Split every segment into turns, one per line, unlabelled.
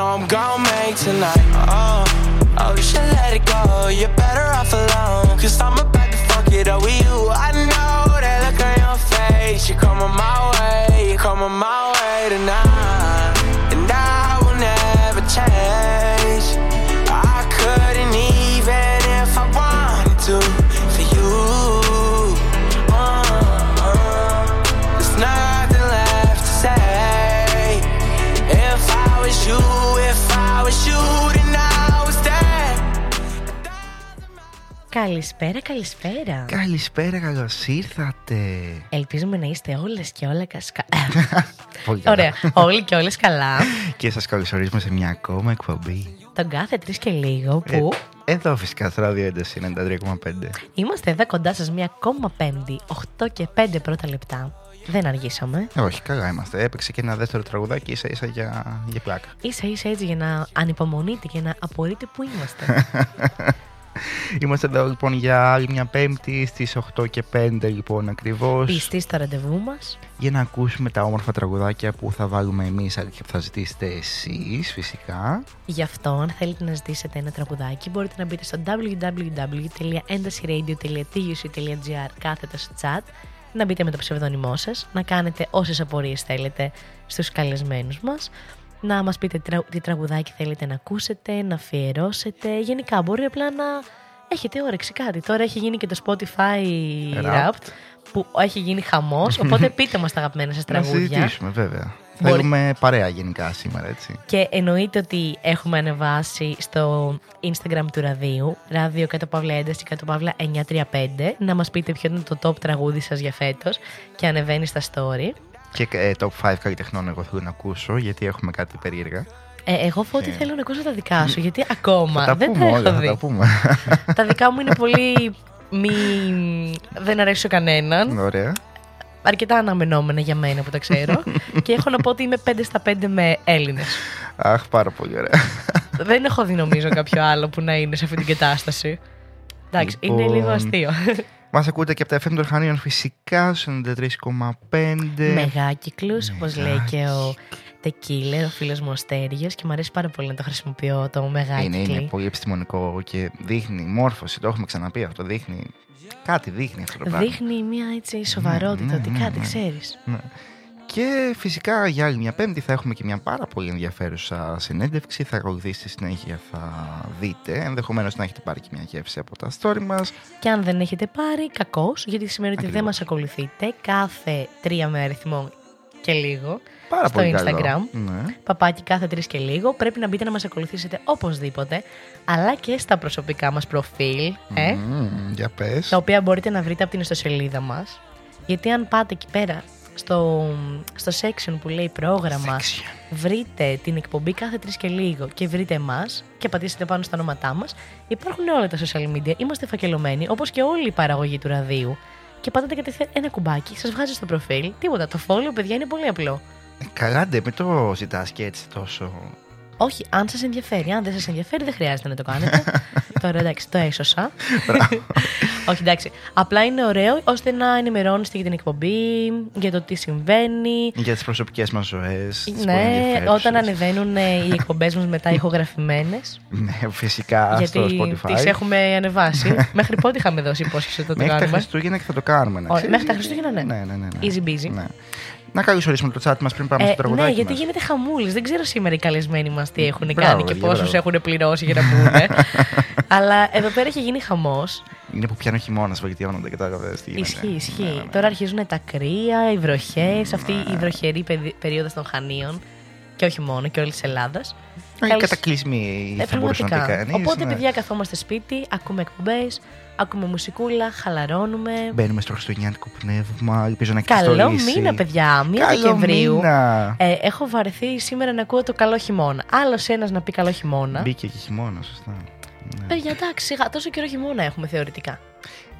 Know I'm gonna make tonight. Oh, oh, you should let it go. You're better off alone. Cause I'm about to fuck it up with you. I know that look on your face. You're coming my way. You're coming my way tonight.
Καλησπέρα, καλησπέρα.
Καλησπέρα, καλώς ήρθατε.
Ελπίζουμε να είστε όλες και όλα κασκα...
Πολύ καλά.
Ωραία, όλοι και όλες καλά.
Και σας καλωσορίζουμε σε μια ακόμα εκπομπή.
Τον κάθε τρεις και λίγο που
Ε, εδώ φυσικά στο ράδιο ένταση 93,5.
είμαστε εδώ κοντά σας μια ακόμα πέμπτη, 8 και 5 πρώτα λεπτά. Δεν αργήσαμε.
Ε, όχι, καλά είμαστε. Έπαιξε και ένα δεύτερο τραγουδάκι ίσα ίσα για, για πλάκα.
Ίσα ίσα έτσι για να ανυπομονείτε και να απορείτε που είμαστε.
Είμαστε εδώ λοιπόν για άλλη μια πέμπτη στις 8 και 5 λοιπόν ακριβώς
Πιστοί στο ραντεβού μας.
για να ακούσουμε τα όμορφα τραγουδάκια που θα βάλουμε εμείς αλλά και που θα ζητήσετε εσείς φυσικά.
Γι' αυτό, αν θέλετε να ζητήσετε ένα τραγουδάκι, μπορείτε να μπείτε στο www.entasyradio.tuc.gr κάθετα στο chat, να μπείτε με το ψευδόνυμό σας, να κάνετε όσες απορίες θέλετε στους καλεσμένους μας, να μας πείτε τι τρα- τι τραγουδάκι θέλετε να ακούσετε, να αφιερώσετε. Γενικά, μπορεί απλά να έχετε όρεξη κάτι. Τώρα έχει γίνει και το Spotify
Wrapped.
Wrapped, που έχει γίνει χαμός, οπότε πείτε μας τα αγαπημένα σας
Να
τραγούδια.
συζητήσουμε βέβαια.
Μπορεί.
Θέλουμε παρέα γενικά σήμερα έτσι.
Και εννοείται ότι έχουμε ανεβάσει στο Instagram του ραδίου, ράδιο κάτω παύλα ένταση κάτω παύλα 935, να μας πείτε ποιο είναι το top τραγούδι σας για φέτος και ανεβαίνει στα story.
Και ε, top 5 καλλιτεχνών εγώ θέλω να ακούσω γιατί έχουμε κάτι περίεργα.
Ε, εγώ φώτη
Ε.
θέλω να ακούσω τα δικά σου, γιατί ακόμα
θα τα
δεν
πούμε
τα
όλα,
έχω
θα
δει.
τα πούμε.
τα δικά μου είναι πολύ. Μη... Δεν αρέσει σε κανέναν.
Ωραία.
Αρκετά αναμενόμενα για μένα που τα ξέρω. και έχω να πω ότι είμαι 5 στα 5 με Έλληνες.
Αχ, πάρα πολύ ωραία.
δεν έχω δει νομίζω κάποιο άλλο που να είναι σε αυτή την κατάσταση. Εντάξει, είναι
Λοιπόν,
λίγο αστείο.
Μας ακούτε και από τα FM των Χανίων φυσικά, στο 93,5.
Μεγάκυκλους, όπως λέει και ο Τεκίλερ, ο φίλος μου ο Στέργιος, και μου αρέσει πάρα πολύ να το χρησιμοποιώ το
Είναι,
μεγάκυκλι.
είναι πολύ επιστημονικό και δείχνει μόρφωση. Το έχουμε ξαναπεί αυτό. Δείχνει. Κάτι δείχνει αυτό το πράγμα.
Δείχνει μια έτσι σοβαρότητα
ναι,
ότι
ναι,
κάτι
ναι.
ξέρεις.
Ναι. Και φυσικά για άλλη μια Πέμπτη θα έχουμε και μια πάρα πολύ ενδιαφέρουσα συνέντευξη. Θα ακολουθήσει στη συνέχεια, θα δείτε. Ενδεχομένως να έχετε πάρει και μια γεύση από τα story μας.
Και αν δεν έχετε πάρει, κακό, γιατί σημαίνει ότι δεν
Ακριβώς.
μας ακολουθείτε κάθε τρία με αριθμό και λίγο.
Πάρα
Στο
πολύ
Instagram.
Καλό. Ναι.
Παπάκι κάθε τρεις και λίγο. Πρέπει να μπείτε να μας ακολουθήσετε οπωσδήποτε. Αλλά και στα προσωπικά μας προφίλ. Ε,
Μμμ, για πες.
τα οποία μπορείτε να βρείτε από την ιστοσελίδα μας. Γιατί αν πάτε εκεί πέρα στο, στο section που λέει πρόγραμμα,
Section.
βρείτε την εκπομπή κάθε τρεις και λίγο και βρείτε εμάς και πατήσετε πάνω στα ονόματά μας, υπάρχουν όλα τα social media, είμαστε φακελωμένοι όπως και όλη η παραγωγή του ραδίου. Και πατάτε κατευθείαν ένα κουμπάκι, σας βγάζει στο προφίλ, τίποτα. Το follow, παιδιά, είναι πολύ απλό.
Ε, Καλά, ντε, μην το ζητάς και έτσι τόσο.
Όχι, αν σας ενδιαφέρει. Αν δεν σας ενδιαφέρει, δεν χρειάζεται να το κάνετε. Τώρα εντάξει, το έσωσα. Όχι, εντάξει. Απλά είναι ωραίο ώστε να ενημερώνεστε για την εκπομπή, για το τι συμβαίνει.
Για τις προσωπικές μας ζωές.
Ναι, όταν ανεβαίνουν ε, οι εκπομπές μας μετά ηχογραφημένες.
Ναι, φυσικά στο
γιατί
Spotify.
τις έχουμε ανεβάσει. Μέχρι πότε είχαμε δώσει υπόσχεση ότι θα το
Μέχρι τα
κάνουμε;
Χριστούγεννα και θα το κάνουμε. να
Ωραία,
ξέρεις.
μέχρι τα Χριστούγεννα, ναι.
Ναι, ναι, ναι. ναι.
Easy busy.
Ναι. Να καλωσορίσουμε το chat μας πριν πάμε στο
Ε,
τραγουδάκι.
ναι, γιατί
μας.
γίνεται χαμούλης. Δεν ξέρω σήμερα οι καλεσμένοι μας τι έχουν
Μπράβο,
κάνει και
παιδιά,
πόσους
μπράβο.
έχουν πληρώσει για να μπουν. Αλλά εδώ πέρα έχει γίνει χαμός.
Είναι που πιάνει ο χειμώνα, βαγγελιώνονται, κατάλαβε.
Ισχύει, ισχύει.
Ναι, ναι, ναι.
Τώρα αρχίζουν τα κρύα, οι βροχές, αυτή η βροχερή περίοδος των Χανίων. Και όχι μόνο, και όλης της Ελλάδας.
Οι κατακλυσμοί
Ε,
θα μπορούσε να πει
πραγματικά.
κανεί.
Οπότε, παιδιά, καθόμαστε σπίτι, ακούμε εκπομπές, ακούμε μουσικούλα, χαλαρώνουμε.
Μπαίνουμε στο χριστουγεννιάτικο πνεύμα. Ελπίζω να
Καλό
ξεστολίσει.
μήνα, παιδιά. Μία
Καλό
Δεκεμβρίου.
μήνα.
Ε, έχω βαρεθεί σήμερα να ακούω το καλό χειμώνα. Άλλος ένας να πει καλό χειμώνα.
Μπήκε και χειμώνα, σωστά. Ναι.
Παιδιά, εντάξει, σιγά, τόσο καιρό χειμώνα έχουμε θεωρητικά.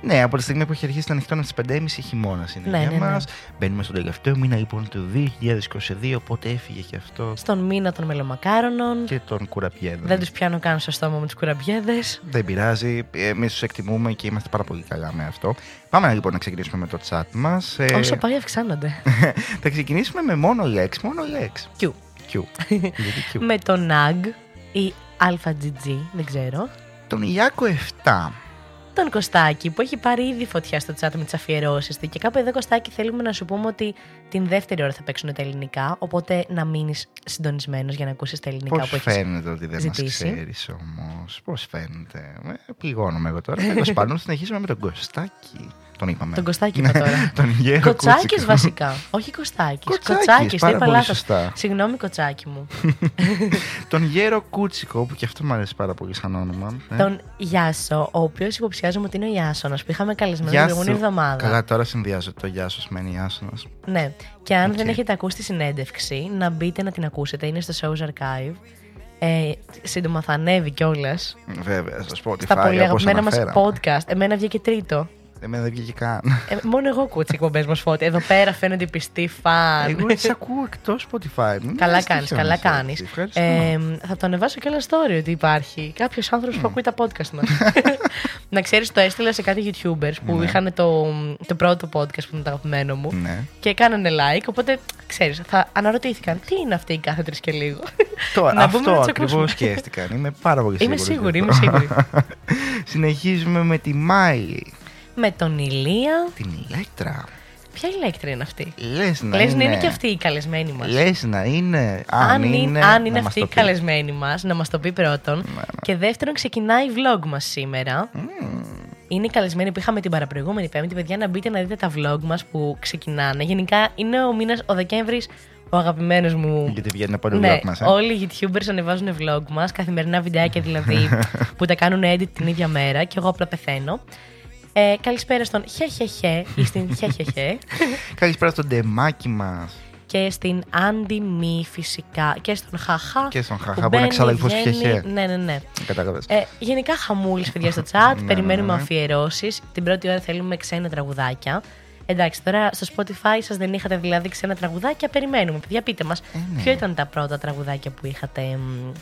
Ναι, από τη στιγμή που έχει αρχίσει να ανοιχτώνει στι 5.30 χειμώνας είναι
Ναι,
για
ναι, ναι.
μας. Μπαίνουμε στον τελευταίο μήνα λοιπόν του 2022, οπότε έφυγε και αυτό
Στον μήνα των μελομακάρονων.
και τον κουραμπιέδων.
Δεν τους πιάνω καν στο στόμα με του κουραμπιέδες.
Δεν πειράζει, εμείς τους εκτιμούμε και είμαστε πάρα πολύ καλά με αυτό. Πάμε λοιπόν να ξεκινήσουμε με το chat μας.
Όσο πάει, αυξάνονται.
θα ξεκινήσουμε με μόνο λέξ, μόνο λέξ.
Q.
Q. Γιατί Q.
με τον NAG ή AlphaGG, δεν ξέρω.
Τον Ιάκο 7.
Τον Κωστάκη που έχει πάρει ήδη φωτιά στο chat με τις αφιερώσεις του. Και κάπου εδώ, Κωστάκη, θέλουμε να σου πούμε ότι την δεύτερη ώρα θα παίξουν τα ελληνικά. Οπότε να μείνεις συντονισμένος για να ακούσεις τα ελληνικά
Πώς
που έχεις.
φαίνεται ότι δεν μας
ζητήσει.
ξέρεις όμως; Πώς φαίνεται; Ε, πληγώνομαι εγώ τώρα. Τέλος πάντων, συνεχίζουμε με τον Κωστάκη. Τον είπαμε.
Τον Κωστάκη είπα τώρα.
τον Γέρο
Κοτσάκης
Κούτσικο.
βασικά. Όχι Κωστάκης.
Κοτσάκης,
Κοτσάκης, το
πάρα
είπα
πολύ
λάθος.
σωστά.
Συγγνώμη, Κοτσάκη μου.
τον Γέρο Κούτσικο, που και αυτό μου αρέσει πάρα πολύ σαν όνομα. ε.
τον Γιάσο, ο οποίος υποψιάζομαι ότι είναι ο Ιάσονας που είχαμε καλεσμένο την
Γεια
προηγούμενη
σου.
εβδομάδα.
Καλά, τώρα συνδυάζω το Γεια σου σημαίνει Ιάσονας.
Ναι. Και αν
Οκ.
δεν έχετε ακούσει τη συνέντευξη, να μπείτε να την ακούσετε. Είναι στο Shows Archive. Ε, σύντομα θα ανέβει κιόλας.
Βέβαια, στο Spotify.
Στα πολύ
όπως
αγαπημένα μας
αναφέραμε.
podcast. Εμένα βγήκε τρίτο.
Εμένα δεν βγήκε καν.
Ε, μόνο εγώ ακούω τις εκπομπές μας φώτη. Εδώ πέρα φαίνονται πιστοί φαν.
Εγώ τις ακούω εκτός Spotify. Μην
Καλά
μας
κάνεις,
τυχαίνεις
καλά
έτσι.
κάνεις.
Ευχαριστώ.
Ε, θα το ανεβάσω και ένα story ότι υπάρχει κάποιος άνθρωπος που ακούει τα podcast μας. να ξέρεις, το έστειλα σε κάτι YouTubers που
Ναι.
είχαν το, το πρώτο podcast που είναι το αγαπημένο μου.
Ναι.
Και κάνανε like, οπότε ξέρεις, θα αναρωτήθηκαν τι είναι αυτή η κάθε τρεις και λίγο;
Το,
Να μπούμε να
αυτό
τους
ακριβώς
ακούσουμε.
σκέφτηκαν. Είμαι πάρα πολύ
είμαι
σίγουρος γι'
σίγουρη,
αυτό.
είμαι σίγουρη.
Συνεχίζουμε με τη Μάιλι.
Με τον Ηλία.
Την Ηλέκτρα.
Ποια Ηλέκτρα είναι αυτή;
Λες να
Λες
είναι.
να είναι και αυτή η καλεσμένη μας.
Λες να είναι. Αν,
Αν είναι, αν είναι
να μας
αυτή η
το πει.
καλεσμένη μας, να μας το πει πρώτον. Και δεύτερον, ξεκινάει η vlog μας σήμερα. Είναι η καλεσμένη που είχαμε την παραπροηγούμενη Πέμπτη. Παιδιά, να μπείτε να δείτε τα vlog μας που ξεκινάνε. Γενικά είναι ο μήνας, ο Δεκέμβρης, ο αγαπημένος μου.
Γιατί βγαίνει από το
Ναι,
vlog μας, ε;
όλοι οι YouTubers ανεβάζουν vlog μας, καθημερινά βιντεάκια δηλαδή που τα κάνουν edit την ίδια μέρα και εγώ απλά πεθαίνω. Ε, καλησπέρα στον Χεχεχέ ή στην Χεχεχέ.
Καλησπέρα στο ντεμάκι μας.
και στην Άντι Μη φυσικά και στον Χαχά.
Και στον Χαχά
που
που είναι
μπαίνει,
εξάδελφος
βγαίνει.
Χεχέ.
Ναι, ναι, ναι.
Κατάλαβες.
Ε, γενικά χαμούλης, παιδιά, στο chat.
Ναι,
Περιμένουμε
ναι, ναι.
αφιερώσεις. Την πρώτη ώρα θέλουμε ξένα τραγουδάκια. Εντάξει, τώρα στο Spotify σας δεν είχατε δηλαδή ξένα τραγουδάκια. Περιμένουμε. Παιδιά, πείτε μας,
ναι.
ποιο ήταν τα πρώτα τραγουδάκια που είχατε. μ,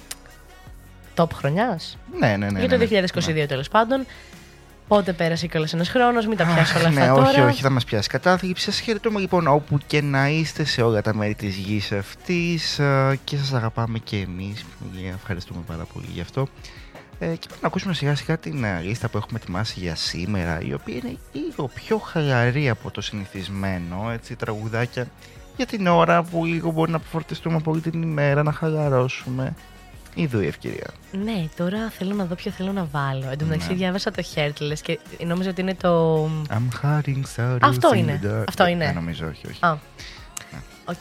Top χρονιάς;
Ναι, ναι, ναι.
Για το
ναι,
2022
ναι.
τέλος πάντων. Πότε πέρασε κιόλας ένας χρόνος, μην τα πιάσω όλα
Αχ,
αυτά
ναι,
τώρα.
όχι, όχι, θα μας πιάσει κατάθλιψη. Σας χαιρετούμε λοιπόν όπου και να είστε σε όλα τα μέρη της γης αυτής ε, και σας αγαπάμε και εμείς. Ε, Ευχαριστούμε πάρα πολύ γι' αυτό. Ε, και πάμε να ακούσουμε σιγά σιγά την ε, λίστα που έχουμε ετοιμάσει για σήμερα, η οποία είναι λίγο πιο χαλαρή από το συνηθισμένο, έτσι, τραγουδάκια για την ώρα που λίγο μπορεί να αποφορτιστούμε από όλη την ημέρα, να χαλαρώσουμε. Ιδού η ευκαιρία.
Ναι, τώρα θέλω να δω ποιο θέλω να βάλω. Εν τω μεταξύ,
Ναι.
διάβασα το Heartless και νόμιζα ότι είναι το.
I'm hiding shadows
Αυτό
in
είναι.
the dark.
Αυτό είναι.
Δεν νομίζω, όχι, όχι.
Α. Οκ.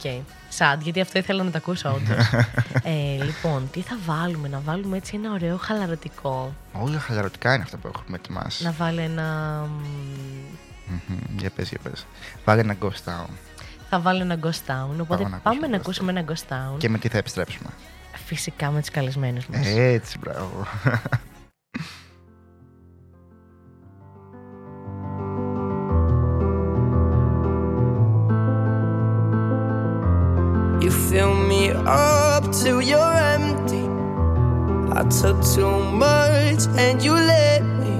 Sad, γιατί αυτό ήθελα να το ακούσω όντως. ε, λοιπόν, τι θα βάλουμε, να βάλουμε έτσι ένα ωραίο χαλαρωτικό.
Όλα χαλαρωτικά είναι αυτά που έχουμε ετοιμάσει.
Να βάλω ένα. μ,
Μμμ, Για πες, για πες. Βάλε ένα Ghost Town.
Θα βάλω ένα Ghost Town. Οπότε
Πάμε να
πάμε
ακούσουμε
να
Ghost
ακούσουμε ένα Ghost Town.
Και με τι θα επιστρέψουμε.
Φυσικά με του καλεσμένου μα.
Έτσι, μπράβο.
You fill me up till you're empty. I took too much and you let me.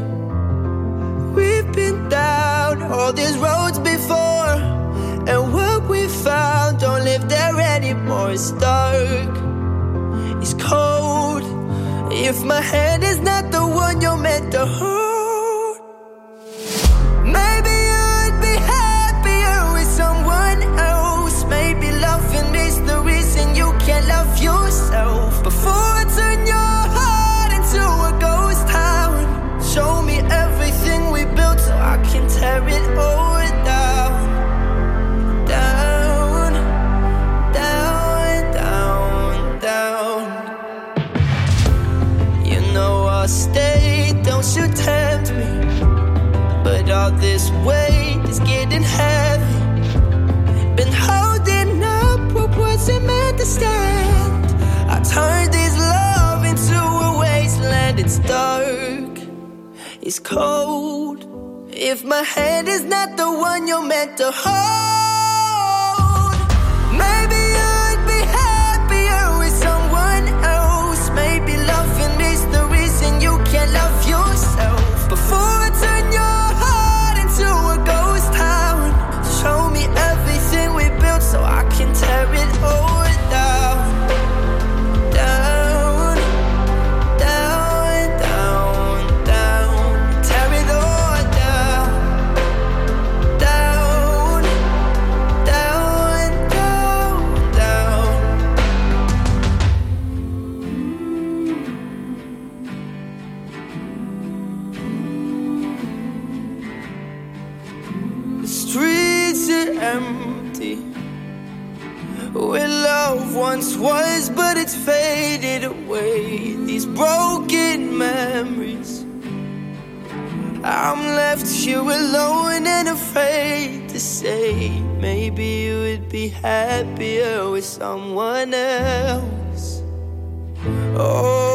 We've been down all these roads before, and what we found don't live there anymore. It's dark, it's cold. If my hand is not the one you're meant to hold, it's cold. If my hand is not the one you're meant to hold, once was, but it's faded away. These broken memories. I'm left here alone and afraid to say, maybe you would be happier with someone else. Oh,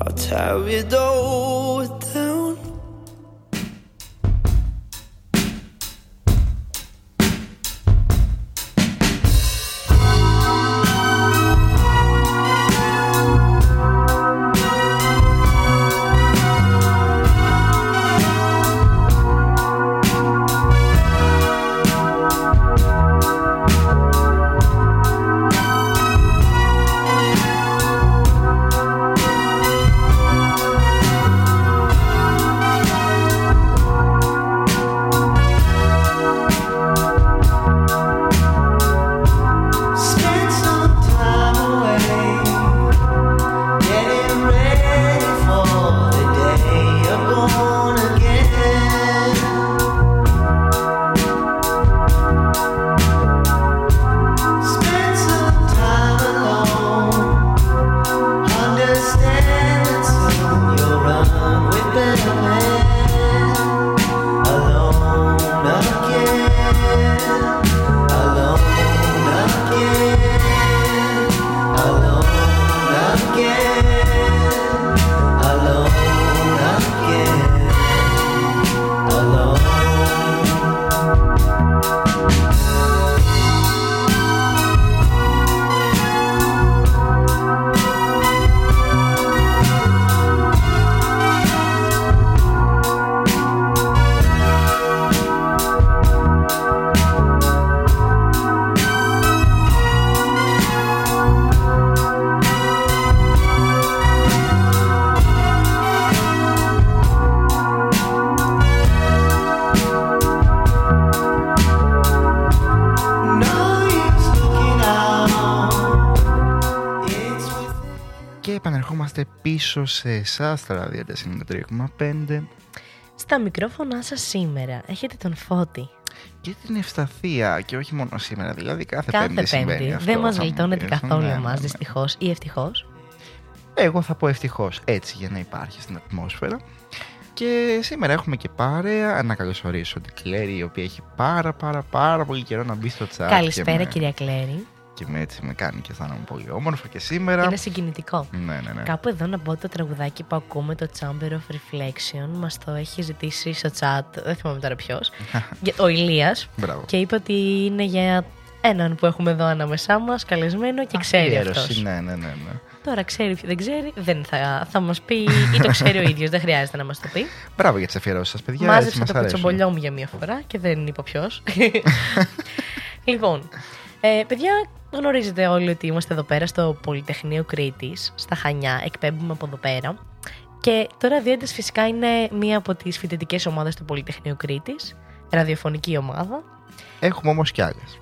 I'll tear it all
πίσω σε εσάς τα ραδιέντα 93,5
Στα μικρόφωνά σας σήμερα έχετε τον Φώτη.
και την ευσταθία και όχι μόνο σήμερα, δηλαδή κάθε,
Κάθε
πέμπτη συμβαίνει
πέμπτη.
αυτό,
Δεν μας
θα μου
γλιτώνετε
πεις.
καθόλου
Ναι, ναι,
εμάς,
ναι.
δυστυχώς ή ευτυχώς.
Εγώ θα πω ευτυχώς έτσι για να υπάρχει στην ατμόσφαιρα. Και σήμερα έχουμε και παρέα να καλωσορίσω την Κλέρι, η οποία έχει πάρα πάρα πάρα πολύ καιρό να μπει στο chat.
Καλησπέρα
και με,
κυρία Κλέρη.
Και με έτσι με κάνει και αισθάνομαι πολύ όμορφα και σήμερα.
Είναι συγκινητικό.
Ναι, ναι, ναι.
Κάπου εδώ να πω το τραγουδάκι που ακούμε, το Chamber of Reflection, μας το έχει ζητήσει στο chat, δεν θυμάμαι τώρα ποιος, για- ο Ηλίας
Μπράβο.
και είπε ότι είναι για έναν που έχουμε εδώ ανάμεσά μας, καλεσμένο και ξέρει
Αφιέρωση,
αυτός.
Ναι, ναι, ναι. ναι.
Τώρα ξέρει, δεν ξέρει, δεν θα, θα μας πει ή το ξέρει ο ίδιος, δεν χρειάζεται να μας το πει.
Μπράβο για τις αφιερώσεις σας, παιδιά. έτσι
Μάζεψα
μας
το
αρέσουν.
κουτσομπολιό μου για μία φορά και δεν είπα ποιος. λοιπόν, ε, παιδιά, γνωρίζετε όλοι ότι είμαστε εδώ πέρα στο Πολυτεχνείο Κρήτης, στα Χανιά, εκπέμπουμε από εδώ πέρα. Και τώρα Διέντες φυσικά είναι μία από τις φοιτητικές ομάδες του Πολυτεχνείου Κρήτης, ραδιοφωνική ομάδα.
Έχουμε όμως κι άλλες.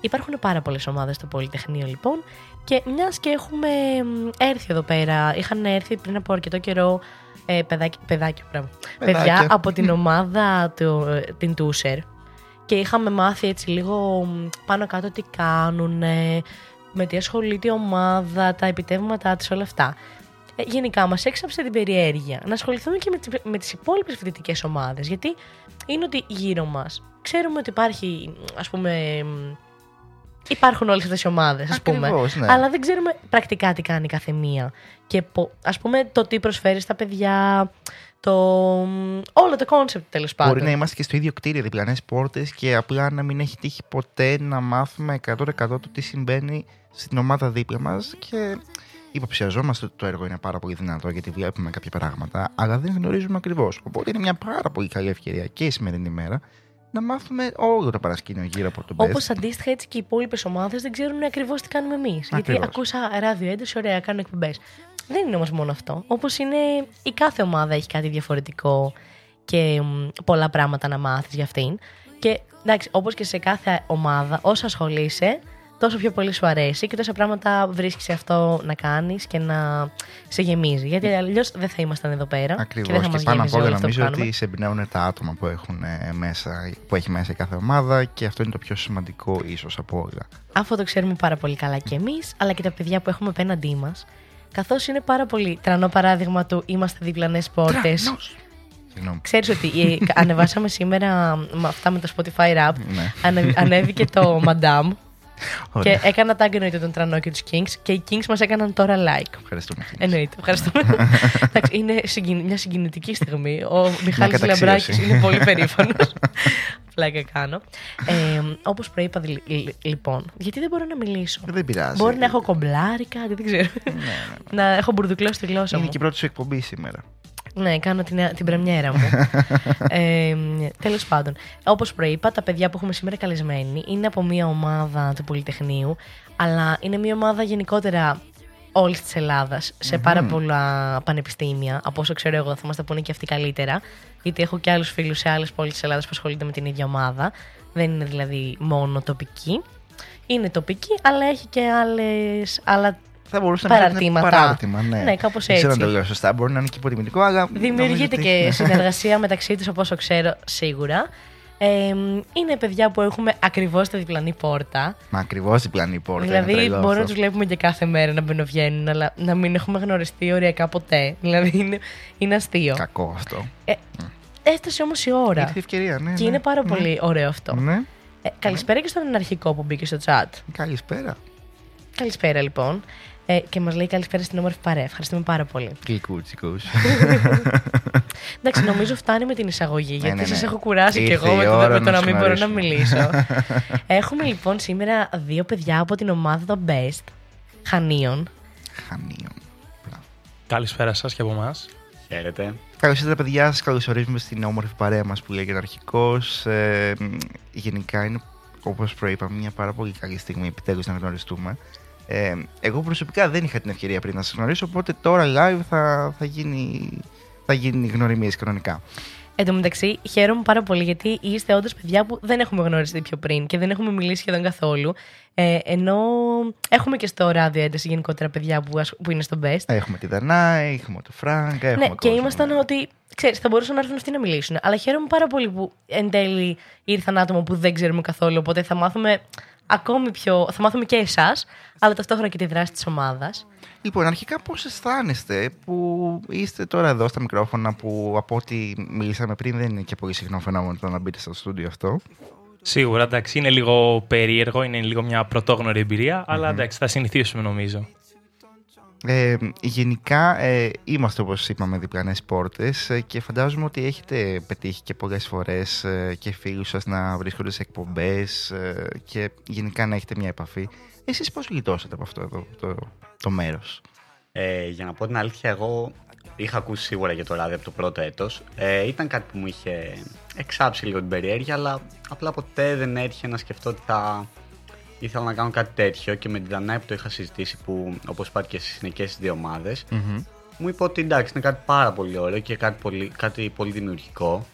Υπάρχουν πάρα πολλές ομάδες στο Πολυτεχνείο λοιπόν. Και μιας και έχουμε μ, έρθει εδώ πέρα, είχαν έρθει πριν από αρκετό καιρό ε, παιδάκι, παιδάκια, μπράβο.
Παιδάκια.
παιδιά από την ομάδα του, ε, την Τούσερ. Και είχαμε μάθει έτσι λίγο μ, πάνω κάτω τι κάνουν, με τι ασχολείται η ομάδα, τα επιτεύγματά της, όλα αυτά. Ε, γενικά μας έξαψε την περιέργεια να ασχοληθούμε και με, τις- με τις υπόλοιπες φοιτητικές ομάδες. Γιατί είναι ότι γύρω μας ξέρουμε ότι υπάρχει, ας πούμε, μ, υπάρχουν όλες αυτές οι ομάδες, ας πούμε.
Ακριβώς, ναι.
Αλλά δεν ξέρουμε πρακτικά τι κάνει κάθε μία. Και πο- ας πούμε το τι προσφέρει στα παιδιά, το, μ, όλο το concept τέλος πάντων.
Μπορεί να είμαστε και στο ίδιο κτίριο, διπλανές πόρτες και απλά να μην έχει τύχει ποτέ να μάθουμε 100% το τι συμβαίνει στην ομάδα δίπλα μας. Και υποψιαζόμαστε ότι το έργο είναι πάρα πολύ δυνατό γιατί βλέπουμε κάποια πράγματα, αλλά δεν γνωρίζουμε ακριβώς. Οπότε είναι μια πάρα πολύ καλή ευκαιρία και η σημερινή μέρα να μάθουμε όλο το παρασκήνιο γύρω από τον
Όπως
Best.
αντίστοιχα έτσι και οι υπόλοιπες ομάδες δεν ξέρουν ακριβώς τι κάνουμε εμείς. Γιατί
Ακριβώς.
ακούσα Ράδιο Ένταση, ωραία, κάνω εκπομπές. Δεν είναι όμως μόνο αυτό. Όπως είναι η κάθε ομάδα έχει κάτι διαφορετικό και μ, πολλά πράγματα να μάθεις για αυτήν. Και εντάξει, όπως και σε κάθε ομάδα, όσο ασχολείσαι, τόσο πιο πολύ σου αρέσει και τόσα πράγματα βρίσκεις σε αυτό να κάνεις και να σε γεμίζει. Γιατί αλλιώς δεν θα ήμασταν εδώ πέρα. Και
Ακριβώς.
δεν θα
Και,
μας
πάνω απ'
γέμιζε
όλα
όλο αυτό που
νομίζω
κάνουμε.
ότι σε εμπνέουν τα άτομα που, έχουν ε, μέσα, που έχει μέσα η κάθε ομάδα και αυτό είναι το πιο σημαντικό ίσως από όλα.
Αυτό το ξέρουμε πάρα πολύ καλά και εμείς, αλλά και τα παιδιά που έχουμε απέναντί μας. Καθώς είναι πάρα πολύ τρανό παράδειγμα του είμαστε διπλανές πόρτες.
Τρανός. Συγγνώμη.
Ξέρεις ότι ε, ανεβάσαμε σήμερα με αυτά με το Spotify Rap.
Ναι.
ανε- ανέβηκε το Madame
Ωραία.
και έκανα tag εννοείται τον τρανό και τους Kings και οι Kings μας έκαναν τώρα like.
Ευχαριστούμε.
Εννοείται, ευχαριστούμε. Εντάξει, είναι συγκιν- μια συγκινητική στιγμή. Ο Μιχάλης
καταξίωση.
Λαμπράκης είναι πολύ περήφανος. Πλάκα κάνω. Ε, Όπως προείπα λι- λι- λοιπόν, γιατί δεν μπορώ να μιλήσω;
Δεν πειράζει.
Μπορεί να έχω κομπλάρει κάτι, δεν ξέρω.
Ναι, ναι, ναι.
να έχω μπουρδουκλώσει τη γλώσσα
Είναι
μου.
και η πρώτη σου εκπομπή σήμερα.
Ναι, κάνω την, την πρεμιέρα μου. ε, Τέλος πάντων, όπως προείπα, τα παιδιά που έχουμε σήμερα καλεσμένοι είναι από μια ομάδα του Πολυτεχνείου, αλλά είναι μια ομάδα γενικότερα όλης της Ελλάδας σε πάρα πολλά πανεπιστήμια. Από όσο ξέρω εγώ, θα μας τα πούνε και αυτοί καλύτερα. Γιατί έχω και άλλους φίλους σε άλλες πόλεις της Ελλάδας που ασχολούνται με την ίδια ομάδα. Δεν είναι δηλαδή μόνο τοπική. Είναι τοπική, αλλά έχει και άλλες, άλλα
Θα μπορούσε να είναι
Παραρτήματα.
παράρτημα. Ναι,
Ναι, κάπως
Δεν ξέρω
έτσι.
αν το λέω σωστά. Μπορεί να είναι και υποτιμητικό, αλλά.
Δημιουργείται
νομίζω ότι-
και
ναι.
συνεργασία μεταξύ τους, από όσο ξέρω, σίγουρα. Ε, είναι παιδιά που έχουμε ακριβώς τη διπλανή πόρτα.
Μα ακριβώς διπλανή πόρτα. είναι
δηλαδή,
τρελός
μπορούμε να
αυτό.
τους βλέπουμε και κάθε μέρα να μπαινοβγαίνουν, αλλά να μην έχουμε γνωριστεί οριακά ποτέ. Δηλαδή, είναι, είναι αστείο.
Κακό αυτό.
Ε, έφτασε όμως η ώρα.
Ήρθε η ευκαιρία, ναι.
Και
ναι.
είναι πάρα
Ναι.
πολύ ωραίο αυτό.
Ναι.
Ε, καλησπέρα και στον αρχικό που μπήκε στο chat.
Καλησπέρα.
Καλησπέρα λοιπόν. Ε, και μας λέει καλησπέρα στην όμορφη παρέα. Ευχαριστούμε πάρα πολύ.
Γλυκούτσικους.
Εντάξει, νομίζω φτάνει με την εισαγωγή, γιατί
ναι, ναι.
σας έχω κουράσει κι
Ήρθε
εγώ με
η
το,
ώρα
με το
να
να μην μπορώ να
ξαναρίσουμε.
μιλήσω. Έχουμε λοιπόν σήμερα δύο παιδιά από την ομάδα των Best, Χανίων.
Χανίων.
Καλησπέρα σας και από εμάς.
Χαίρετε.
Καλώς ήρθατε, παιδιά. Σας καλωσορίζουμε στην όμορφη παρέα μας που λέγεται Αρχικός. Ε, μ, γενικά είναι, όπως προείπαμε, μια πάρα πολύ καλή στιγμή επιτέλους να γνωριστούμε. Ε, εγώ προσωπικά δεν είχα την ευκαιρία πριν να σας γνωρίσω, οπότε τώρα live θα, θα γίνει, θα γίνει γνωριμίες κανονικά.
Εν τω μεταξύ, χαίρομαι πάρα πολύ γιατί είστε όντως παιδιά που δεν έχουμε γνωριστεί πιο πριν και δεν έχουμε μιλήσει σχεδόν καθόλου. Ε, ενώ έχουμε και στο ράδιο ένταση γενικότερα παιδιά που, ασ- που είναι στο Best.
Έχουμε τη Δανάη, έχουμε το Φράγκα, έχουμε
ναι, και
κόσμο.
ήμασταν ότι, ξέρεις, θα μπορούσαν να έρθουν αυτοί να μιλήσουν. Αλλά χαίρομαι πάρα πολύ που εν τέλει ήρθαν άτομα που δεν ξέρουμε καθόλου. Οπότε θα μάθουμε ακόμη πιο. Θα μάθουμε και εσάς, αλλά ταυτόχρονα και τη δράση της ομάδας.
Λοιπόν, αρχικά πώς αισθάνεστε που είστε τώρα εδώ στα μικρόφωνα που από ό,τι μιλήσαμε πριν δεν είναι και πολύ συχνό φαινόμενο το να μπείτε στο στούντιο αυτό.
Σίγουρα, εντάξει, είναι λίγο περίεργο, είναι λίγο μια πρωτόγνωρη εμπειρία, αλλά εντάξει, θα συνηθίσουμε νομίζω.
Ε, γενικά ε, είμαστε όπως είπαμε διπλανές πόρτες ε, και φαντάζομαι ότι έχετε πετύχει και πολλές φορές ε, και φίλους σας να βρίσκονται σε εκπομπές ε, και γενικά να έχετε μια επαφή. Εσείς πώς γλιτώσατε από αυτό εδώ το, το μέρος;
Ε, για να πω την αλήθεια, εγώ είχα ακούσει σίγουρα για το ράδι από το πρώτο έτος. Ε, ήταν κάτι που μου είχε εξάψει λίγο την περιέργεια, αλλά απλά ποτέ δεν έτυχε να σκεφτώ ότι θα ήθελα να κάνω κάτι τέτοιο και με την Δανάη που το είχα συζητήσει, που όπως είπατε και εσείς είναι και στις δύο ομάδες, μου είπε ότι εντάξει είναι κάτι πάρα πολύ ωραίο και κάτι πολύ, κάτι πολύ δημιουργικό.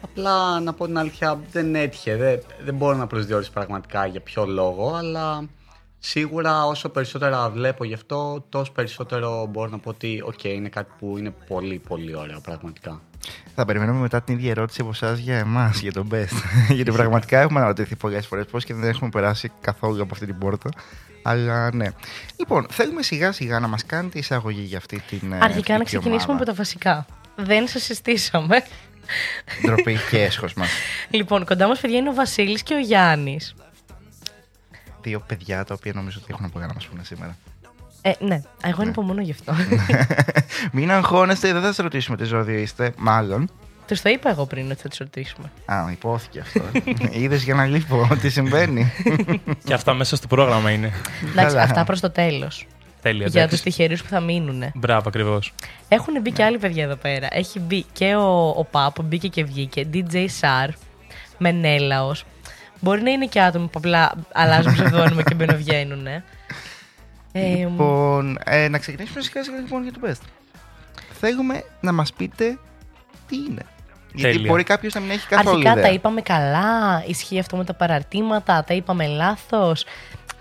Απλά να πω την αλήθεια δεν έτυχε, δεν, δεν μπορώ να προσδιορίσω πραγματικά για ποιο λόγο, αλλά σίγουρα όσο περισσότερα βλέπω γι' αυτό, τόσο περισσότερο μπορώ να πω ότι οκ, είναι κάτι που είναι πολύ πολύ ωραίο πραγματικά.
Θα περιμένουμε μετά την ίδια ερώτηση από εσάς για εμάς, για τον Best. Γιατί πραγματικά έχουμε αναρωτηθεί πολλέ φορές πώς και δεν έχουμε περάσει καθόλου από αυτή την πόρτα. Αλλά ναι. Λοιπόν, θέλουμε σιγά σιγά να μας κάνετε εισαγωγή για αυτή την. ε,
Αρχικά να
εθνική
ξεκινήσουμε
ομάδα.
από τα βασικά. Δεν σας συστήσαμε.
Ντροπή και έσχος μας.
λοιπόν, κοντά μας παιδιά είναι ο Βασίλης και ο Γιάννης.
Δύο παιδιά τα οποία νομίζω ότι έχουν πολλά να μας πούνε σήμερα.
Ε, ναι, εγώ ανυπομονώ γι' αυτό.
Μην αγχώνεστε, δεν θα σα ρωτήσουμε τι ζώδιο είστε. Μάλλον.
τους το είπα εγώ πριν ότι θα τους ρωτήσουμε.
Α, υπόθηκε αυτό. Είδες για να λείπω τι συμβαίνει.
και αυτά μέσα στο πρόγραμμα είναι.
Εντάξει,
Καλά.
αυτά προς το τέλος.
Τέλεια.
Για τους
εντάξει.
τυχερούς που θα μείνουν.
Μπράβο, ακριβώς.
Έχουν μπει και άλλοι παιδιά εδώ πέρα. Έχει μπει και ο, ο Παπ, μπήκε και βγήκε. DJ Sar, Μενέλαος. Μπορεί να είναι και άτομα που απλά αλλάζουν ψευδόνυμα και μπαινοβγαίνουν. Ε,
λοιπόν, ε, να ξεκινήσουμε σιγά σιγά λοιπόν για το Best. Θέλουμε να μας πείτε τι είναι. Γιατί
Τέλεια.
μπορεί κάποιος να μην έχει καθόλου
αρχικά
ιδέα.
τα είπαμε καλά. Ισχύει αυτό με τα παραρτήματα. Τα είπαμε λάθος.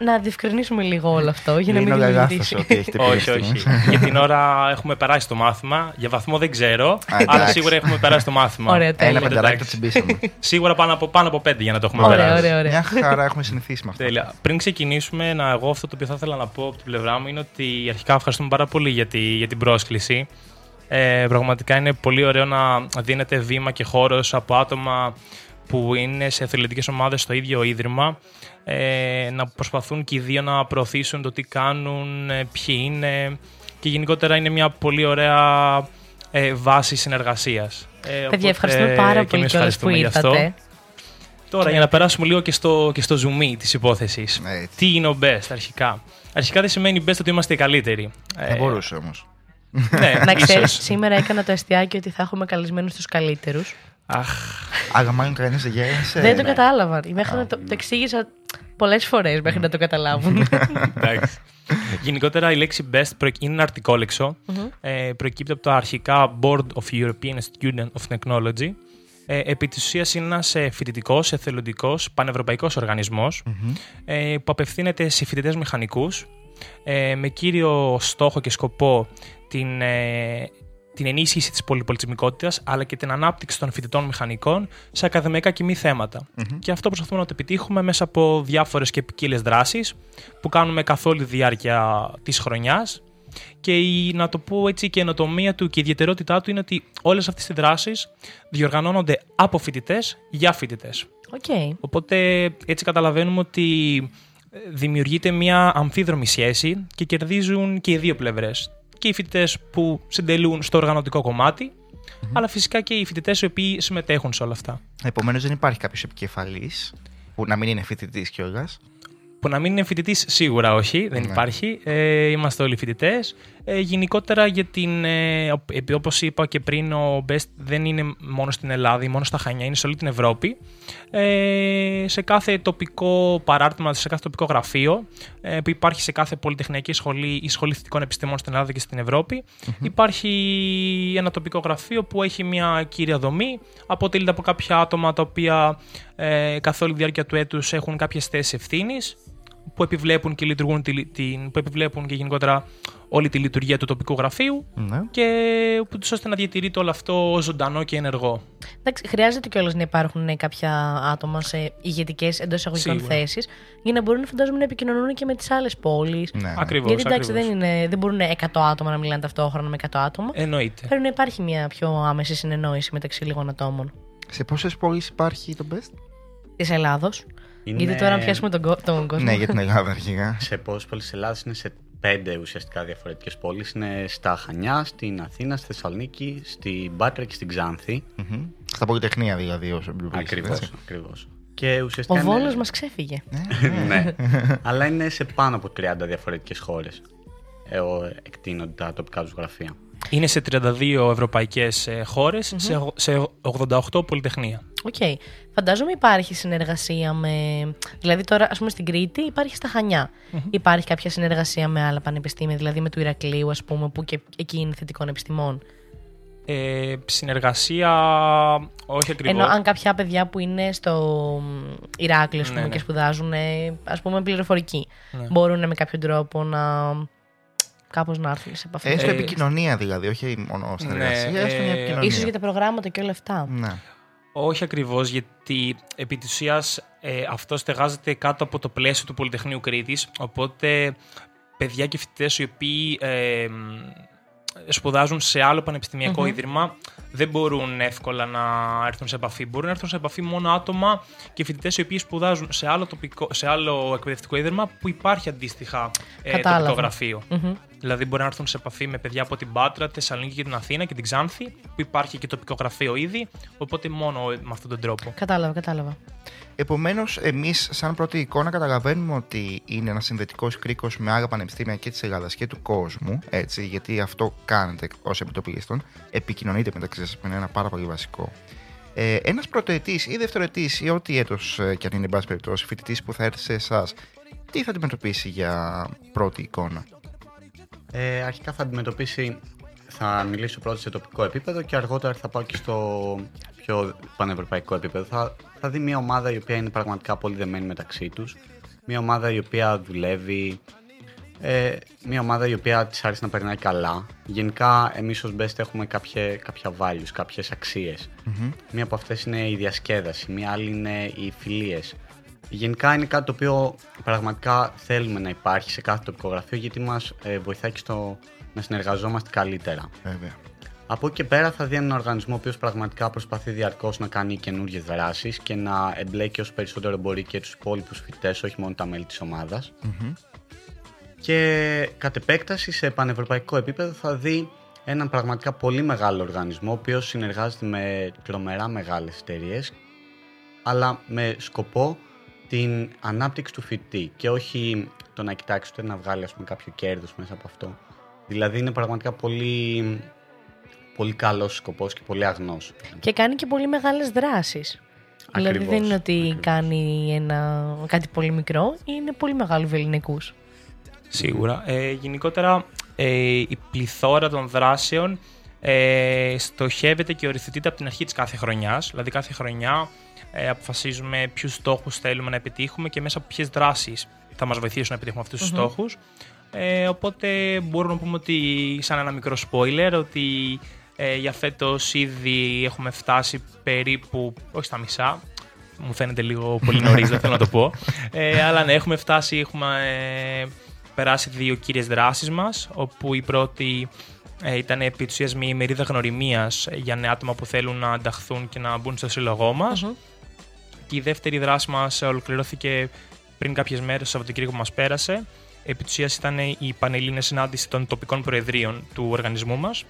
Να διευκρινίσουμε λίγο όλο αυτό για να
Δεν
μην
είναι όλα λάθος
δημιουργήσει.
ό,τι έχετε πει
όχι,
μέχρι
όχι.
στιγμής.
Για την ώρα έχουμε περάσει το μάθημα. Για βαθμό δεν ξέρω, αλλά
εντάξει.
σίγουρα έχουμε περάσει το μάθημα.
Ωραία,
Ένα
τέλεια.
πενταράκι το
Εντάξει.
τσιμπήσαμε.
Σίγουρα πάνω από, πάνω από πέντε για να το έχουμε
Ωραία,
περάσει.
ωραία, ωραία.
Μια χαρά έχουμε συνηθίσει με αυτό.
Τέλεια. Πριν ξεκινήσουμε, να, εγώ αυτό το οποίο θα ήθελα να πω από την πλευρά μου είναι ότι αρχικά ευχαριστούμε πάρα πολύ για, τη, για την πρόσκληση. Ε, πραγματικά είναι πολύ ωραίο να δίνετε βήμα και χώρος από άτομα που είναι σε αθλητικές ομάδες στο ίδιο ίδρυμα ε, να προσπαθούν και οι δύο να προωθήσουν το τι κάνουν, ε, ποιοι είναι και γενικότερα είναι μια πολύ ωραία ε, βάση συνεργασίας. Ε, οπότε
Παιδιά, ευχαριστούμε πάρα
και
πολύ
εμείς
κιόλας που
ευχαριστούμε γι' αυτό.
ήρθατε.
Τώρα, για να περάσουμε λίγο και στο, και στο zoom της υπόθεσης.
Έτσι.
Τι είναι ο best αρχικά; Αρχικά δεν σημαίνει best ότι είμαστε οι καλύτεροι.
Θα
Ε,
μπορούσε όμως.
Ναι,
Να ξέρεις,
ίσως.
σήμερα έκανα το αστιάκι ότι θα έχουμε καλεσμένους τους καλύτερους.
Αχ,
Αλλά μάλλον κανείς δεν γέλασε.
Δεν το
ναι.
κατάλαβαν. Μέχρι να το, το εξήγησα πολλές φορές μέχρι να το καταλάβουν.
εντάξει. Γενικότερα η λέξη best προκ- είναι ένα αρτικόλεξο. ε, προκύπτει από το αρχικά Board of European Student of Technology. Ε, επί της ουσίας είναι ένας ε, φοιτητικός, εθελοντικός, πανευρωπαϊκός οργανισμός, ε, που απευθύνεται σε φοιτητές μηχανικούς ε, με κύριο στόχο και σκοπό την, ε, την ενίσχυση της πολυπολιτισμικότητας αλλά και την ανάπτυξη των φοιτητών μηχανικών σε ακαδημαϊκά και μη θέματα. Και αυτό προσπαθούμε να το επιτύχουμε μέσα από διάφορες και ποικίλες δράσεις που κάνουμε καθ' όλη τη διάρκεια της χρονιάς και η, να το πω έτσι και η ενοτομία του και η ιδιαιτερότητά του είναι ότι όλες αυτές οι δράσεις διοργανώνονται από φοιτητές για φοιτητές.
Οκ.
Οπότε έτσι καταλαβαίνουμε ότι ε, δημιουργείται μια αμφίδρομη σχέση και κερδίζουν και οι δύο πλευρές. Και οι φοιτητές που συντελούν στο οργανωτικό κομμάτι, αλλά φυσικά και οι φοιτητές οι οποίοι συμμετέχουν σε όλα αυτά.
Επομένως δεν υπάρχει κάποιος επικεφαλής που να μην είναι φοιτητής κιόλας;
Που να μην είναι φοιτητής, σίγουρα όχι, δεν
Ναι.
υπάρχει. Ε, είμαστε όλοι φοιτητές. Ε, γενικότερα για την, ε, οπ- όπως είπα και πριν, ο Best δεν είναι μόνο στην Ελλάδα ή μόνο στα Χανιά, είναι σε όλη την Ευρώπη. Ε, σε κάθε τοπικό παράρτημα, σε κάθε τοπικό γραφείο ε, που υπάρχει σε κάθε πολυτεχνιακή σχολή ή σχολή θετικών επιστημών στην Ελλάδα και στην ευρωπη υπάρχει ένα τοπικό γραφείο που έχει μια κύρια δομή, αποτελείται από κάποια άτομα τα οποία ε, καθ' όλη τη διάρκεια του έτους έχουν κάποιες θέσεις ευθύνης που επιβλέπουν και λειτουργούν τη, την, που επιβλέπουν και γενικότερα όλη τη λειτουργία του τοπικού γραφείου
Ναι.
και ούτως ώστε να διατηρείται όλο αυτό ζωντανό και ενεργό.
Εντάξει, χρειάζεται κιόλας να υπάρχουν ε, κάποια άτομα σε ηγετικές εντός εισαγωγικών
Σίγουρα.
θέσεις για να μπορούν φαντάζομαι να επικοινωνούν και με τις άλλες πόλεις.
Ναι.
Ακριβώς,
Γιατί εντάξει,
ακριβώς.
δεν, είναι, δεν μπορούν 100 άτομα να μιλάνε ταυτόχρονα με 100 άτομα.
Εννοείται.
Πρέπει να υπάρχει μια πιο άμεση συνεννόηση μεταξύ λίγων ατόμων.
Σε πόσες πόλεις υπάρχει το best?
Της Ελλάδος.
Είναι-
Γιατί τώρα να πιάσουμε τον, κο- τον κόσμο.
ναι, για την Ελλάδα αρχικά.
Σε πόσες πόλεις της Ελλάδας είναι σε πέντε ουσιαστικά διαφορετικές πόλεις. Είναι στα Χανιά, στην Αθήνα, στη Θεσσαλονίκη, στην Πάτρα και στην Ξάνθη.
Μμμ. Στα πολυτεχνία δηλαδή, όσο εμπειροπολιτής,
Ακριβώς.
έτσι.
Ακριβώς. Και
Ο
ουσιαστικά. είναι-
Βόλος μας ξέφυγε.
ναι. Αλλά είναι σε πάνω από 30 διαφορετικές χώρες. Εκτείνονται τα τοπικά του γραφεία.
Είναι σε 32 ευρωπαϊκές ε, χώρες, σε, ογ- σε 88 πολυτεχνία.
Οκ. Φαντάζομαι υπάρχει συνεργασία με. Δηλαδή τώρα, ας πούμε, στην Κρήτη υπάρχει στα Χανιά Υπάρχει κάποια συνεργασία με άλλα πανεπιστήμια, δηλαδή με του Ηρακλείου, ας πούμε, που και εκεί είναι θετικών επιστημών;
Ε, συνεργασία, όχι ακριβώς.
Ενώ αν κάποια παιδιά που είναι στο μ, Ηράκλειο ας πούμε,
Ναι, ναι.
και σπουδάζουν, ε, ας πούμε, πληροφορική,
Ναι.
μπορούν με κάποιο τρόπο να. κάπως να έρθουν σε επαφή.
Έστω
Ε,
επικοινωνία δηλαδή, όχι μόνο συνεργασία,
ναι,
έστω μια
ε,
επικοινωνία.
Ίσως για τα προγράμματα και όλα αυτά.
Ναι.
Όχι ακριβώς, γιατί επί της ουσίας ε, αυτό στεγάζεται κάτω από το πλαίσιο του Πολυτεχνείου Κρήτης, οπότε παιδιά και φοιτητές οι οποίοι ε, μ, σπουδάζουν σε άλλο πανεπιστημιακό ίδρυμα δεν μπορούν εύκολα να έρθουν σε επαφή. Μπορούν να έρθουν σε επαφή μόνο άτομα και φοιτητές οι οποίοι σπουδάζουν σε άλλο, τοπικό, σε άλλο εκπαιδευτικό ίδρυμα που υπάρχει αντίστοιχα ε,
Κατάλαβα.
τοπικό γραφείο.
Μμμ.
Δηλαδή μπορεί να έρθουν σε επαφή με παιδιά από την Πάτρα, τη Θεσσαλονίκη και την Αθήνα και την Ξάνθη, που υπάρχει και τοπικό γραφείο ήδη. Οπότε μόνο με αυτόν τον τρόπο.
Κατάλαβα, κατάλαβα.
Επομένως, εμείς, σαν πρώτη εικόνα, καταλαβαίνουμε ότι είναι ένας συνδετικός κρίκος με άλλα πανεπιστήμια και της Ελλάδας και του κόσμου. Έτσι, γιατί αυτό κάνετε ως επιτοπλίστων. Επικοινωνείτε μεταξύ σα, που είναι ένα πάρα πολύ βασικό. Ε, ένας πρωτοετής ή δευτεροετής ή ό,τι έτος και αν είναι, εν πάση περιπτώσει, φοιτητής που θα έρθει σε εσάς, τι θα αντιμετωπίσει για πρώτη εικόνα;
Ε, αρχικά θα αντιμετωπίσει, θα μιλήσω πρώτα σε τοπικό επίπεδο και αργότερα θα πάω και στο πιο πανευρωπαϊκό επίπεδο. Θα, θα δει μια ομάδα η οποία είναι πραγματικά πολύ δεμένη μεταξύ τους. Μια ομάδα η οποία δουλεύει, ε, μια ομάδα η οποία της άρεσε να περνάει καλά. Γενικά εμείς ως Best έχουμε κάποια, κάποια values, κάποιες αξίες. Μία από αυτές είναι η διασκέδαση, μία άλλη είναι οι φιλίες. Γενικά είναι κάτι το οποίο πραγματικά θέλουμε να υπάρχει σε κάθε τοπικό γραφείο γιατί μας ε, βοηθάει και στο να συνεργαζόμαστε καλύτερα.
Βέβαια.
Από εκεί και πέρα θα δει έναν οργανισμό ο οποίος πραγματικά προσπαθεί διαρκώς να κάνει καινούργιες δράσεις και να εμπλέκει όσο περισσότερο μπορεί και τους υπόλοιπους φοιτητές, όχι μόνο τα μέλη της ομάδας. Και κατ' επέκταση σε πανευρωπαϊκό επίπεδο θα δει έναν πραγματικά πολύ μεγάλο οργανισμό ο οποίος συνεργάζεται με τρομερά μεγάλες εταιρείες, αλλά με σκοπό την ανάπτυξη του φοιτητή και όχι το να κοιτάξει ούτε να βγάλει ας πούμε, κάποιο κέρδος μέσα από αυτό. Δηλαδή είναι πραγματικά πολύ, πολύ καλός σκοπός και πολύ αγνός.
Και κάνει και πολύ μεγάλες δράσεις. Δηλαδή
Ακριβώς,
δεν είναι ότι
ακριβώς.
κάνει ένα, κάτι πολύ μικρό, είναι πολύ μεγάλο βεληνικούς.
Σίγουρα. Ε, γενικότερα, ε, η πληθώρα των δράσεων ε, στοχεύεται και οριοθετείται από την αρχή της κάθε χρονιάς. Δηλαδή, κάθε χρονιά ε, αποφασίζουμε ποιους στόχους θέλουμε να επιτύχουμε και μέσα από ποιες δράσεις θα μας βοηθήσουν να επιτύχουμε αυτούς τους στόχους. Ε, οπότε μπορούμε να πούμε ότι, σαν ένα μικρό spoiler, ότι ε, για φέτος ήδη έχουμε φτάσει περίπου, όχι στα μισά, μου φαίνεται λίγο πολύ νωρίς, δεν θέλω να το πω. Ε, αλλά ναι, έχουμε φτάσει, έχουμε ε, περάσει δύο κύριες δράσεις μας, όπου η πρώτη ε, ήταν επί της ουσίας μια ημερίδα γνωριμίας για νέα άτομα που θέλουν να ανταχθούν και να μπουν στο σύλλογό μας. Και η δεύτερη δράση μας ολοκληρώθηκε πριν κάποιες μέρες, το Σαββατοκύριακο που μας πέρασε. Επί της ουσίας ήταν η πανελλήνια συνάντηση των τοπικών προεδρίων του οργανισμού μας.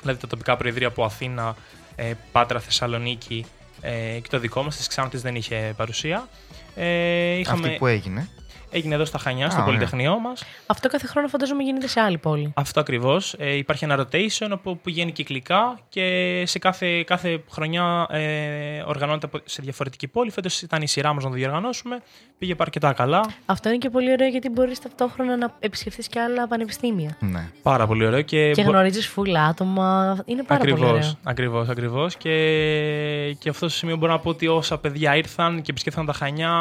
Δηλαδή τα τοπικά προεδρία από Αθήνα, ε, Πάτρα, Θεσσαλονίκη ε, και το δικό μας, της Ξάνθης δεν είχε παρουσία. Ε, είχαμε...
Αυτή που έγινε.
Έγινε εδώ στα Χανιά, στο
Α, ωραία.
Πολυτεχνείο μας.
Αυτό κάθε χρόνο φαντάζομαι γίνεται σε άλλη πόλη.
Αυτό ακριβώς. Ε, υπάρχει ένα rotation όπου που πηγαίνει κυκλικά και σε κάθε, κάθε χρονιά ε, οργανώνεται από- σε διαφορετική πόλη. Φέτος ήταν η σειρά μας να το διοργανώσουμε. Πήγε αρκετά καλά.
Αυτό είναι και πολύ ωραίο γιατί μπορείς ταυτόχρονα να επισκεφθείς και άλλα πανεπιστήμια.
Ναι.
Πάρα πολύ ωραίο. Και,
Και
μπο-
γνωρίζεις φουλ άτομα. Είναι πάρα πολύ
Ακριβώς,
ωραίο.
ακριβώς, ακριβώς. Και, και αυτό στο σημείο μπορώ να πω ότι όσα παιδιά ήρθαν και επισκέφθηκαν τα Χανιά,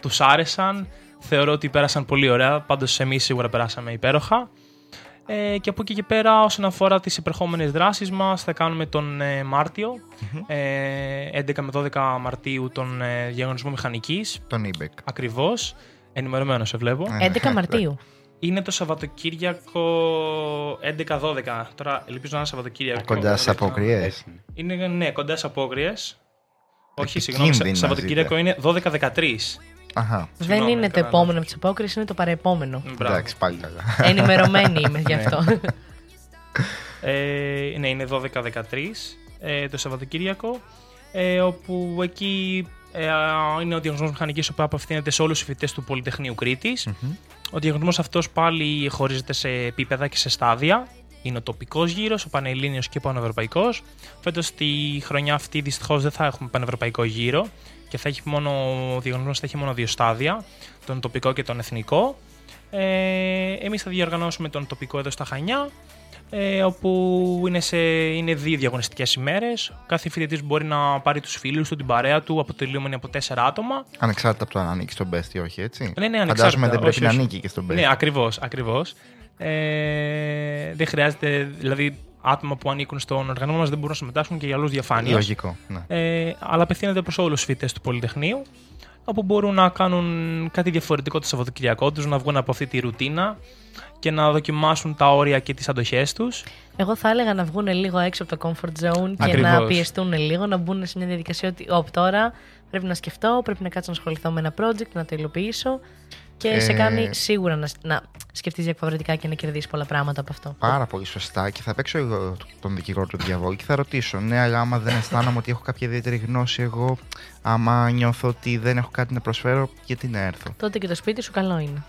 τους άρεσαν. Θεωρώ ότι πέρασαν πολύ ωραία. Πάντως εμείς σίγουρα περάσαμε υπέροχα. Ε, και από εκεί και πέρα όσον αφορά τις επερχόμενες δράσεις μας θα κάνουμε τον ε, μαρτιο ε, 11 με 12 Μαρτίου τον ε, διαγωνισμό μηχανικής.
Τον Ιμπεκ.
Ακριβώς. Ενημερωμένο σε βλέπω.
Ε,
11 Μαρτίου.
Είναι το Σαββατοκύριακο 11-12. Τώρα ελπίζω να είναι Σαββατοκύριακο.
Κοντά στις αποκριέ.
Έτσι είναι.
Είναι ναι, κοντά στις απόκριες. Όχι,
Επικίνδυνα
συγγνώμη, Σα-
ζείτε.
Σαββατοκύριακο είναι 12-13.
Αχα.
Δεν
Συγγνώμη,
είναι το
καλά.
επόμενο από τι απόκριε, είναι το παρεπόμενο.
Μπράβο.
Εντάξει, πάλι καλά.
Ενημερωμένη είμαι γι'
Ναι.
αυτό.
Ε, ναι, είναι 12-13 ε, το Σαββατοκύριακο. Ε, όπου εκεί ε, είναι ο διαγωνισμό μηχανικής που απευθύνεται σε όλους τους φοιτητές του Πολυτεχνείου Κρήτης. Ο διαγωνισμό αυτός πάλι χωρίζεται σε επίπεδα και σε στάδια. Είναι ο τοπικός γύρος, ο πανελλήνιος και ο πανευρωπαϊκός. Φέτος τη χρονιά αυτή δυστυχώς δεν θα έχουμε πανευρωπαϊκό γύρο και θα έχει μόνο, ο διαγωνισμός θα έχει μόνο δύο στάδια, τον τοπικό και τον εθνικό. Ε, εμείς θα διοργανώσουμε τον τοπικό εδώ στα Χανιά, ε, όπου είναι, σε, είναι δύο διαγωνιστικές ημέρες. Κάθε φοιτητής μπορεί να πάρει τους φίλους του, την παρέα του, αποτελούμενη από τέσσερα άτομα.
Ανεξάρτητα από το αν ανήκει στον Best ή όχι, έτσι.
Ναι, ναι,
Φαντάζομαι
ανεξάρτητα.
δεν πρέπει
Όχι,
να
όχι.
ανήκει και στον Best.
Ναι, ακριβώς, ακριβώς. Ε, δεν χρειάζεται, δηλαδή άτομα που ανήκουν στον οργανισμό μας δεν μπορούν να συμμετάσχουν και για λόγους διαφάνειας.
Λογικό. Ναι.
Ε, αλλά απευθύνεται προς όλους τους φοιτητές του Πολυτεχνείου όπου μπορούν να κάνουν κάτι διαφορετικό το Σαββατοκυριακό τους, να βγουν από αυτή τη ρουτίνα και να δοκιμάσουν τα όρια και τις αντοχές τους.
Εγώ θα έλεγα να βγουν λίγο έξω από το comfort zone και
Ακριβώς.
να πιεστούν λίγο, να μπουν σε μια διαδικασία ότι «Ωπ, τώρα πρέπει να σκεφτώ, πρέπει να κάτσω να ασχοληθώ με ένα project, να το υλοποιήσω. Και σε
Ε,
κάνει σίγουρα να, να σκεφτείς διαφορετικά και να κερδίσεις πολλά πράγματα από αυτό.
Πάρα πολύ σωστά και θα παίξω εγώ τον δικηγόρο του διαβόλου και θα ρωτήσω. Ναι, αλλά άμα δεν αισθάνομαι ότι έχω κάποια ιδιαίτερη γνώση, εγώ, άμα νιώθω ότι δεν έχω κάτι να προσφέρω, γιατί να έρθω;
Τότε και το σπίτι σου καλό είναι.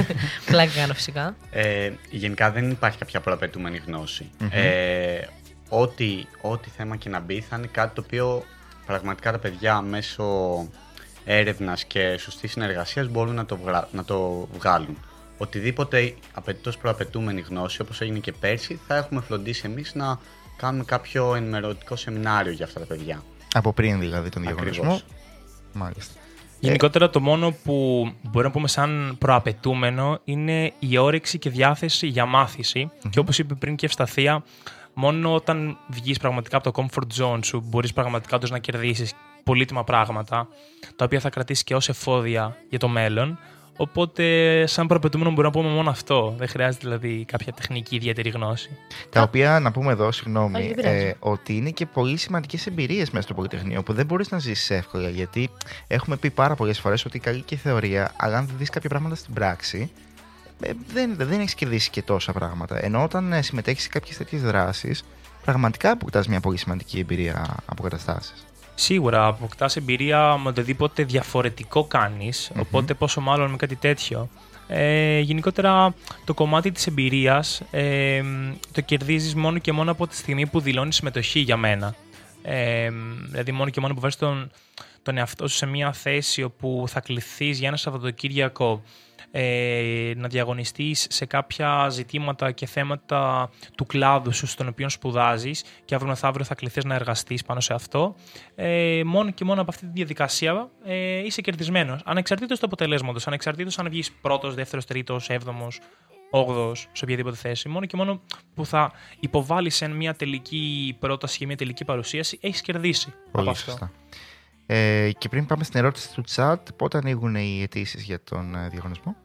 Πλάκα κάνω φυσικά.
Ε, γενικά δεν υπάρχει κάποια προαπαιτούμενη γνώση. Ε, ό,τι, ό,τι θέμα και να μπει θα είναι κάτι το οποίο πραγματικά τα παιδιά μέσω έρευνας και σωστής συνεργασίας μπορούν να το, βγα- να το βγάλουν. Οτιδήποτε απαιτεί ως προαπαιτούμενη γνώση, όπως έγινε και πέρσι, θα έχουμε φροντίσει εμείς να κάνουμε κάποιο ενημερωτικό σεμινάριο για αυτά τα παιδιά.
Από πριν δηλαδή τον
Ακριβώς.
διαγωνισμό. Μάλιστα.
Γενικότερα το μόνο που μπορεί να πούμε σαν προαπαιτούμενο είναι η όρεξη και διάθεση για μαθηση και όπως είπε πριν και ευσταθία, μόνο όταν βγεις πραγματικά από το comfort zone σου μπορείς πραγματικά όντως να κερδίσεις πολύτιμα πράγματα τα οποία θα κρατήσεις και ως εφόδια για το μέλλον. Οπότε, σαν προαπαιτούμενο μπορούμε να πούμε μόνο αυτό. Δεν χρειάζεται δηλαδή κάποια τεχνική ιδιαίτερη γνώση.
Τα οποία να πούμε εδώ,
Όχι,
συγγνώμη,
δεν πειράζει.
ε, ότι είναι και πολύ σημαντικές εμπειρίες μέσα στο Πολυτεχνείο που δεν μπορείς να ζήσει εύκολα. Γιατί έχουμε πει πάρα πολλές φορές ότι καλή και η θεωρία, αλλά αν δεν δεις κάποια πράγματα στην πράξη, ε, δεν, δεν έχεις κερδίσει και τόσα πράγματα. Ενώ όταν ε, συμμετέχεις σε κάποιες τέτοιες δράσεις, πραγματικά αποκτάς μια πολύ σημαντική εμπειρία από καταστάσεις.
Σίγουρα αποκτάς εμπειρία με οτιδήποτε διαφορετικό κάνεις, οπότε πόσο μάλλον με κάτι τέτοιο. Ε, γενικότερα το κομμάτι της εμπειρίας ε, το κερδίζεις μόνο και μόνο από τη στιγμή που δηλώνεις συμμετοχή για μένα. Ε, δηλαδή μόνο και μόνο που βάζεις τον, τον εαυτό σου σε μια θέση όπου θα κληθείς για ένα Σαββατοκύριακο ε, να διαγωνιστείς σε κάποια ζητήματα και θέματα του κλάδου σου στον οποίο σπουδάζεις και αύριο μεθαύριο θα κληθείς να εργαστείς πάνω σε αυτό. Ε, μόνο και μόνο από αυτή τη διαδικασία ε, είσαι κερδισμένος. Ανεξαρτήτως του αποτελέσματος, ανεξαρτήτως αν βγεις πρώτος, δεύτερος, τρίτος, έβδομος, όγδοος σε οποιαδήποτε θέση. Μόνο και μόνο που θα υποβάλεις σε μια τελική πρόταση και μια τελική παρουσίαση, έχεις κερδίσει. από
Πολύ
αυτό.
σωστά. Ε, και πριν πάμε στην ερώτηση του chat, πότε ανοίγουν οι αιτήσεις για τον ε, διαγωνισμό;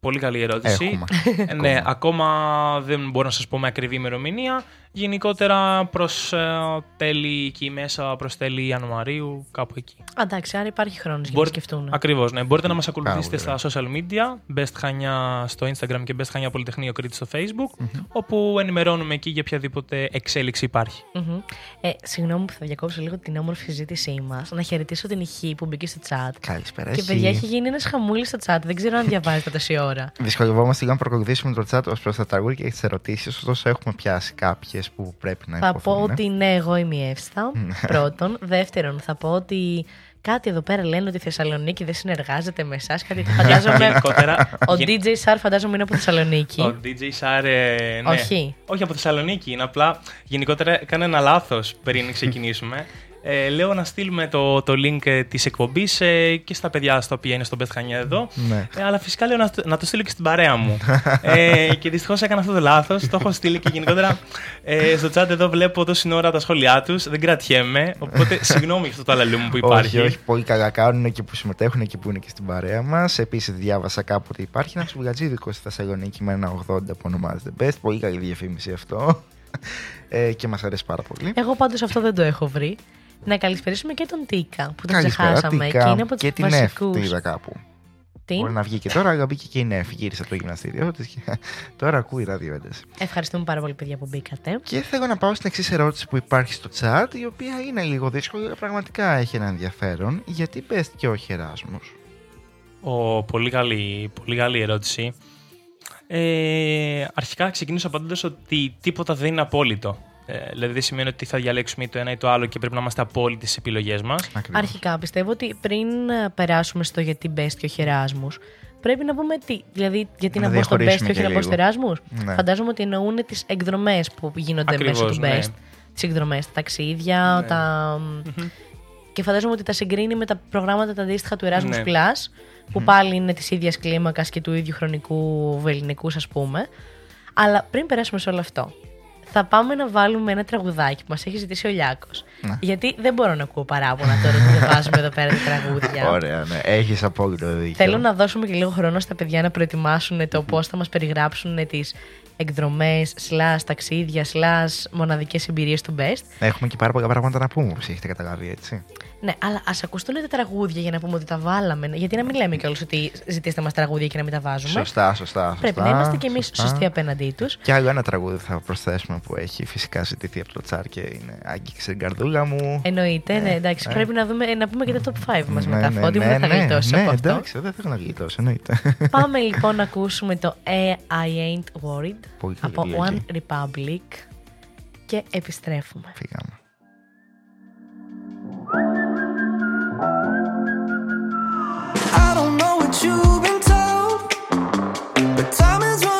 Πολύ καλή ερώτηση.
Έχουμε.
Ε, ναι, ακόμα δεν μπορώ να σας πω με ακριβή ημερομηνία. Γενικότερα προς ε, τέλη εκεί μέσα, προς τέλη Ιανουαρίου, κάπου εκεί.
Α, εντάξει, άρα υπάρχει χρόνος για να
Μπορείτε-
σκεφτούν.
Ακριβώς, ναι. Μπορείτε να μας ακολουθήσετε
ωραία.
στα social media, Best Χανιά στο Instagram και Best Χανιά Πολυτεχνείο Κρήτη στο Facebook, όπου ενημερώνουμε εκεί για οποιαδήποτε εξέλιξη υπάρχει.
Μμμ. Ε, συγγνώμη που θα διακόψω λίγο την όμορφη συζήτησή μας. Να χαιρετήσω την ηχή που μπήκε στο chat.
Καλησπέρα.
Και
εσύ.
παιδιά, έχει γίνει ένας χαμούλης στο chat. Δεν ξέρω αν διαβάζετε τόση ώρα.
Δυσκολευόμαστε λίγο να προκολουθήσουμε το chat ως προς τα τραγούδια και τις ερωτήσεις, ωστόσο έχουμε πιάσει κάποιες που πρέπει να
θα πω
υποθούν.
ότι ναι, εγώ είμαι η Εύστα. πρώτον. Δεύτερον, θα πω ότι κάτι εδώ πέρα λένε ότι η Θεσσαλονίκη δεν συνεργάζεται με εσάς. Κάτι φαντάζομαι.
Γενικότερα,
Ο
γεν-
DJ Sar φαντάζομαι είναι από Θεσσαλονίκη.
Ο DJ Sar, ε, ναι.
Όχι.
Όχι από Θεσσαλονίκη. Είναι απλά γενικότερα έκανε ένα λάθος πριν ξεκινήσουμε. Ε, λέω να στείλουμε το, το link ε, της εκπομπής ε, και στα παιδιά στα οποία είναι στο Best Χανιά εδώ.
Ναι.
Ε, αλλά φυσικά λέω να, το- να το στείλω και στην παρέα μου. ε, και δυστυχώς έκανα αυτό το λάθος. Το έχω στείλει και γενικότερα ε, στο chat εδώ βλέπω τόση ώρα τα σχόλιά τους. Δεν κρατιέμαι. Οπότε συγγνώμη για αυτό το αλαλούμ που υπάρχει.
Όχι, όχι, πολύ καλά κάνουν και που συμμετέχουν και που είναι και στην παρέα μας. Επίσης, διάβασα κάπου ότι υπάρχει ένας τσουμπλατζίδικο στη Θεσσαλονίκη με ένα 80 που ονομάζεται Best. Πολύ καλή διαφήμιση αυτό. Ε, και μας αρέσει πάρα πολύ.
Εγώ πάντως αυτό δεν το έχω βρει. Να καλησπερίσουμε και τον Τίκα που τον
Καλησπέρα,
ξεχάσαμε.
Τίκα.
Και είναι από
και
του
την Εφ
βασικού.
τη είδα κάπου.
Τι;
Μπορεί να βγει και τώρα, αλλά μπήκε και η Νεφ. Γύρισε από το γυμναστήριό της και τώρα ακούει ραδιοένταση.
Ευχαριστούμε πάρα πολύ, παιδιά, που μπήκατε.
Και θέλω να πάω στην εξής ερώτηση που υπάρχει στο chat, η οποία είναι λίγο δύσκολη, αλλά πραγματικά έχει ένα ενδιαφέρον. Γιατί Best και όχι Εράσμος;
Ο, πολύ, καλή, πολύ καλή ερώτηση. Ε, αρχικά ξεκινήσω απαντώντας ότι τίποτα δεν είναι απόλυτο. Ε, δηλαδή δεν σημαίνει ότι θα διαλέξουμε ή το ένα ή το άλλο και πρέπει να είμαστε απόλυτοι στις επιλογές μας.
Ακριβώς.
Αρχικά πιστεύω ότι πριν ε, περάσουμε στο γιατί best και όχι Εράσμους, πρέπει να πούμε τι. Δηλαδή, γιατί
Να
να, μπω στο best
διαχωρίσουμε
και όχι
και
να μπω στο
λίγο.
Εράσμους.
Ναι.
Φαντάζομαι ότι εννοούν τις εκδρομές που γίνονται
Ακριβώς,
μέσα του
ναι.
best. Τις εκδρομές, τα ταξίδια,
Ναι.
τα. Και φαντάζομαι ότι τα συγκρίνει με τα προγράμματα τα αντίστοιχα του Erasmus
Ναι.
Plus, που πάλι είναι της ίδιας κλίμακας και του ίδιου χρονικού βεληνικού, ας πούμε. Αλλά πριν περάσουμε σε όλο αυτό, θα πάμε να βάλουμε ένα τραγουδάκι που μας έχει ζητήσει ο Λιάκος.
Ναι.
Γιατί δεν μπορώ να ακούω παράπονα τώρα ότι δεν βάζουμε εδώ πέρα τα τραγούδια.
Ωραία, ναι. Έχεις απόλυτο δίκιο.
Θέλω να δώσουμε και λίγο χρόνο στα παιδιά να προετοιμάσουν το πώς θα μας περιγράψουν τις εκδρομές, slash ταξίδια, slash μοναδικές εμπειρίες του Best.
Έχουμε και πάρα πολλά πράγματα να πούμε, όπως έχετε καταλάβει, έτσι.
Ναι, αλλά ας ακουστούν τα τραγούδια για να πούμε ότι τα βάλαμε. Γιατί να μην λέμε κιόλας ότι ζητήστε μας τραγούδια και να μην τα βάζουμε.
Σωστά, σωστά. σωστά
Πρέπει να είμαστε κι εμείς
σωστά.
σωστοί απέναντί τους.
Και άλλο ένα τραγούδι θα προσθέσουμε που έχει φυσικά ζητηθεί από το τσάρ και είναι Άγγιξε την καρδούλα μου.
Εννοείται, ναι, εντάξει.
ναι.
Πρέπει να, δούμε, να πούμε και τα top 5 μας
Ναι,
μετά.
ναι,
Φώτη μου
ναι,
δεν θα
ναι,
γλιτώσει
ναι,
από αυτό.
Εντάξει, δεν θέλω να γλιτώσω, εννοείται.
Πάμε λοιπόν να ακούσουμε το Eh, I Ain't Worried
Πολύ καλή
από
επιλογή.
One Republic και επιστρέφουμε.
Φύγαμε.
What you've been told, but time is running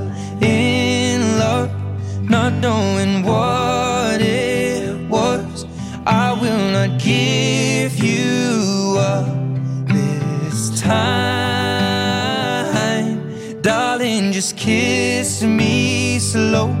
slow.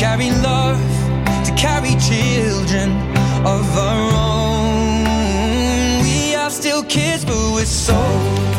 Carry love, to carry children of our own. We are still kids, but we're so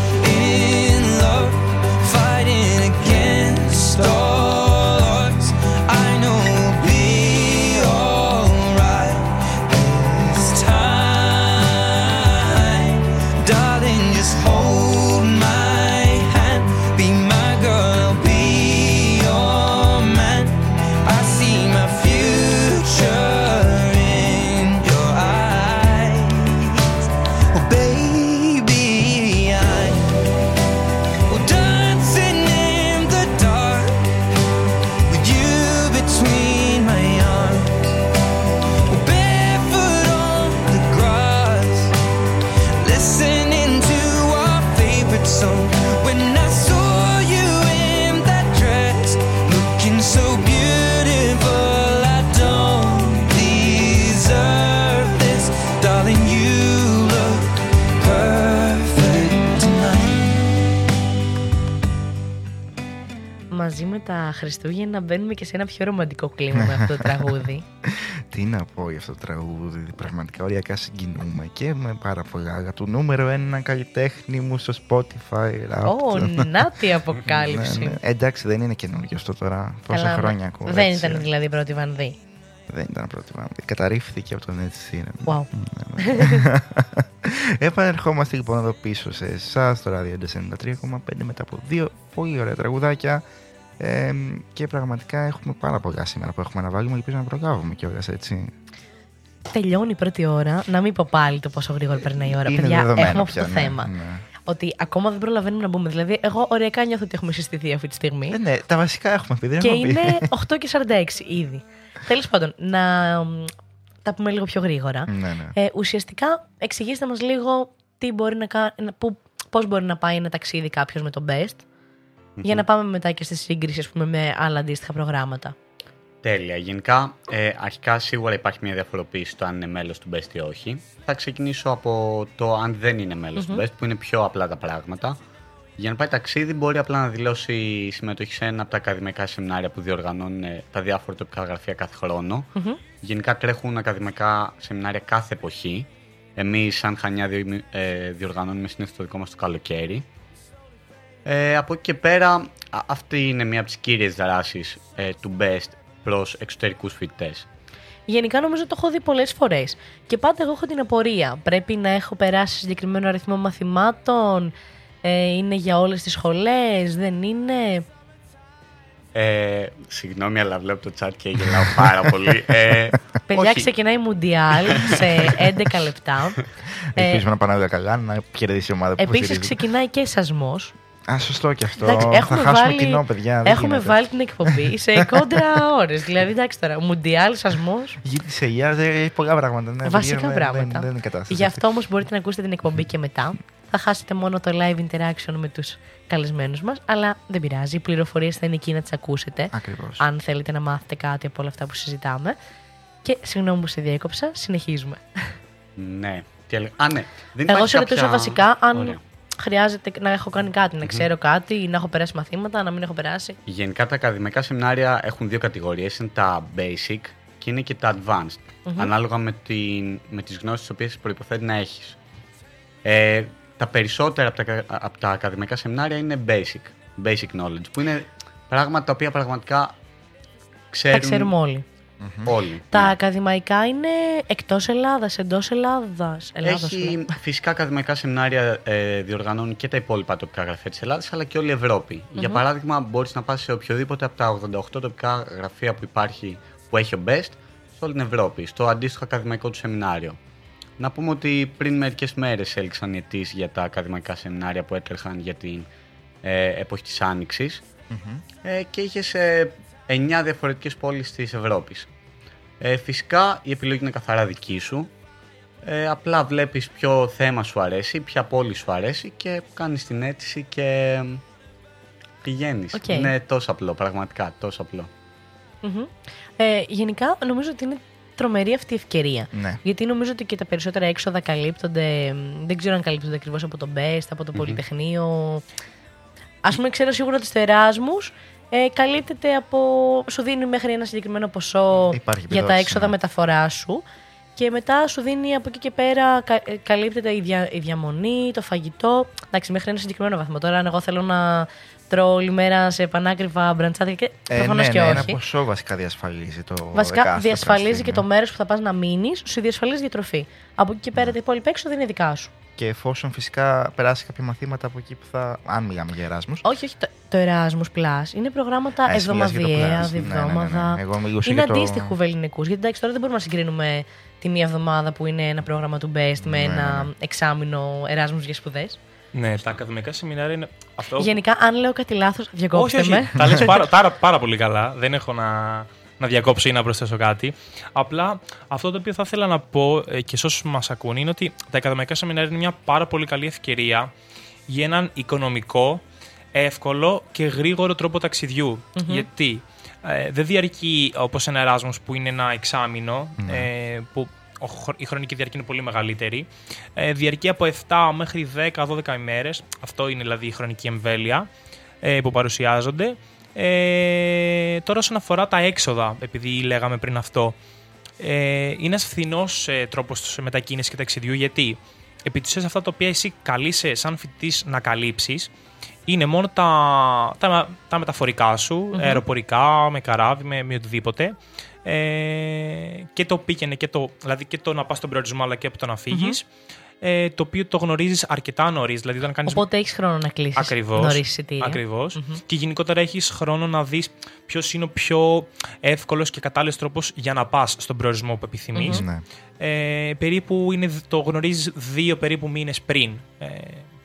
Χριστούγεννα μπαίνουμε και σε ένα πιο ρομαντικό κλίμα με αυτό το τραγούδι.
Τι να πω για αυτό το τραγούδι, πραγματικά οριακά συγκινούμε και με πάρα πολλά. Για το νούμερο ένα καλλιτέχνη μου στο Spotify. rap.
Ω, να τι αποκάλυψη.
Ναι, ναι. Εντάξει, δεν είναι καινούργιο αυτό τώρα. Πόσα
Καλά,
χρόνια ακούω.
Δεν
έτσι.
ήταν δηλαδή η πρώτη βανδύ.
Δεν ήταν πρώτη βάντη. Καταρρίφθηκε από τον Έτσι Σύνεμ.
Wow.
Επανερχόμαστε λοιπόν εδώ πίσω σε εσάς στο ράδιο 93,5 μετά από δύο πολύ ωραία τραγουδάκια. Ε, και πραγματικά έχουμε πάρα πολλά σήμερα που έχουμε να βάλουμε. Ελπίζω να προλάβουμε κιόλας έτσι.
Τελειώνει η πρώτη ώρα. Να μην πω πάλι το πόσο γρήγορα περνάει η ώρα.
Είναι
Παιδιά,
δεδομένο
έχουμε αυτό
πια,
το
ναι,
θέμα.
ναι.
Ότι ακόμα δεν προλαβαίνουμε να μπούμε. Δηλαδή, εγώ οριακά νιώθω ότι έχουμε συστηθεί αυτή τη στιγμή.
Ε, ναι, τα βασικά έχουμε πει. Δεν
και
έχουμε πει.
είναι 8 και 46 ήδη. Τέλος πάντων, να μ, τα πούμε λίγο πιο γρήγορα.
ναι, ναι.
Ε, ουσιαστικά, εξηγήστε μας λίγο τι μπορεί να κα... να- που- πώς μπορεί να πάει ένα ταξίδι κάποιος με το Best. Για να πάμε μετά και στη σύγκριση ας πούμε, με άλλα αντίστοιχα προγράμματα.
Τέλεια. Γενικά, ε, αρχικά σίγουρα υπάρχει μια διαφοροποίηση το αν είναι μέλος του Best ή όχι. Θα ξεκινήσω από το αν δεν είναι μέλος του Best, που είναι πιο απλά τα πράγματα. Για να πάει ταξίδι, μπορεί απλά να δηλώσει συμμετοχή σε ένα από τα ακαδημαϊκά σεμινάρια που διοργανώνουν ε, τα διάφορα τοπικά γραφεία κάθε χρόνο. Γενικά τρέχουν ακαδημαϊκά σεμινάρια κάθε εποχή. Εμείς, σαν Χανιά, διο- ε, διοργανώνουμε συνήθως το δικό μας το καλοκαίρι. Ε, από εκεί και πέρα, α- αυτή είναι μία από τις κύριες δράσεις ε, του BEST προς εξωτερικούς φοιτητές.
Γενικά νομίζω το έχω δει πολλές φορές. Και πάντα εγώ έχω την απορία. Πρέπει να έχω περάσει συγκεκριμένο αριθμό μαθημάτων; Ε, είναι για όλες τις σχολές, δεν είναι;
Ε, συγγνώμη, αλλά βλέπω το chat και γελάω πάρα πολύ. Ε,
Παιδιά,
όχι.
ξεκινάει η Μουντιάλ σε 11 λεπτά. Ε,
Ελπίζουμε να πάνε όλα καλά, να κερδίσει η ομάδα που
Επίσης,
υποστηρίζει.
ξεκινάει και σασμός.
Α, σωστό και αυτό.
Εντάξει,
θα
έχουμε
χάσουμε
βάλει-
κοινό, παιδιά. δεν
Έχουμε
γίνεται.
βάλει την εκπομπή σε κόντρα ώρες. δηλαδή, εντάξει τώρα, Μουντιάλ, σασμός.
Γύρισε η Ιά, έχει πολλά πράγματα. Ναι,
Βασικά
παιδιά, δεν-
πράγματα.
Δεν, δεν είναι κατάσταση.
Γι' αυτό όμως μπορείτε να ακούσετε την εκπομπή και μετά. Θα χάσετε μόνο το live interaction με τους καλεσμένους μας, αλλά δεν πειράζει. Οι πληροφορίες θα είναι εκεί να τις ακούσετε.
Ακριβώς.
Αν θέλετε να μάθετε κάτι από όλα αυτά που συζητάμε. Και συγγνώμη που σε διέκοψα, συνεχίζουμε.
Ναι. Τι έλεγα. Α, ναι. Δεν
Εγώ
υπάρχει
σε ρωτούσα
κάποια-
βασικά αν
Ωραία.
Χρειάζεται να έχω κάνει κάτι, να ξέρω κάτι ή να έχω περάσει μαθήματα, να μην έχω περάσει.
Γενικά τα ακαδημαϊκά σεμινάρια έχουν δύο κατηγορίες. Είναι τα basic και είναι και τα advanced. Ανάλογα με, την, με τις γνώσεις τις οποίες προϋποθέτει να έχεις. Ε, τα περισσότερα από τα, από τα ακαδημαϊκά σεμινάρια είναι basic. Basic knowledge. Που είναι πράγματα τα οποία πραγματικά ξέρουν
Τα ξέρουμε όλοι.
Όλοι.
Τα
Ναι.
ακαδημαϊκά είναι εκτός Ελλάδας, εντός Ελλάδας.
Έχει φυσικά ακαδημαϊκά σεμινάρια ε, διοργανώνουν και τα υπόλοιπα τοπικά γραφεία της Ελλάδας, αλλά και όλη η ευρωπη Για παράδειγμα, μπορείς να πας σε οποιοδήποτε από τα 88 τοπικά γραφεία που υπάρχει, που έχει ο BEST, σε όλη την Ευρώπη, στο αντίστοιχο ακαδημαϊκό του σεμινάριο. Να πούμε ότι πριν μερικές μέρες έλξαν οι αιτήσεις για τα ακαδημαϊκά σεμινάρια που έτρεχαν για την ε, εποχή της άνοιξης ε, και είχες σε 9 διαφορετικές πόλεις της Ευρώπης. Ε, φυσικά η επιλογή είναι καθαρά δική σου. Ε, απλά βλέπεις ποιο θέμα σου αρέσει, ποια πόλη σου αρέσει και κάνεις την αίτηση και πηγαίνεις.
Οκ.
Είναι τόσο απλό, πραγματικά τόσο απλό.
Μμμ. Ε, γενικά νομίζω ότι είναι τρομερή αυτή η ευκαιρία.
Ναι.
Γιατί νομίζω ότι και τα περισσότερα έξοδα καλύπτονται. μ, Δεν ξέρω αν καλύπτονται ακριβώς από το BEST, από το Πολυτεχνείο. Α πούμε, ξέρω σίγουρα ότι στο Εράσμου ε, καλύπτεται από. σου δίνει μέχρι ένα συγκεκριμένο ποσό
Υπάρχει
για τα
επιδότηση,
έξοδα
ναι.
μεταφορά σου. Και μετά σου δίνει από εκεί και πέρα, κα- ε, καλύπτεται η, δια- η διαμονή, το φαγητό. Εντάξει, μέχρι ένα συγκεκριμένο βαθμό. Τώρα, αν εγώ θέλω να τρώω όλη μέρα σε πανάκριβα μπραντσάδια και.
Ε,
προφανώς
ναι,
και
ναι,
όχι.
ένα ποσό βασικά διασφαλίζει το.
Βασικά
εκάστοτε
διασφαλίζει
αυτή,
και
ναι.
το μέρος που θα πας να μείνεις, σου διασφαλίζει διατροφή. Από εκεί και
Ναι.
πέρα τα υπόλοιπα έξοδα είναι δικά σου.
Και εφόσον φυσικά περάσει κάποια μαθήματα από εκεί που θα. Αν μιλάμε για Εράσμου.
Όχι, όχι. Το, το Erasmus Plus είναι προγράμματα
Ε, εσύ μιλάς για το
εβδομαδιαία,
Plus. Ναι, ναι, ναι, ναι.
διβδόμαδα.
Εγώ μιλούσα
Είναι
για το-
αντίστοιχου βεληνικούς. Γιατί εντάξει, τώρα δεν μπορούμε να συγκρίνουμε τη μία εβδομάδα που είναι ένα πρόγραμμα του Best με
Ναι,
ένα
ναι.
εξάμεινο Erasmus για σπουδές.
Ναι, τα ακαδημαϊκά σεμινάρια είναι αυτό.
Γενικά, αν λέω κάτι λάθος,
όχι,
διακόψτε
όχι.
με.
Τα λες πάρα, πάρα, πάρα πολύ καλά. Δεν έχω να, να διακόψω ή να προσθέσω κάτι. Απλά αυτό το οποίο θα ήθελα να πω ε, και σε όσους μας ακούν είναι ότι τα ακαδημαϊκά σεμινάρια είναι μια πάρα πολύ καλή ευκαιρία για έναν οικονομικό, εύκολο και γρήγορο τρόπο ταξιδιού. Γιατί ε, δεν διαρκεί όπως ένα Εράσμος που είναι ένα εξάμηνο, ε, που ο χρο- η χρονική διάρκεια είναι πολύ μεγαλύτερη. Ε, διαρκεί από 7 μέχρι 10-12 ημέρες. Αυτό είναι δηλαδή η χρονική εμβέλεια ε, που παρουσιάζονται. Ε, τώρα όσον αφορά τα έξοδα, επειδή λέγαμε πριν αυτό, ε, είναι ένας φθηνός ε, τρόπος μετακίνησης και ταξιδιού. Γιατί επί της ουσίας αυτά τα οποία εσύ καλείσαι σαν φοιτητής να καλύψεις είναι μόνο τα, τα, τα μεταφορικά σου, αεροπορικά, με καράβι, με, με οτιδήποτε. Ε, και το πήγαινε και το, δηλαδή και το να πας στον προορισμό αλλά και από το να φυγεις Ε, το οποίο το γνωρίζεις αρκετά νωρίς. Δηλαδή, όταν κάνεις
Οπότε έχεις χρόνο να κλείσεις
Ακριβώς.
νωρίς εισιτήρια.
Ακριβώς. Και γενικότερα έχεις χρόνο να δεις ποιος είναι ο πιο εύκολος και κατάλληλος τρόπος για να πας στον προορισμό που επιθυμεις
Ναι.
Ε, περίπου είναι, το γνωρίζεις δύο περίπου μήνες πριν. Ε,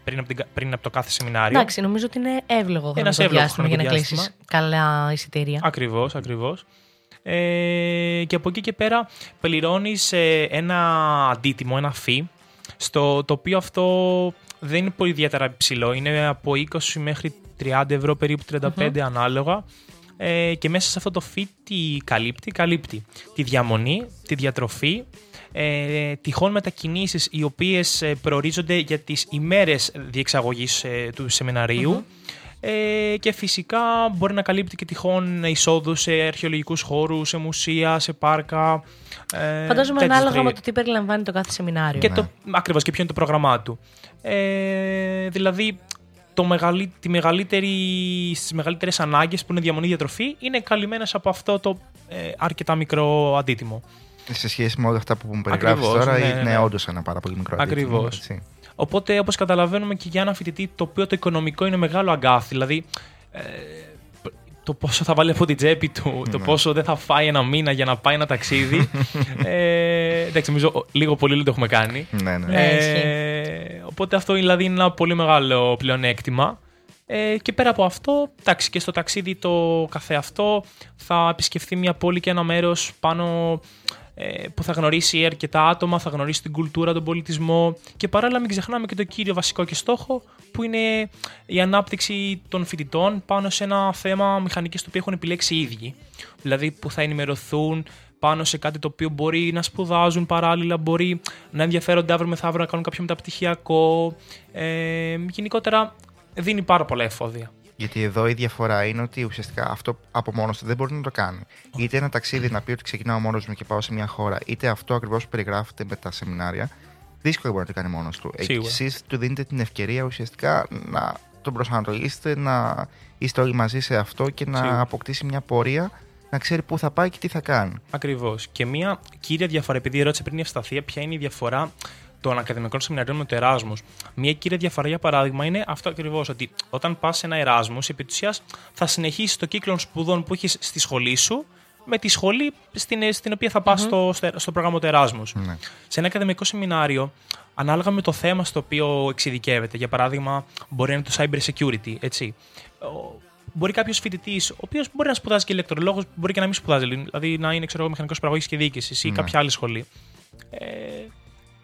πριν, από την, κα- πριν από το κάθε σεμινάριο.
Εντάξει, νομίζω ότι είναι εύλογο
Ένας
χρονικό
εύλογος
διάστημα για να
χρονικό
κλείσεις
διάστημα.
καλά εισιτήρια.
Ακριβώς, ακριβώς. Ε, και από εκεί και πέρα πληρώνεις ε, ένα αντίτιμο, ένα fee, στο το οποίο αυτό δεν είναι πολύ ιδιαίτερα υψηλό. Είναι από 20 μέχρι 30 ευρώ, περίπου 35 ανάλογα. Ε, και μέσα σε αυτό το fee τι καλύπτει, καλύπτει τη διαμονή, τη διατροφή, ε, τυχόν μετακινήσεις οι οποίες ε, προορίζονται για τις ημέρες διεξαγωγής ε, του σεμιναριου Ε, και φυσικά μπορεί να καλύπτει και τυχόν εισόδους σε αρχαιολογικούς χώρους, σε μουσεία, σε πάρκα. Ε,
Φαντάζομαι
τέτοιες
ανάλογα με
τρι-
το τι περιλαμβάνει το κάθε σεμινάριο.
και το, ακριβώς και ποιο είναι το πρόγραμμά του. Ε, δηλαδή, το μεγαλύ, τη μεγαλύτερη, στις μεγαλύτερες ανάγκες που είναι διαμονή διατροφή είναι καλυμμένες από αυτό το ε, αρκετά μικρό αντίτιμο.
Σε σχέση με όλα αυτά που μου περιγράφεις
Ακριβώς,
τώρα,
ναι,
είναι
ναι.
όντως ένα πάρα πολύ μικρό αντίτιμο,
Ακριβώς.
έτσι.
Οπότε, όπως καταλαβαίνουμε και για ένα φοιτητή το οποίο το οικονομικό είναι μεγάλο αγκάθι, δηλαδή ε, το πόσο θα βάλει από την τσέπη του, το
Ναι.
πόσο δεν θα φάει ένα μήνα για να πάει ένα ταξίδι. ε, εντάξει, νομίζω λίγο πολύ το έχουμε κάνει.
Ναι, ναι.
Ναι.
Ε, οπότε αυτό δηλαδή είναι ένα πολύ μεγάλο πλεονέκτημα. Ε, και πέρα από αυτό, εντάξει, και στο ταξίδι το καθεαυτό θα επισκεφθεί μια πόλη και ένα μέρος πάνω ε, που θα γνωρίσει αρκετά άτομα, θα γνωρίσει την κουλτούρα, τον πολιτισμό και παράλληλα μην ξεχνάμε και το κύριο βασικό και στόχο που είναι η ανάπτυξη των φοιτητών πάνω σε ένα θέμα μηχανικής το οποίο έχουν επιλέξει οι ίδιοι. Δηλαδή που θα ενημερωθούν πάνω σε κάτι το οποίο μπορεί να σπουδάζουν παράλληλα, μπορεί να ενδιαφέρονται αύριο μεθαύριο να κάνουν κάποιο μεταπτυχιακό. Ε, γενικότερα δίνει πάρα πολλά εφόδια.
Γιατί εδώ η διαφορά είναι ότι ουσιαστικά αυτό από μόνος του δεν μπορεί να το κάνει. Είτε ένα ταξίδι να πει ότι ξεκινάω μόνος μου και πάω σε μια χώρα, είτε αυτό ακριβώς που περιγράφεται με τα σεμινάρια, δύσκολο μπορεί να το κάνει μόνος του.
Σίγουρα.
Εσείς του δίνετε την ευκαιρία ουσιαστικά να τον προσανατολίσετε, να είστε όλοι μαζί σε αυτό και να
Σίγουρα.
αποκτήσει μια πορεία, να ξέρει πού θα πάει και τι θα κάνει.
Ακριβώς. Και μία κύρια διαφορά, επειδή ρώτησε πριν η Ευσταθία, ποια είναι η διαφορά των ακαδημαϊκών σεμιναρίων με το Εράσμου. Μία κύρια διαφορά, για παράδειγμα, είναι αυτό ακριβώς. Ότι όταν πας σε ένα Εράσμου, επί της ουσίας θα συνεχίσεις το κύκλο σπουδών που έχεις στη σχολή σου με τη σχολή στην, στην οποία θα πας στο, στο, στο πρόγραμμα του Εράσμου.
Ναι.
Σε ένα ακαδημαϊκό σεμινάριο, ανάλογα με το θέμα στο οποίο εξειδικεύεται, για παράδειγμα, μπορεί να είναι το cyber security, έτσι. Ο- Μπορεί κάποιος φοιτητής, ο οποίος μπορεί να σπουδάζει και ηλεκτρολόγος, μπορεί και να μην σπουδάζει, δηλαδή να είναι ξέρω, μηχανικός παραγωγής και διοίκησης ή
Ναι.
κάποια άλλη σχολή. Ε,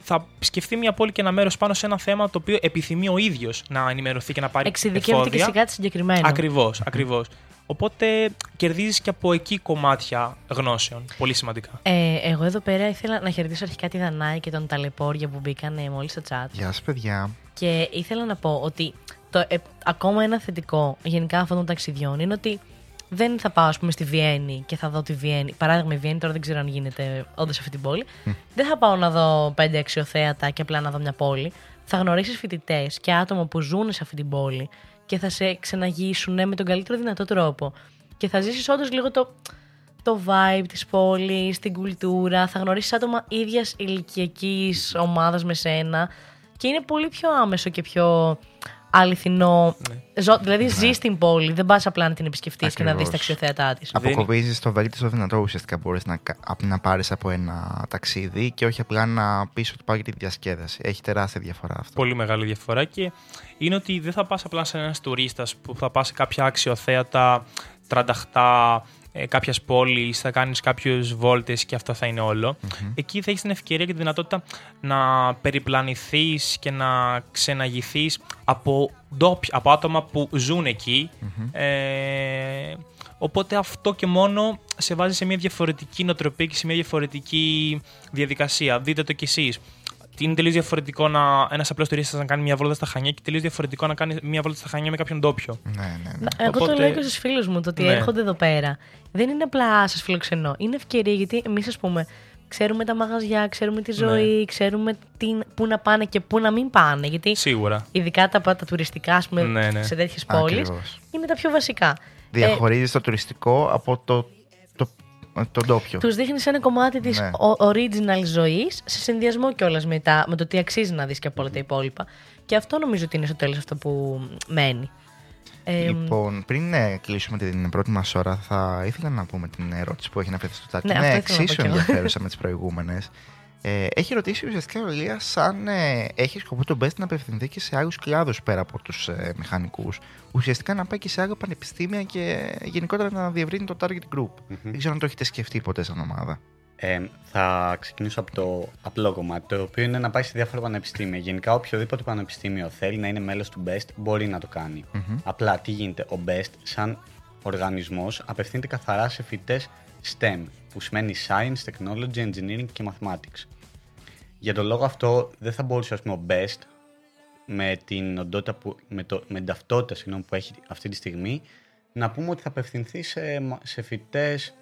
θα σκεφτεί μια πόλη και ένα μέρος πάνω σε ένα θέμα το οποίο επιθυμεί ο ίδιος να ενημερωθεί και να πάρει
Εξειδικεύεται και σε κάτι συγκεκριμένο.
Ακριβώς, ακριβώς. Οπότε κερδίζεις και από εκεί κομμάτια γνώσεων. Πολύ σημαντικά.
Ε, εγώ εδώ πέρα ήθελα να χαιρετήσω αρχικά τη Δανάη και τον Ταλαιπώρια που μπήκαν μόλις στο chat.
Γεια σας, παιδιά.
Και ήθελα να πω ότι το, ε, ακόμα ένα θετικό γενικά αυτών των ταξιδιών είναι ότι δεν θα πάω, ας πούμε, στη Βιέννη και θα δω τη Βιέννη. Παράδειγμα, η Βιέννη τώρα δεν ξέρω αν γίνεται όντως σε αυτή την πόλη. Δεν θα πάω να δω πέντε αξιοθέατα και απλά να δω μια πόλη. Θα γνωρίσει φοιτητές και άτομα που ζουν σε αυτή την πόλη και θα σε ξεναγήσουν με τον καλύτερο δυνατό τρόπο. Και θα ζήσεις όντως λίγο το, το vibe της πόλης, την κουλτούρα, θα γνωρίσεις άτομα ίδιας ηλικιακής ομάδας με σένα και είναι πολύ πιο άμεσο και πιο αληθινό. Ζω- δηλαδή ζεις στην πόλη, δεν πας απλά να την επισκεφτείς και να δεις
Ακριβώς.
τα αξιοθέατά της.
Αποκομίζει το βέλτιστο δυνατό ουσιαστικά μπορείς να, κα- απ- να πάρεις από ένα ταξίδι και όχι απλά να πεις ότι πάω για τη διασκέδαση. Έχει τεράστια διαφορά αυτό.
Πολύ μεγάλη διαφορά και είναι ότι δεν θα πας απλά σε ένας τουρίστας που θα πας σε κάποια αξιοθέατα, τρανταχτά, ε, κάποιας πόλης, θα κάνεις κάποιους βόλτες και αυτό θα είναι όλο. Εκεί θα έχεις την ευκαιρία και τη δυνατότητα να περιπλανηθείς και να ξεναγηθείς από, ντόπι- από άτομα που ζουν εκεί. Ε, οπότε αυτό και μόνο σε βάζει σε μια διαφορετική νοοτροπία και σε μια διαφορετική διαδικασία. Δείτε το κι εσείς. Είναι τελείως διαφορετικό να ένας απλός τουρίστας να κάνει μια βόλτα στα χανιά και τελείως διαφορετικό να κάνει μια βόλτα στα χανιά με κάποιον ντόπιο.
Ναι, ναι, ναι.
Να- Εγώ το
Οπότε-
λέω και στους φίλους μου το ότι
Ναι.
έρχονται εδώ πέρα. Δεν είναι απλά σας φιλοξενώ. Είναι ευκαιρία γιατί εμείς, ας πούμε, ξέρουμε τα μαγαζιά, ξέρουμε τη ζωή, ξέρουμε τι, πού να πάνε και πού να μην πάνε. Γιατί
Σίγουρα.
ειδικά τα, τα τουριστικά, ας πούμε,
Ναι, ναι.
σε τέτοιες πόλεις,
Ακριβώς.
είναι τα πιο βασικά.
Διαχωρίζεις το τουριστικό από το, το, τον ντόπιο.
Τους δείχνει ένα κομμάτι της
Ναι.
original ζωής σε συνδυασμό κιόλας με, τα- με το τι αξίζει να δεις και από όλα τα υπόλοιπα. Και αυτό νομίζω ότι είναι στο τέλος αυτό που μένει. Ε,
Λοιπόν, πριν ε, κλείσουμε την πρώτη μας ώρα, θα ήθελα να πούμε την ερώτηση που έχει να φέρει στο τάκι.
Ναι,
είναι
αυτό ήθελα να πω
εξίσου
κι εγώ.
ενδιαφέρουσα με τις προηγούμενες. Ε, έχει ρωτήσει ουσιαστικά ο Ηλίας αν ε, έχει σκοπό το Best να απευθυνθεί και σε άλλου κλάδους πέρα από τους ε, μηχανικούς. Ουσιαστικά να πάει και σε άλλα πανεπιστήμια και γενικότερα να διευρύνει το target group. Δεν ξέρω αν το έχετε σκεφτεί ποτέ σαν ομάδα.
Ε, θα ξεκινήσω από το απλό κομμάτι, το οποίο είναι να πάει σε διάφορα πανεπιστήμια. Γενικά, οποιοδήποτε πανεπιστήμιο θέλει να είναι μέλος του BEST μπορεί να το κάνει. Απλά, τι γίνεται, ο BEST, σαν οργανισμός, απευθύνεται καθαρά σε φοιτητές STEM, που σημαίνει Science, Technology, Engineering και Mathematics. Για τον λόγο αυτό, δεν θα μπορούσε, ας πούμε, ο BEST, με την, οντότητα που, με, το, με την ταυτότητα συγγνώμη, που έχει αυτή τη στιγμή, να πούμε ότι θα απευθυνθεί σε, μα- σε φοιτητές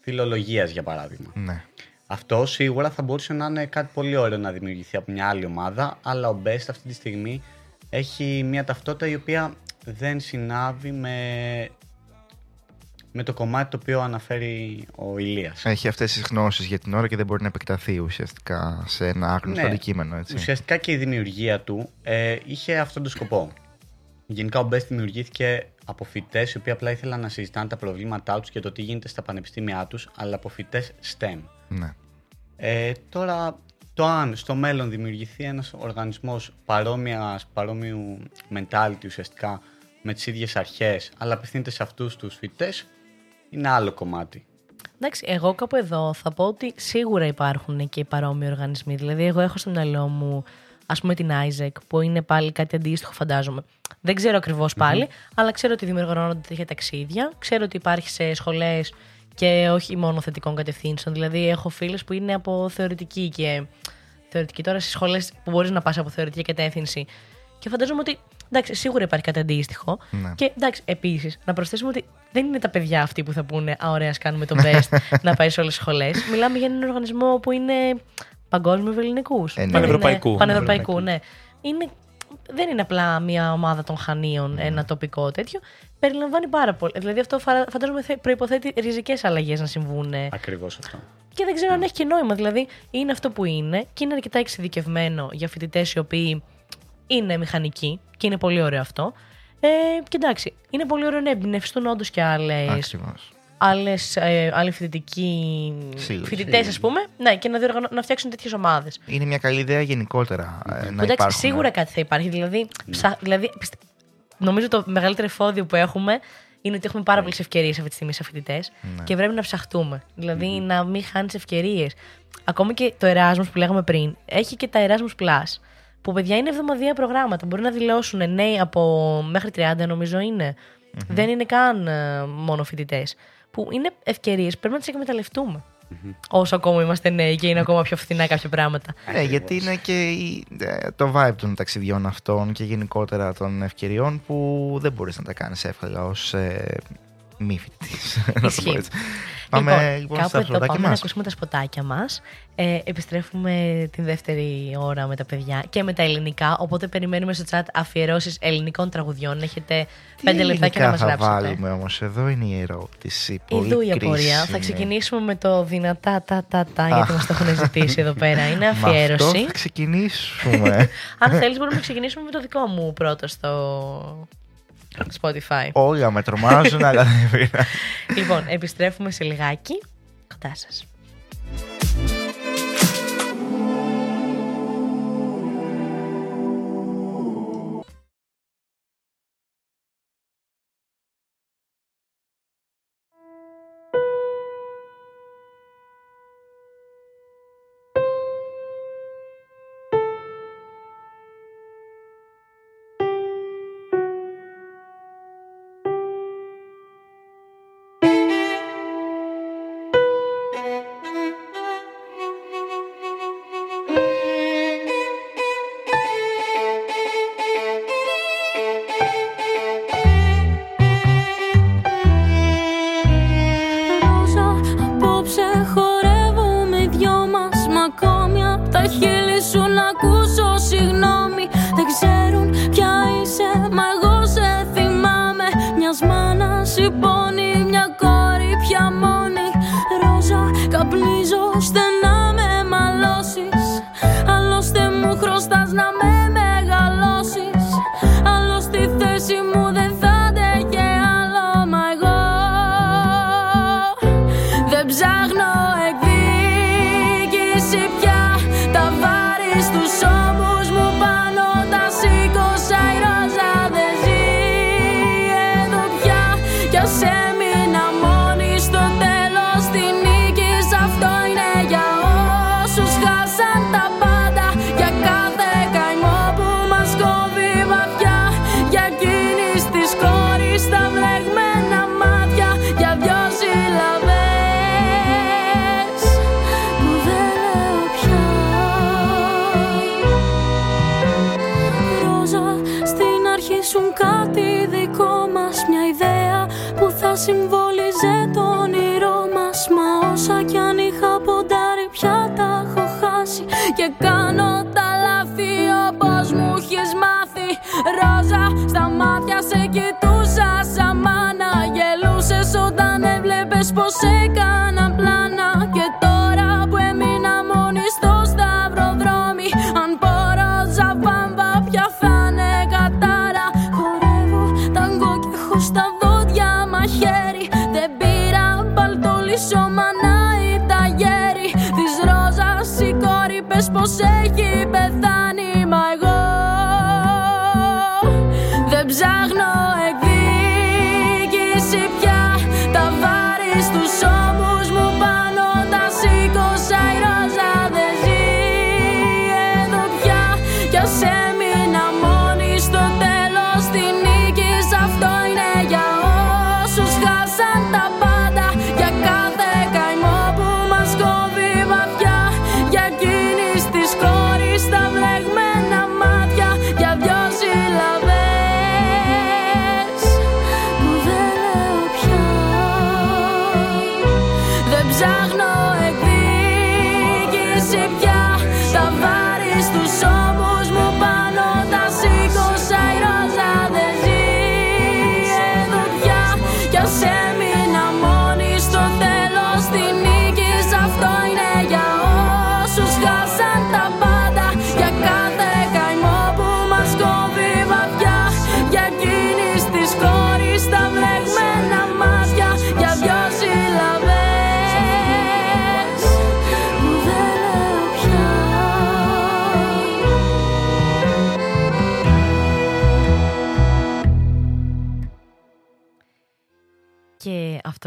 φιλολογίας, για παράδειγμα.
Ναι.
Αυτό σίγουρα θα μπορούσε να είναι κάτι πολύ ωραίο να δημιουργηθεί από μια άλλη ομάδα, αλλά ο Best αυτή τη στιγμή έχει μια ταυτότητα η οποία δεν συνάδει με, με το κομμάτι το οποίο αναφέρει ο Ηλίας.
Έχει αυτές τις γνώσεις για την ώρα και δεν μπορεί να επεκταθεί ουσιαστικά σε ένα άγνωστο
Ναι.
αντικείμενο. Έτσι.
Ουσιαστικά και η δημιουργία του ε, είχε αυτόν τον σκοπό. Γενικά ο Best δημιουργήθηκε από φοιτητές οι οποίοι απλά ήθελαν να συζητάνε τα προβλήματά τους και το τι γίνεται στα πανεπιστήμια τους, αλλά από φοιτητές STEM.
Ναι.
Ε, τώρα, το αν στο μέλλον δημιουργηθεί ένας οργανισμός παρόμοιας, παρόμοιου mentality ουσιαστικά με τις ίδιες αρχές, αλλά απευθύνεται σε αυτούς τους φοιτητές, είναι άλλο κομμάτι.
Εντάξει, εγώ κάπου εδώ θα πω ότι σίγουρα υπάρχουν και παρόμοιοι οργανισμοί. Δηλαδή, εγώ έχω στο μυαλό μου, ας πούμε, την Isaac, που είναι πάλι κάτι αντίστοιχο, φαντάζομαι. Δεν ξέρω ακριβώς πάλι, αλλά ξέρω ότι δημιουργώνονται τέτοια ταξίδια. Ξέρω ότι υπάρχει σε σχολές και όχι μόνο θετικών κατευθύνσεων. Δηλαδή, έχω φίλε που είναι από θεωρητική και. Θεωρητική τώρα στι σχολές που μπορείς να πας από θεωρητική κατεύθυνση. Και φαντάζομαι ότι εντάξει, σίγουρα υπάρχει κάτι αντίστοιχο.
Ναι.
Και εντάξει, επίσης, να προσθέσουμε ότι δεν είναι τα παιδιά αυτοί που θα πούνε Α, ωραία, ας κάνουμε το best να πάει σε όλες τις σχολές. Μιλάμε για έναν οργανισμό που είναι παγκόσμιο ελληνικούς.
Ε, ναι.
Πανευρωπαϊκού.
Πανευρωπαϊκού, ναι. Είναι, δεν είναι απλά μια ομάδα των Χανίων, ένα τοπικό τέτοιο. Περιλαμβάνει πάρα πολύ. Δηλαδή αυτό φαρα- φαντάζομαι προποθέτει ριζικές αλλαγές να συμβούν.
Ακριβώς αυτό.
Και δεν ξέρω αν έχει και νόημα. Δηλαδή, είναι αυτό που είναι και είναι αρκετά εξειδικευμένο για φοιτητές οι οποίοι είναι μηχανικοί και είναι πολύ ωραίο αυτό. Ε, και εντάξει, είναι πολύ ωραίο να εμπνευστούν όντως και άλλε
Ακριβώς.
άλλες, ε, άλλοι φοιτητικοί
Σίγουρα,
φοιτητές, ας πούμε, ναι, και να, διοργανω... να φτιάξουν τέτοιες ομάδες.
Είναι μια καλή ιδέα γενικότερα ε, να
Εντάξει,
υπάρχουν.
σίγουρα κάτι θα υπάρχει. Δηλαδή, ψα... δηλαδή πιστε- νομίζω το μεγαλύτερο εφόδιο που έχουμε είναι ότι έχουμε πάρα πολλές ευκαιρίες αυτή τη στιγμή σε φοιτητές και πρέπει να ψαχτούμε. Δηλαδή, να μην χάνεις ευκαιρίες. Ακόμη και το Erasmus που λέγαμε πριν, έχει και τα Erasmus Plus. Που παιδιά είναι εβδομαδιαία προγράμματα. Μπορεί να δηλώσουν νέοι από μέχρι 30, νομίζω είναι. Δεν είναι καν ε, μόνο φοιτητές. Που είναι ευκαιρίες, πρέπει να τις εκμεταλλευτούμε. Όσο ακόμα είμαστε νέοι και είναι ακόμα πιο φθηνά κάποια πράγματα.
Ναι, γιατί είναι και η- ε, το vibe των ταξιδιών αυτών και γενικότερα των ευκαιριών που δεν μπορείς να τα κάνεις εύκολα ως ε, μη φοιτητής. να το
Ισχύει.
πω έτσι. Πάμε λοιπόν,
κάπου
στα
εδώ
φλωτάκια
πάμε να
μας.
ακούσουμε τα σποτάκια μας. Ε, επιστρέφουμε την δεύτερη ώρα με τα παιδιά και με τα ελληνικά, οπότε περιμένουμε στο chat αφιερώσεις ελληνικών τραγουδιών. Έχετε
Τι
πέντε λεπτάκια να μας
ελληνικά θα
γράψετε.
βάλουμε όμως; Εδώ είναι η ερώτηση. Πολύ
Ιδού η απορία.
κρίσιμη.
Θα ξεκινήσουμε με το δυνατά τα τα τα γιατί μας το έχουν ζητήσει εδώ πέρα. Είναι
Με αυτό
αφιέρωση.
θα ξεκινήσουμε.
Αν θέλεις μπορούμε να ξεκινήσουμε με το δικό μου πρώτο στο Spotify.
Όλα με τρομάζουν, αλλά δεν πειράζει.
λοιπόν, επιστρέφουμε σε λιγάκι. Κοντά σας.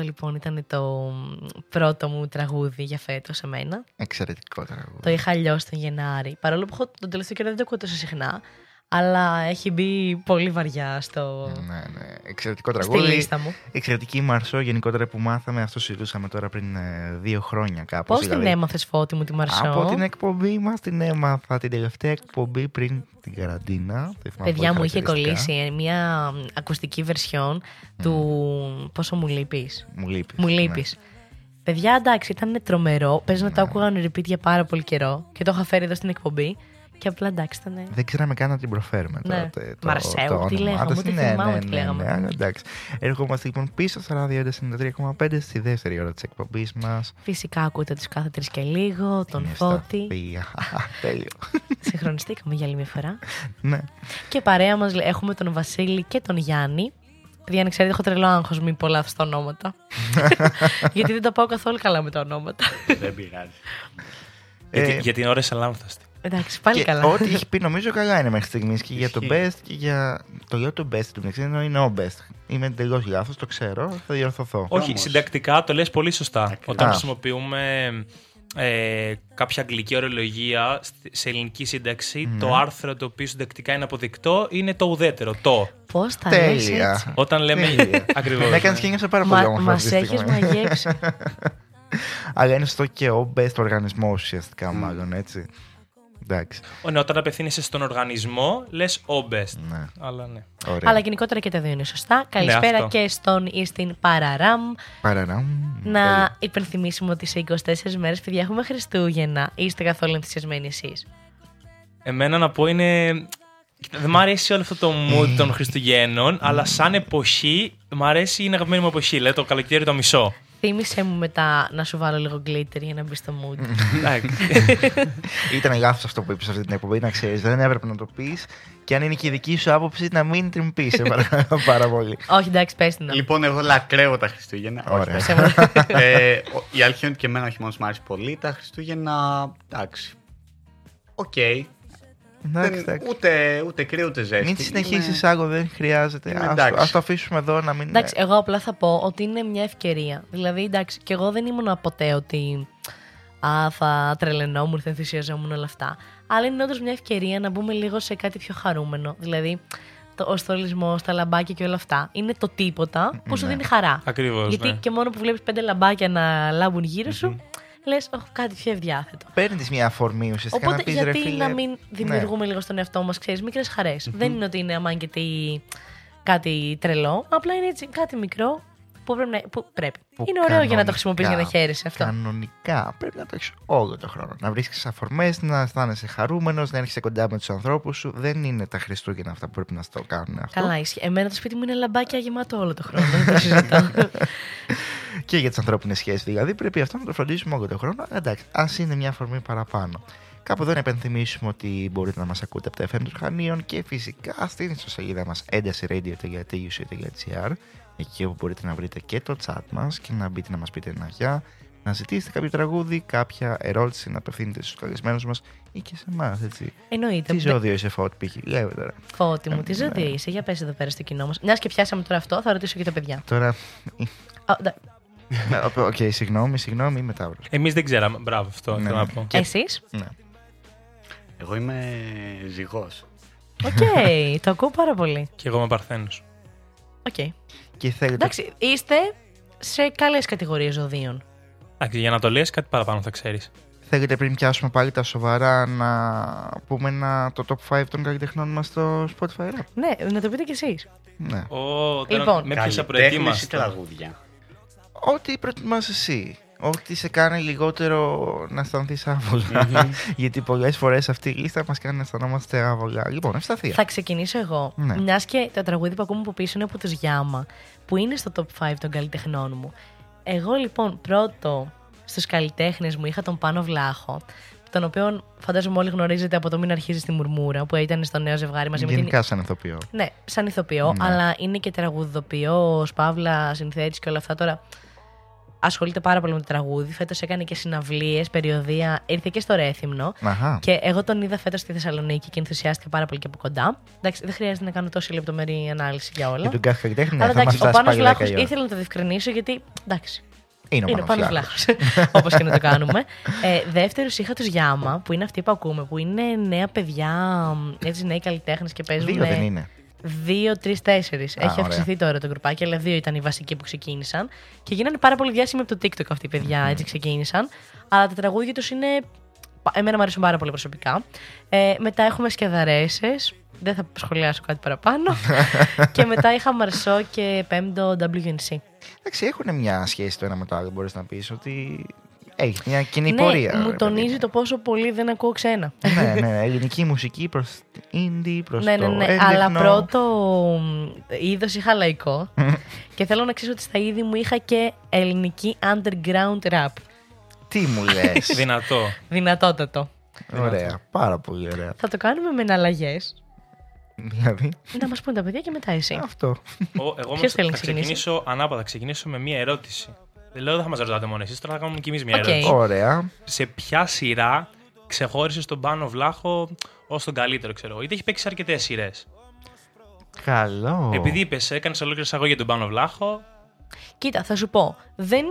Λοιπόν ήταν το πρώτο μου τραγούδι για φέτος σε μένα.
Εξαιρετικό τραγούδι.
Το είχα αλλιώς τον Γενάρη. Παρόλο που έχω τον τελευταίο καιρό δεν το ακούω τόσο συχνά. Αλλά έχει μπει πολύ βαριά στο...
Ναι, ναι. Εξαιρετικό
στη
τραγούδι.
λίστα μου.
Εξαιρετική Μαρσό γενικότερα που μάθαμε. Αυτό συζητούσαμε τώρα πριν ε, δύο χρόνια κάπως.
Πώς
δηλαδή.
την έμαθες φώτη μου τη Μαρσό;
Από την εκπομπή μας την έμαθα την τελευταία εκπομπή πριν την καραντίνα. Το θυμάμαι
Παιδιά
πολύ
μου είχε
χαρακτηριστικά.
κολλήσει ε, μια ακουστική βερσιόν του Πόσο μου λείπεις;
Μου λείπεις.
Μου λείπεις. Παιδιά, εντάξει, ήταν τρομερό. Παίζει να το άκουγα on repeat για πάρα πολύ καιρό και το είχα φέρει εδώ στην εκπομπή. Και απλά εντάξει, ήταν.
Δεν ξέραμε καν να την προφέρουμε
Ναι.
τώρα. το- το-
Μαρσέου,
το
τι
όνομά
λέγαμε,
της.
ούτε
Ναι,
θυμάμαι
ναι,
τι
ναι,
λέγαμε.
ναι, αλλά εντάξει. Ερχόμαστε λοιπόν πίσω στο ράδιο 93,5 στη δεύτερη ώρα της εκπομπής μας.
Φυσικά ακούτε τους κάθε τρεις και λίγο, τον Φώτη.
Τέλειο.
Συγχρονιστήκαμε για άλλη μια φορά.
ναι.
Και παρέα μας έχουμε τον Βασίλη και τον Γιάννη. Παιδιά, να ξέρετε, έχω τρελό άγχος μην πω λάθος τα ονόματα. Γιατί δεν τα πάω καθόλου καλά με τα ονόματα.
Δεν πειράζει.
Γιατί,
Ε,
για την ώρα είσαι λάμφαστη.
Εντάξει, πάλι
Και
καλά.
ό,τι έχει πει νομίζω καλά είναι μέχρι στιγμής και για το
Ισχύει.
best και για. Το λέω το best του μεταξύ ενώ είναι ο best. Είμαι εντελώς λάθος, το ξέρω, θα διορθωθώ.
Όχι,
Όμως.
συντακτικά το λες πολύ σωστά.
Ακριβώς.
Όταν
Α.
χρησιμοποιούμε ε, κάποια αγγλική ορολογία στη- σε ελληνική σύνταξη,
Ναι.
το άρθρο το οποίο συντακτικά είναι αποδεικτό είναι το ουδέτερο. Το.
Πώς τα λες
Τέλεια.
έτσι;
Όταν λέμε.
Τέλεια.
Ακριβώς.
Με έκανες
ναι.
και ένιωσα πάρα πολύ
Μα
όμορφα.
μας
αυτή τη
έχεις
στιγμή.
μαγέψει.
Αλλά είναι στο και ο best οργανισμός ουσιαστικά,
Μμ.
μάλλον έτσι. Εντάξει.
Ω, ναι, όταν απευθύνεσαι στον οργανισμό, λες ο best.
Ναι,
Αλλά ναι.
ωραία.
Αλλά γενικότερα και τα δύο είναι σωστά. Καλησπέρα
αυτό.
και στον ή στην Παραράμ.
Παρανά.
Να υπενθυμίσουμε ότι σε 24 μέρες, παιδιά, έχουμε Χριστούγεννα. Είστε καθόλου ενθουσιασμένοι εσείς.
Εμένα να πω είναι. Κοίτα, Δεν μ' αρέσει όλο αυτό το mood των Χριστουγέννων, αλλά σαν εποχή μ' αρέσει η αγαπημένη μου εποχή. Λέει το καλοκαίρι το μισό.
Θύμησε μου μετά να σου βάλω λίγο glitter για να μπει στο mood.
Εντάξει.
Ήταν λάθος αυτό που είπες σε αυτή την εκπομπή, να ξέρεις. Δεν έπρεπε να το πεις. Και αν είναι και η δική σου άποψη, να μην την πεις. Σε παρακαλώ πάρα πολύ.
Όχι, εντάξει, πες την.
Λοιπόν, εγώ λατρεύω τα Χριστούγεννα.
Ωραία.
Όχι,
Σε-
ε, ο- η αλήθεια είναι ότι και εμένα ο χειμώνας μου άρεσε πολύ. Τα Χριστούγεννα. Εντάξει. Οκ.
Εντάξει,
Δεν-
εντάξει.
Ούτε, ούτε κρύο ούτε ζέστη.
Μην συνεχίσεις
Είναι-
άγω, δεν χρειάζεται.
Είμαι
Ας το-
εντάξει.
Ας το αφήσουμε εδώ να μην.
Εντάξει, εγώ απλά θα πω ότι είναι μια ευκαιρία. Δηλαδή, εντάξει, και εγώ δεν ήμουν ποτέ ότι α, θα τρελαινόμουν, θα ενθουσιαζόμουν όλα αυτά. Αλλά είναι όντως μια ευκαιρία να μπούμε λίγο σε κάτι πιο χαρούμενο. Δηλαδή, το, ο στολισμός, τα λαμπάκια και όλα αυτά είναι το τίποτα που σου
Ναι.
δίνει χαρά.
Ακριβώς,
Γιατί
ναι.
και μόνο που βλέπεις πέντε λαμπάκια να λάμπουν γύρω σου, λες, έχω κάτι πιο ευδιάθετο.
Παίρνεις μια αφορμή ουσιαστικά
Οπότε
να πει ρε
γιατί
φίλε.
να μην δημιουργούμε λίγο στον εαυτό μας, ξέρεις, μικρές χαρές. Δεν είναι ότι είναι αμάν και τι, κάτι τρελό. Απλά είναι έτσι κάτι μικρό που πρέπει. Να, που πρέπει.
που
είναι ωραίο για να το
κανονικά-
χρησιμοποιείς για να χαίρεσαι αυτό.
Κανονικά πρέπει να το έχεις όλο το χρόνο. Να βρίσκεις αφορμές, να αισθάνεσαι χαρούμενος, να έρχεσαι κοντά με τους ανθρώπους σου. Δεν είναι τα Χριστούγεννα αυτά που πρέπει να στο κάνουν αυτό.
Καλά, ισχύει. Εμένα το σπίτι μου είναι λαμπάκια γεμάτο όλο το χρόνο. Δεν το συζητάω.
Και για τις ανθρώπινες σχέσεις δηλαδή πρέπει αυτό να το φροντίσουμε όλο το χρόνο. Εντάξει, ας είναι μια αφορμή παραπάνω. Κάπου εδώ να υπενθυμίσουμε ότι μπορείτε να μας ακούτε από τα FM των Χανίων και φυσικά στην ιστοσελίδα μας έντασiradio.tuc.gr εκεί όπου μπορείτε να βρείτε και το chat μας και να μπείτε να μας πείτε ένα γεια. να ζητήσετε κάποιο τραγούδι, κάποια ερώτηση να απευθύνετε στους καλεσμένους μας ή και σε εμάς, έτσι.
Εννοείται.
Τι ζώδιο είσαι φώτη π.χ. Λέμε τώρα.
Φώτη μου, τι
Ε,
ζώδιο
ναι.
είσαι. Για πες εδώ πέρα στο κοινό μας. Μιας και πιάσαμε τώρα αυτό, θα ρωτήσω και τα παιδιά.
Τώρα,
Α, ντα-
ε, οκ, συγγνώμη, συγγνώμη, είμαι Ταύρος.
Εμείς δεν ξέραμε. Μπράβο, αυτό
Ναι,
θέλω
ναι.
να πω.
Εσείς;
Ναι.
Εγώ είμαι ζυγός.
Οκ, το ακούω πάρα πολύ.
Και εγώ είμαι Παρθένος.
Οκ.
Και θέλετε
Εντάξει, είστε σε καλές κατηγορίες ζωδίων.
Εντάξει, για να το λες κάτι παραπάνω θα ξέρεις.
Θέλετε πριν πιάσουμε πάλι τα σοβαρά να πούμε ένα, το top 5 των καλλιτεχνών μας στο Spotify Rap;
Ναι, να το πείτε κι εσείς.
Ναι.
Λοιπόν.
με πιάσα
Καλλιτέχνες ή
προετοίμαστο.
τραγούδια;
Ό,τι προτιμάς εσύ. Ό,τι σε κάνει λιγότερο να αισθανθείς άβολα. Γιατί πολλές φορές αυτή η λίστα μας κάνει να αισθανόμαστε άβολα. Λοιπόν, ευσταθία.
Θα ξεκινήσω εγώ.
Ναι.
Μιας και τα τραγούδια που ακούμε από πίσω είναι από τους Γιάμα, που είναι στο top 5 των καλλιτεχνών μου. Εγώ λοιπόν πρώτο στους καλλιτέχνες μου είχα τον Πάνο Βλάχο, τον οποίο φαντάζομαι όλοι γνωρίζετε από το Μην Αρχίζεις στη Μουρμούρα, που ήταν στο νέο ζευγάρι μαζί με την.
Γενικά σαν ηθοποιό.
Ναι, σαν ηθοποιό,
Ναι.
αλλά είναι και τραγουδοποιός, παύλα, συνθέτης και όλα αυτά. Τώρα ασχολείται πάρα πολύ με το τραγούδι. Φέτος έκανε και συναυλίες, περιοδία. Ήρθε και στο Ρέθυμνο.
Αχα.
Και εγώ τον είδα φέτος στη Θεσσαλονίκη και ενθουσιάστηκα πάρα πολύ και από κοντά. Εντάξει, δεν χρειάζεται να κάνω τόση λεπτομερή ανάλυση για όλα.
Για τον κάθε καλλιτέχνη ναι,
Αλλά
θα μας
εντάξει, ο
φτάσει
Πάνος
πάλι 10
Βλάχος
η ώρα.
ήθελα να το διευκρινίσω γιατί. Εντάξει,
Είναι
είναι
ο
ο
Πάνος
Πάνος
Βλάχος.
Βλάχος. Όπως και να το κάνουμε. ε, Δεύτερου είχα τους Γιάμα, που είναι αυτοί που ακούμε, που είναι νέα παιδιά, έτσι νέοι καλλιτέχνες και παίζουν.
Δύο δεν είναι.
Δύο, τρεις, τέσσερις. Έχει
ωραία.
αυξηθεί τώρα το γκρουπάκι, αλλά δύο ήταν οι βασικοί που ξεκίνησαν. Και γίνανε πάρα πολύ διάσημοι από το TikTok αυτοί οι παιδιά, έτσι ξεκίνησαν. Αλλά τα τραγούδια τους είναι. Εμένα μου αρέσουν πάρα πολύ προσωπικά. Ε, μετά έχουμε σκεδαρέσε. Δεν θα σχολιάσω κάτι παραπάνω. και μετά είχα Μαρσό και πέμπτο WNC.
Εντάξει, έχουν μια σχέση το ένα με το άλλο. Μπορείς να πεις ότι έχει μια κοινή
ναι,
πορεία.
μου
ρε
τονίζει
παιδί
το πόσο πολύ δεν ακούω ξένα.
ναι, ναι, ελληνική μουσική προς indie, προς
ναι, ναι,
το
ναι.
έντεχνο.
Αλλά πρώτο είδος είχα λαϊκό. και θέλω να ξέρω ότι στα είδη μου είχα και ελληνική underground rap.
Τι μου λες.
Δυνατό.
Δυνατότατο.
ωραία, πάρα πολύ ωραία.
Θα το κάνουμε με εναλλαγές.
Δηλαδή,
να μας πούνε τα παιδιά και μετά εσύ.
αυτό.
Ο, εγώ όμως
Ποιος θέλει να
θα
ξεκινήσει;
ξεκινήσω ανάποδα. Θα ξεκινήσω με μία ερώτηση. Δεν λέω δεν θα μας ρωτάτε μόνο εσείς, τώρα θα κάνουμε κι εμείς μία
Οκ.
ερώτηση.
Ωραία.
Σε ποια σειρά ξεχώρισε τον Πάνο Βλάχο ως τον καλύτερο, ξέρω εγώ; Είτε έχει παίξει αρκετές σειρές.
Καλό.
Επειδή είπες, έκανες ολόκληρη εισαγωγή για τον Πάνο Βλάχο.
Κοίτα, θα σου πω. Δεν,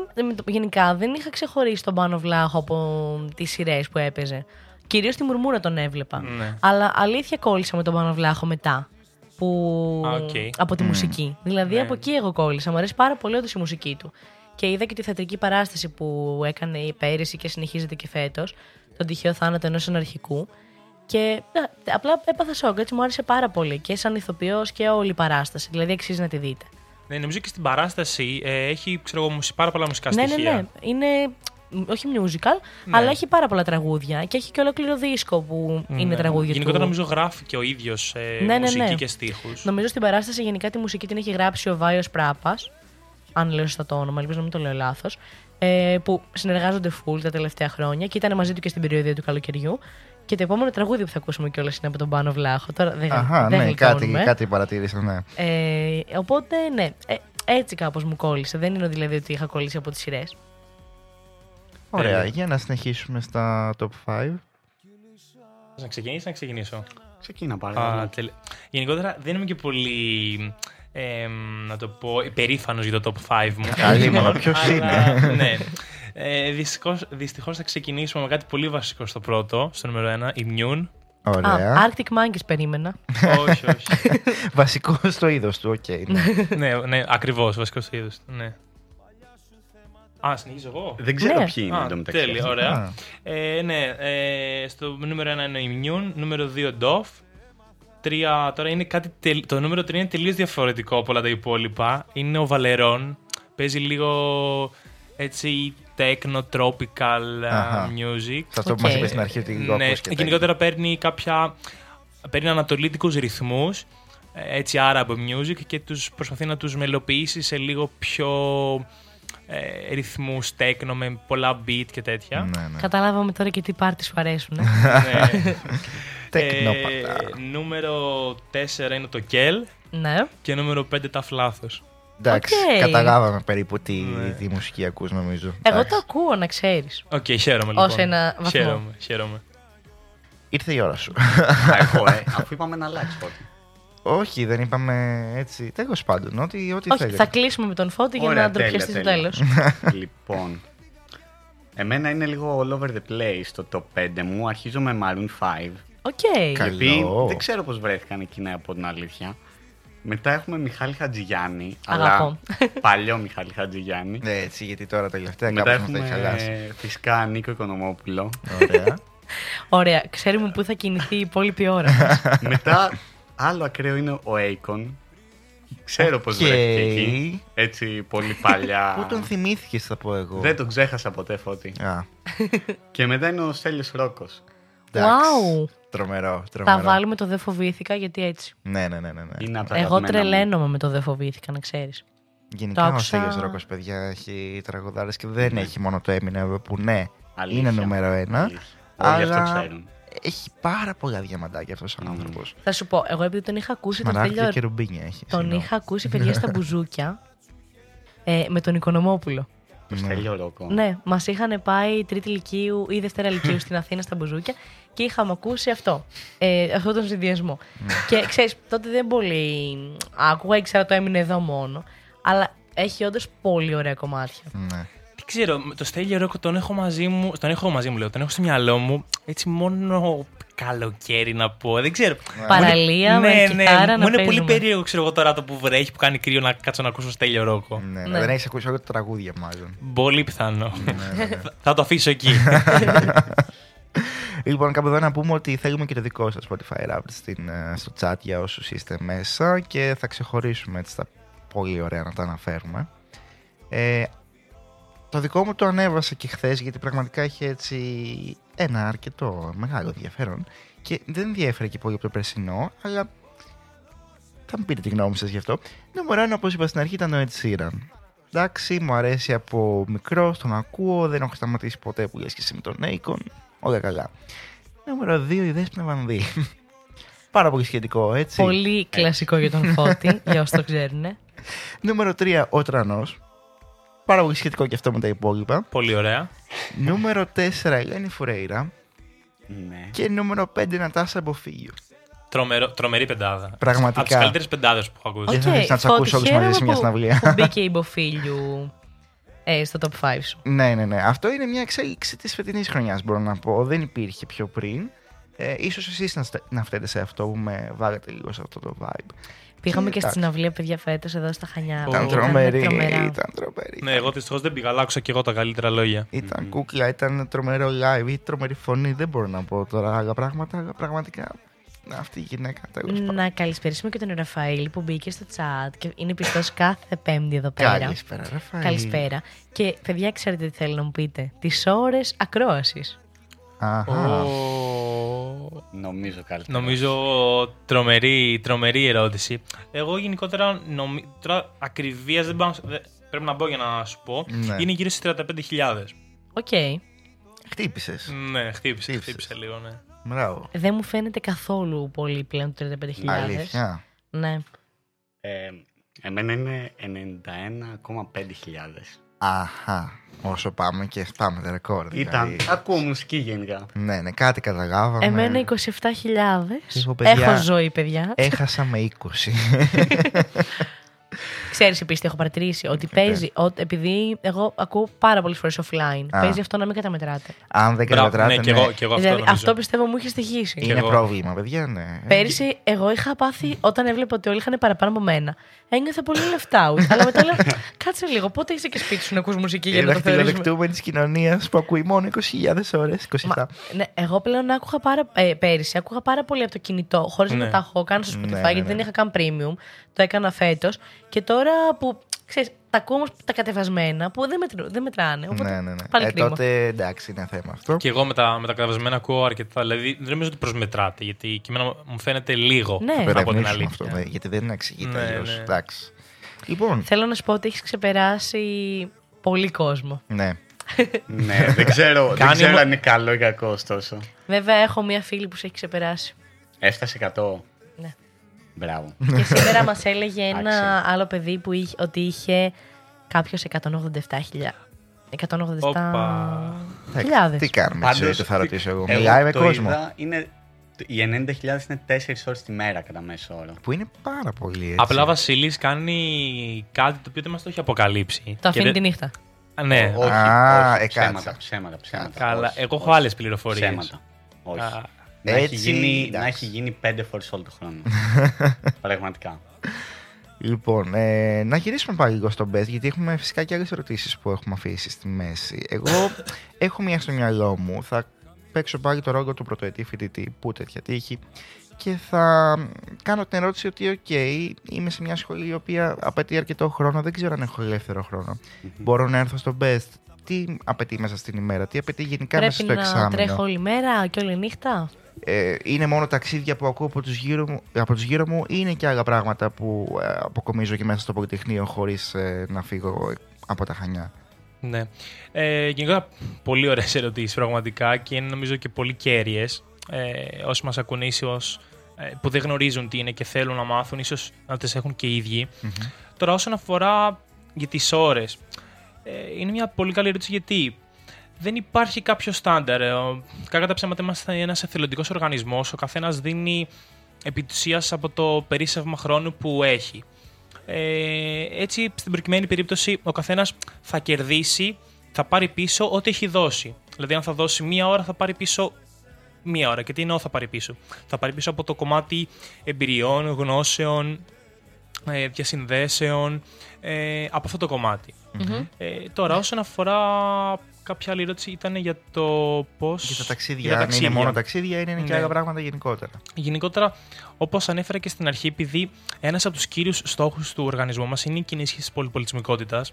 γενικά δεν είχα ξεχωρίσει τον Πάνο Βλάχο από τις σειρές που έπαιζε. Κυρίως τη Μουρμούρα τον έβλεπα.
Ναι.
Αλλά αλήθεια κόλλησα με τον Πάνο Βλάχο μετά. Που...
Α, οκ.
Από τη μουσική. Δηλαδή
Ναι.
από εκεί εγώ κόλλησα. Μου αρέσει πάρα πολύ όντως η μουσική του. Και είδα και τη θεατρική παράσταση που έκανε η πέρυσι και συνεχίζεται και φέτος. Τον τυχαίο θάνατο ενός αναρχικού. Και ναι, απλά έπαθα σοκ. Έτσι μου άρεσε πάρα πολύ. Και σαν ηθοποιός και όλη η παράσταση. Δηλαδή αξίζει να τη δείτε.
Ναι, νομίζω και στην παράσταση ε, έχει ξέρω, εγώ, μουσι- πάρα πολλά μουσικά
Ναι, ναι,
στοιχεία.
ναι. Είναι όχι musical,
Ναι.
αλλά έχει πάρα πολλά τραγούδια και έχει και ολόκληρο δίσκο που είναι
Ναι.
τραγούδια
Γενικότερα
του.
νομίζω γράφει και ο ίδιος ε,
Ναι, ναι,
μουσική
ναι.
και στίχους.
Νομίζω στην παράσταση γενικά τη μουσική την έχει γράψει ο Βάιος Πράπας. Αν λέω σωστά το όνομα, ελπίζω να μην το λέω λάθος. Ε, που συνεργάζονται full τα τελευταία χρόνια και ήταν μαζί του και στην περιοδία του καλοκαιριού. Και το επόμενο τραγούδι που θα ακούσουμε κιόλας είναι από τον Πάνο Βλάχο. Τώρα δεν,
Αχα,
δεν
ναι, κάτι,
γλιτώνουμε.
κάτι παρατήρησα, ναι.
Ε, οπότε, ναι, ε, έτσι κάπως μου κόλλησε. Δεν είναι δηλαδή ότι είχα κολλήσει από τις σειρές.
Ωραία,
Τέλεια.
για να συνεχίσουμε στα top 5.
Να ξεκινήσεις, να ξεκινήσω.
Ξεκίνα
Α,
παρακαλώ.
τελε- Γενικότερα δεν είμαι και πολύ. Ε, να το πω, περήφανος για το top 5 μου.
Καλή μόνο, ποιος
Αλλά,
είναι;
ναι. Ε, δυστυχώς, δυστυχώς θα ξεκινήσουμε με κάτι πολύ βασικό στο πρώτο, στο νούμερο 1, Immune.
Ωραία.
Α, Arctic Monkeys περίμενα.
όχι, όχι.
Βασικό στο είδος του, οκ. ναι.
ναι, ναι, ακριβώς, βασικό στο είδος του, ναι. Α, συνεχίζω εγώ;
Δεν ξέρω
Ναι.
ποιοι είναι
Α,
εντωμεταξύ.
τέλεια,
Α.
ωραία. Ε, ναι, ε, στο νούμερο 1 είναι ο Immune, νούμερο 2 Dove. Τρία, τώρα είναι κάτι τελ- το νούμερο 3 είναι τελείως διαφορετικό από όλα τα υπόλοιπα. Είναι ο Βαλερών. Παίζει λίγο έτσι techno, tropical α,
Αχα.
music.
Σε αυτό που
Οκ.
μα είπες στην αρχή ότι λίγο
Ναι,
ακούς και
γενικότερα παίρνει κάποια. παίρνει ανατολίτικους ρυθμούς, ε, έτσι Arab music και τους προσπαθεί να τους μελοποιήσει σε λίγο πιο ε, ρυθμούς techno με πολλά beat και τέτοια.
Ναι, ναι.
Καταλάβαμε τώρα και τι πάρτι σου αρέσουν. ε.
Ναι.
Τεκνόπαρτα.
Ε, νούμερο 4 είναι το Kel
ναι.
και νούμερο 5 τα Φλάθος.
Εντάξει,
ΟΚ.
καταλάβαμε περίπου τι,
Ναι.
τι μουσική ακούς νομίζω.
Εγώ
Εντάξει.
το ακούω, να ξέρεις.
Οκ, χαίρομαι λοιπόν.
Ως ένα βαθμό.
Χαίρομαι, χαίρομαι.
Ήρθε η ώρα σου.
Α, εγώ, ε, αφού είπαμε να αλλάξει τότε.
Όχι, δεν είπαμε έτσι. Τέλος πάντων, ό,τι, ό,τι
Όχι,
θέλετε.
θα κλείσουμε με τον Φώτη για
Ωραία,
να
τέλεια,
ντροπιαστεί στο
τέλεια.
τέλος.
λοιπόν. Εμένα είναι λίγο all over the place το top 5 μου. Αρχίζω με Maroon 5.
Οκ.
Καλό.
Οι οποίοι δεν ξέρω πώς βρέθηκαν εκείνα από την αλήθεια. Μετά έχουμε Μιχάλη Χατζηγιάννη.
Αγαπώ.
Αλλά παλιό Μιχάλη Χατζηγιάννη.
Ναι, έτσι, γιατί τώρα τελευταία
Μετά
κάπως μας τα έχει χαλάσει.
έχουμε φυσικά Νίκο Οικονομόπουλο.
Ωραία.
Ωραία. Ξέρουμε πού θα κινηθεί η υπόλοιπη ώρα. μας.
Μετά άλλο ακραίο είναι ο Akon. Ξέρω πώς
Οκ.
βρέθηκε εκεί. Έτσι πολύ παλιά.
Πού τον θυμήθηκες, θα πω εγώ.
Δεν τον ξέχασα ποτέ φώτη.
Α,
Και μετά είναι ο Στέλιος Ρόκος.
εντάξει.
Wow.
Τρομερό, τρομερό.
Θα βάλουμε το δεν φοβήθηκα γιατί έτσι.
Ναι, ναι, ναι. ναι, ναι.
Είναι από τα
Εγώ
αγαπημένα μου.
τρελαίνομαι με το δεν φοβήθηκα, να ξέρεις.
Γενικά
Το
ο
άκουσα-
Στέλιος Ρόκκος, παιδιά, έχει τραγουδάρες και δεν έχει μόνο το Eminem που ναι,
Αλήθεια.
είναι νούμερο ένα.
Αλήθεια. Όλοι αυτό
αλλά
ξέρουν.
έχει πάρα πολλά διαμαντάκια αυτός ο
Μμμ.
άνθρωπος.
Θα σου πω, εγώ επειδή τον είχα ακούσει τον
Σμαράγδια
Στέλιο
και ρουμπίνια έχει.
Τον
συγγνώμη.
είχα ακούσει παιδιά στα μπουζούκια ε, με τον Οικονομόπουλο.
Το
Ναι.
Στέλιο Ρόκος.
Ναι, μας είχαν πάει τρίτη ηλικίου ή δευτέρα ηλικίου στην Αθήνα στα μπουζούκια και είχαμε ακούσει αυτό. Ε, αυτόν τον συνδυασμό.
Ναι.
και ξέρεις, τότε δεν πολύ. Άκουγα, ήξερα το έμεινε εδώ μόνο. Αλλά έχει όντως πολύ ωραία κομμάτια.
Ναι.
Τι ξέρω, το Στέλιο Ρόκο τον έχω μαζί μου, τον έχω μαζί μου λέω, τον έχω στο μυαλό μου έτσι μόνο καλοκαίρι να πω, δεν ξέρω.
Παραλία με
ναι,
κιθάρα
ναι,
να
μου είναι πολύ
παίζουμε.
περίεργο ξέρω εγώ τώρα το που βρέχει, που κάνει κρύο να κάτσω να ακούσω Στέλιο Ρόκο.
Ναι,
Ναι.
Δεν έχεις ακούσει όλο το τραγούδια, μάλλον.
Πολύ πιθανό.
ναι, ναι, ναι.
Θα το αφήσω εκεί.
Λοιπόν, κάπου εδώ να πούμε ότι θέλουμε και το δικό σας Spotify Rap στην, ε, στο chat για όσους είστε μέσα και θα ξεχωρίσουμε έτσι τα πολύ ωραία να τα αναφέρουμε. Ε, το δικό μου το ανέβασα και χθες γιατί πραγματικά έχει έτσι ένα αρκετό μεγάλο ενδιαφέρον και δεν ενδιαφέρει και πολύ από το περσινό, αλλά θα μου πείτε τη γνώμη σας γι' αυτό. Νούμερο ένα, όπως είπα στην αρχή, ήταν ο Ed Sheeran. Εντάξει, μου αρέσει από μικρό, τον ακούω, δεν έχω σταματήσει ποτέ που λες και εσύ με τον Akon. Όλα καλά. Νούμερο 2, η Δέσποινα Βανδύ. Πάρα πολύ σχετικό, έτσι.
Πολύ κλασικό για τον Φώτη, για όσοι το ξέρουν.
Νούμερο 3, ο Τρανός. Πάρα πολύ σχετικό και αυτό με τα υπόλοιπα.
Πολύ ωραία.
νούμερο 4, Ελένη Φουρέιρα.
Ναι.
Και νούμερο 5, Νατάσα Μποφίλιο.
Τρομερο, τρομερή πεντάδα.
Πραγματικά.
Από τις καλύτερες πεντάδες που έχω ακούσει.
Δεν θα θες να τους
Φώτη,
ακούσεις όλους
χαίρομαι
μαζί σε μια
που-
συναυλία.
Που μπήκε η Μποφίλιου ε, στο top 5 σου.
Ναι, ναι, ναι. Αυτό είναι μια εξέλιξη της φετινής χρονιάς, μπορώ να πω. Δεν υπήρχε πιο πριν. Ε, ίσως εσείς να, στε- να φταίτε σε αυτό που με βάλετε λίγο σε αυτό το vibe.
Πήγαμε και
εντάξει.
στην αυλία, παιδιά, φέτος εδώ στα Χανιά.
Ήταν
Ήταν
τρομερή,
τρομερά.
ήταν τρομερή.
Ναι, εγώ δυστυχώς δεν πήγα, αλλά άκουσα και εγώ τα καλύτερα λόγια.
Ήταν κούκλα, ήταν τρομερό live, ή τρομερή φωνή. Δεν μπορώ να πω τώρα άλλα πράγματα, αλλά πραγματικά αυτή η γυναίκα τέλος πάντων.
Να καλησπερίσουμε και τον Ραφαήλ που μπήκε στο chat και είναι πιστός κάθε Πέμπτη εδώ πέρα.
Καλησπέρα, Ραφαήλ.
Καλησπέρα. Και παιδιά, ξέρετε τι θέλω να μου πείτε. Τις ώρες ακρόασης.
Αχα.
Ω,
Νομίζω καλύτερα.
Νομίζω τρομερή, τρομερή ερώτηση. Εγώ γενικότερα νομι... τώρα ακριβίας δεν πάω, δεν- πρέπει να μπω για να σου πω.
Ναι.
Είναι γύρω στις 35.000.
Οκ.
Χτύπησες.
Ναι, χτύπησε,
Χτύπησες.
χτύπησε λίγο, ναι.
Μπράβο.
Δεν μου φαίνεται καθόλου πολύ πλέον το 35.000.
Αλήθεια.
Ναι.
Ε, εμένα είναι 91,5 χιλιάδες.
Αχα. Όσο πάμε και πάμε τα ρεκόρ.
Ήταν.
δηλαδή.
Ακούω μουσική γενικά.
Ναι, ναι, κάτι καταλάβαμε.
Εμένα 27.000.
Εγώ, παιδιά,
Έχω ζωή, παιδιά.
Έχασα με 20.
Ξέρεις επίση τι έχω παρατηρήσει. Ότι παίζει. ότι- επειδή εγώ ακούω πάρα πολλές φορές offline.
Α.
Παίζει αυτό να μην καταμετράτε.
Αν δεν
Μπράβο,
κατατράτε,
ναι, και εγώ, και εγώ αυτό
δηλαδή
νομίζω.
αυτό πιστεύω μου είχε στοιχήσει.
είναι
εγώ.
πρόβλημα, παιδιά, ναι.
Πέρυσι, εγώ είχα πάθει όταν έβλεπα ότι όλοι είχαν παραπάνω από μένα. Ένιωθα πολύ left out. αλλά μετά λέω, κάτσε λίγο, πότε είσαι και σπίτι σου να ακούς μουσική για
Η
να το θεωρήσουμε;
δαχτυλοδεκτούμενη της κοινωνίας που ακούει μόνο 20.000 ώρες. 27.
Μα, ναι, εγώ πλέον άκουγα πάρα, ε, πέρυσι, άκουγα πάρα πολύ από το κινητό, χωρίς
Ναι.
να τα έχω κάνει στο Spotify,
Ναι, ναι,
γιατί
ναι.
δεν είχα καν premium. Το έκανα φέτος. Και τώρα που ξέρεις, τα ακούω όμως τα κατεβασμένα, που δεν, μετρού, δεν μετράνε. Οπότε
ναι, ναι, ναι.
πάλι
Ε,
κρίμα.
τότε εντάξει, είναι θέμα αυτό.
Και εγώ με τα, με τα καταβασμένα ακούω αρκετά. Δηλαδή δεν νομίζω ότι προσμετράτε, γιατί και εμένα μου φαίνεται λίγο.
Ναι.
να πω την
Περευνήσουμε
αλήθεια.
αυτό, ναι, γιατί δεν εξηγείται
Ναι,
αλλιώς.
ναι.
Εντάξει. Λοιπόν,
Θέλω να σου πω ότι έχεις ξεπεράσει πολύ κόσμο.
ναι.
ναι, δεν ξέρω, δεν
Κάνει
ξέρω
μου-
αν είναι καλό ή κακό ωστόσο.
Βέβαια, έχω μία φίλη που σε έχει ξεπεράσει.
Έφτασε 100.
Ναι.
Μπράβο.
Και σήμερα μας έλεγε ένα
Εντάξει.
άλλο παιδί που είχε, ότι είχε κάποιος 187.000. 187.000.
Όπα.
Χιλιάδες.
Τι κάνουμε στη ζωή
Πάντως,
του, θα ρωτήσω εγώ.
εγώ
Μιλάει με
το
κόσμο.
είδα, είναι, οι 90.000 είναι 4 ώρες τη μέρα κατά μέσο όρο.
Που είναι πάρα πολύ έτσι.
Απλά ο Βασίλης κάνει κάτι το οποίο δεν μας το έχει αποκαλύψει.
Το
Και
αφήνει
δεν-
τη νύχτα.
Α, Ναι,
όχι,
Α,
όχι,
ε,
ψέματα,
κάτσε.
ψέματα, ψέματα.
καλά.
όχι,
Εγώ έχω
όχι.
άλλε πληροφορίες.
Ψέματα. Όχι.
Α,
Να έχει,
Έτσι,
γίνει, να
εντάξει.
έχει γίνει πέντε φορές όλο το χρόνο. Πραγματικά.
Λοιπόν, ε, να γυρίσουμε πάλι λίγο στον Best, γιατί έχουμε φυσικά και άλλες ερωτήσεις που έχουμε αφήσει στη μέση. Εγώ έχω μία στο μυαλό μου. Θα παίξω πάλι το ρόλο του πρωτοετή φοιτητή, που τέτοια τύχη. Και θα κάνω την ερώτηση ότι, οκ, είμαι σε μια σχολή η οποία απαιτεί αρκετό χρόνο. Δεν ξέρω αν έχω ελεύθερο χρόνο. Μπορώ να έρθω στο BEST. Τι απαιτεί μέσα στην ημέρα, τι απαιτεί γενικά μέσα
Πρέπει
στο
να
εξάμηνο;
τρέχω όλη μέρα και όλη νύχτα;
Ε, είναι μόνο ταξίδια που ακούω από τους γύρω μου, από τους γύρω μου ή είναι και άλλα πράγματα που ε, αποκομίζω και μέσα στο Πολυτεχνείο χωρίς ε, να φύγω από τα Χανιά.
Ναι. Ε, γενικά, πολύ ωραίες ερωτήσεις πραγματικά και είναι νομίζω και πολύ κέρυες. Ε, όσοι μας ακούν ίσως ε, που δεν γνωρίζουν τι είναι και θέλουν να μάθουν, ίσως να τις έχουν και οι ίδιοι. Τώρα, όσον αφορά για τις ώρες, ε, είναι μια πολύ καλή ερώτηση γιατί δεν υπάρχει κάποιο στάνταρ. Ε, ο- Κακά τα ψέματα είμαστε ένας εθελοντικός οργανισμός. Ο καθένας δίνει επί της ουσίας από το περίσσευμα χρόνου που έχει. Ε, έτσι, στην προκειμένη περίπτωση, ο καθένας θα κερδίσει, θα πάρει πίσω ό,τι έχει δώσει. Δηλαδή, αν θα δώσει μία ώρα, θα πάρει πίσω μία ώρα. Και τι εννοώ θα πάρει πίσω; Θα πάρει πίσω από το κομμάτι εμπειριών, γνώσεων, ε, διασυνδέσεων, ε, από αυτό το κομμάτι. Ε, τώρα, όσον αφορά κάποια άλλη ερώτηση, ήταν για το πώ.
Και τα ταξίδια, αν είναι μόνο ταξίδια, είναι, και
Ναι.
άλλα πράγματα γενικότερα.
Γενικότερα, όπως ανέφερα και στην αρχή, επειδή ένας από τους κύριους στόχους του οργανισμού μας είναι η ενίσχυση της πολυπολιτισμικότητας,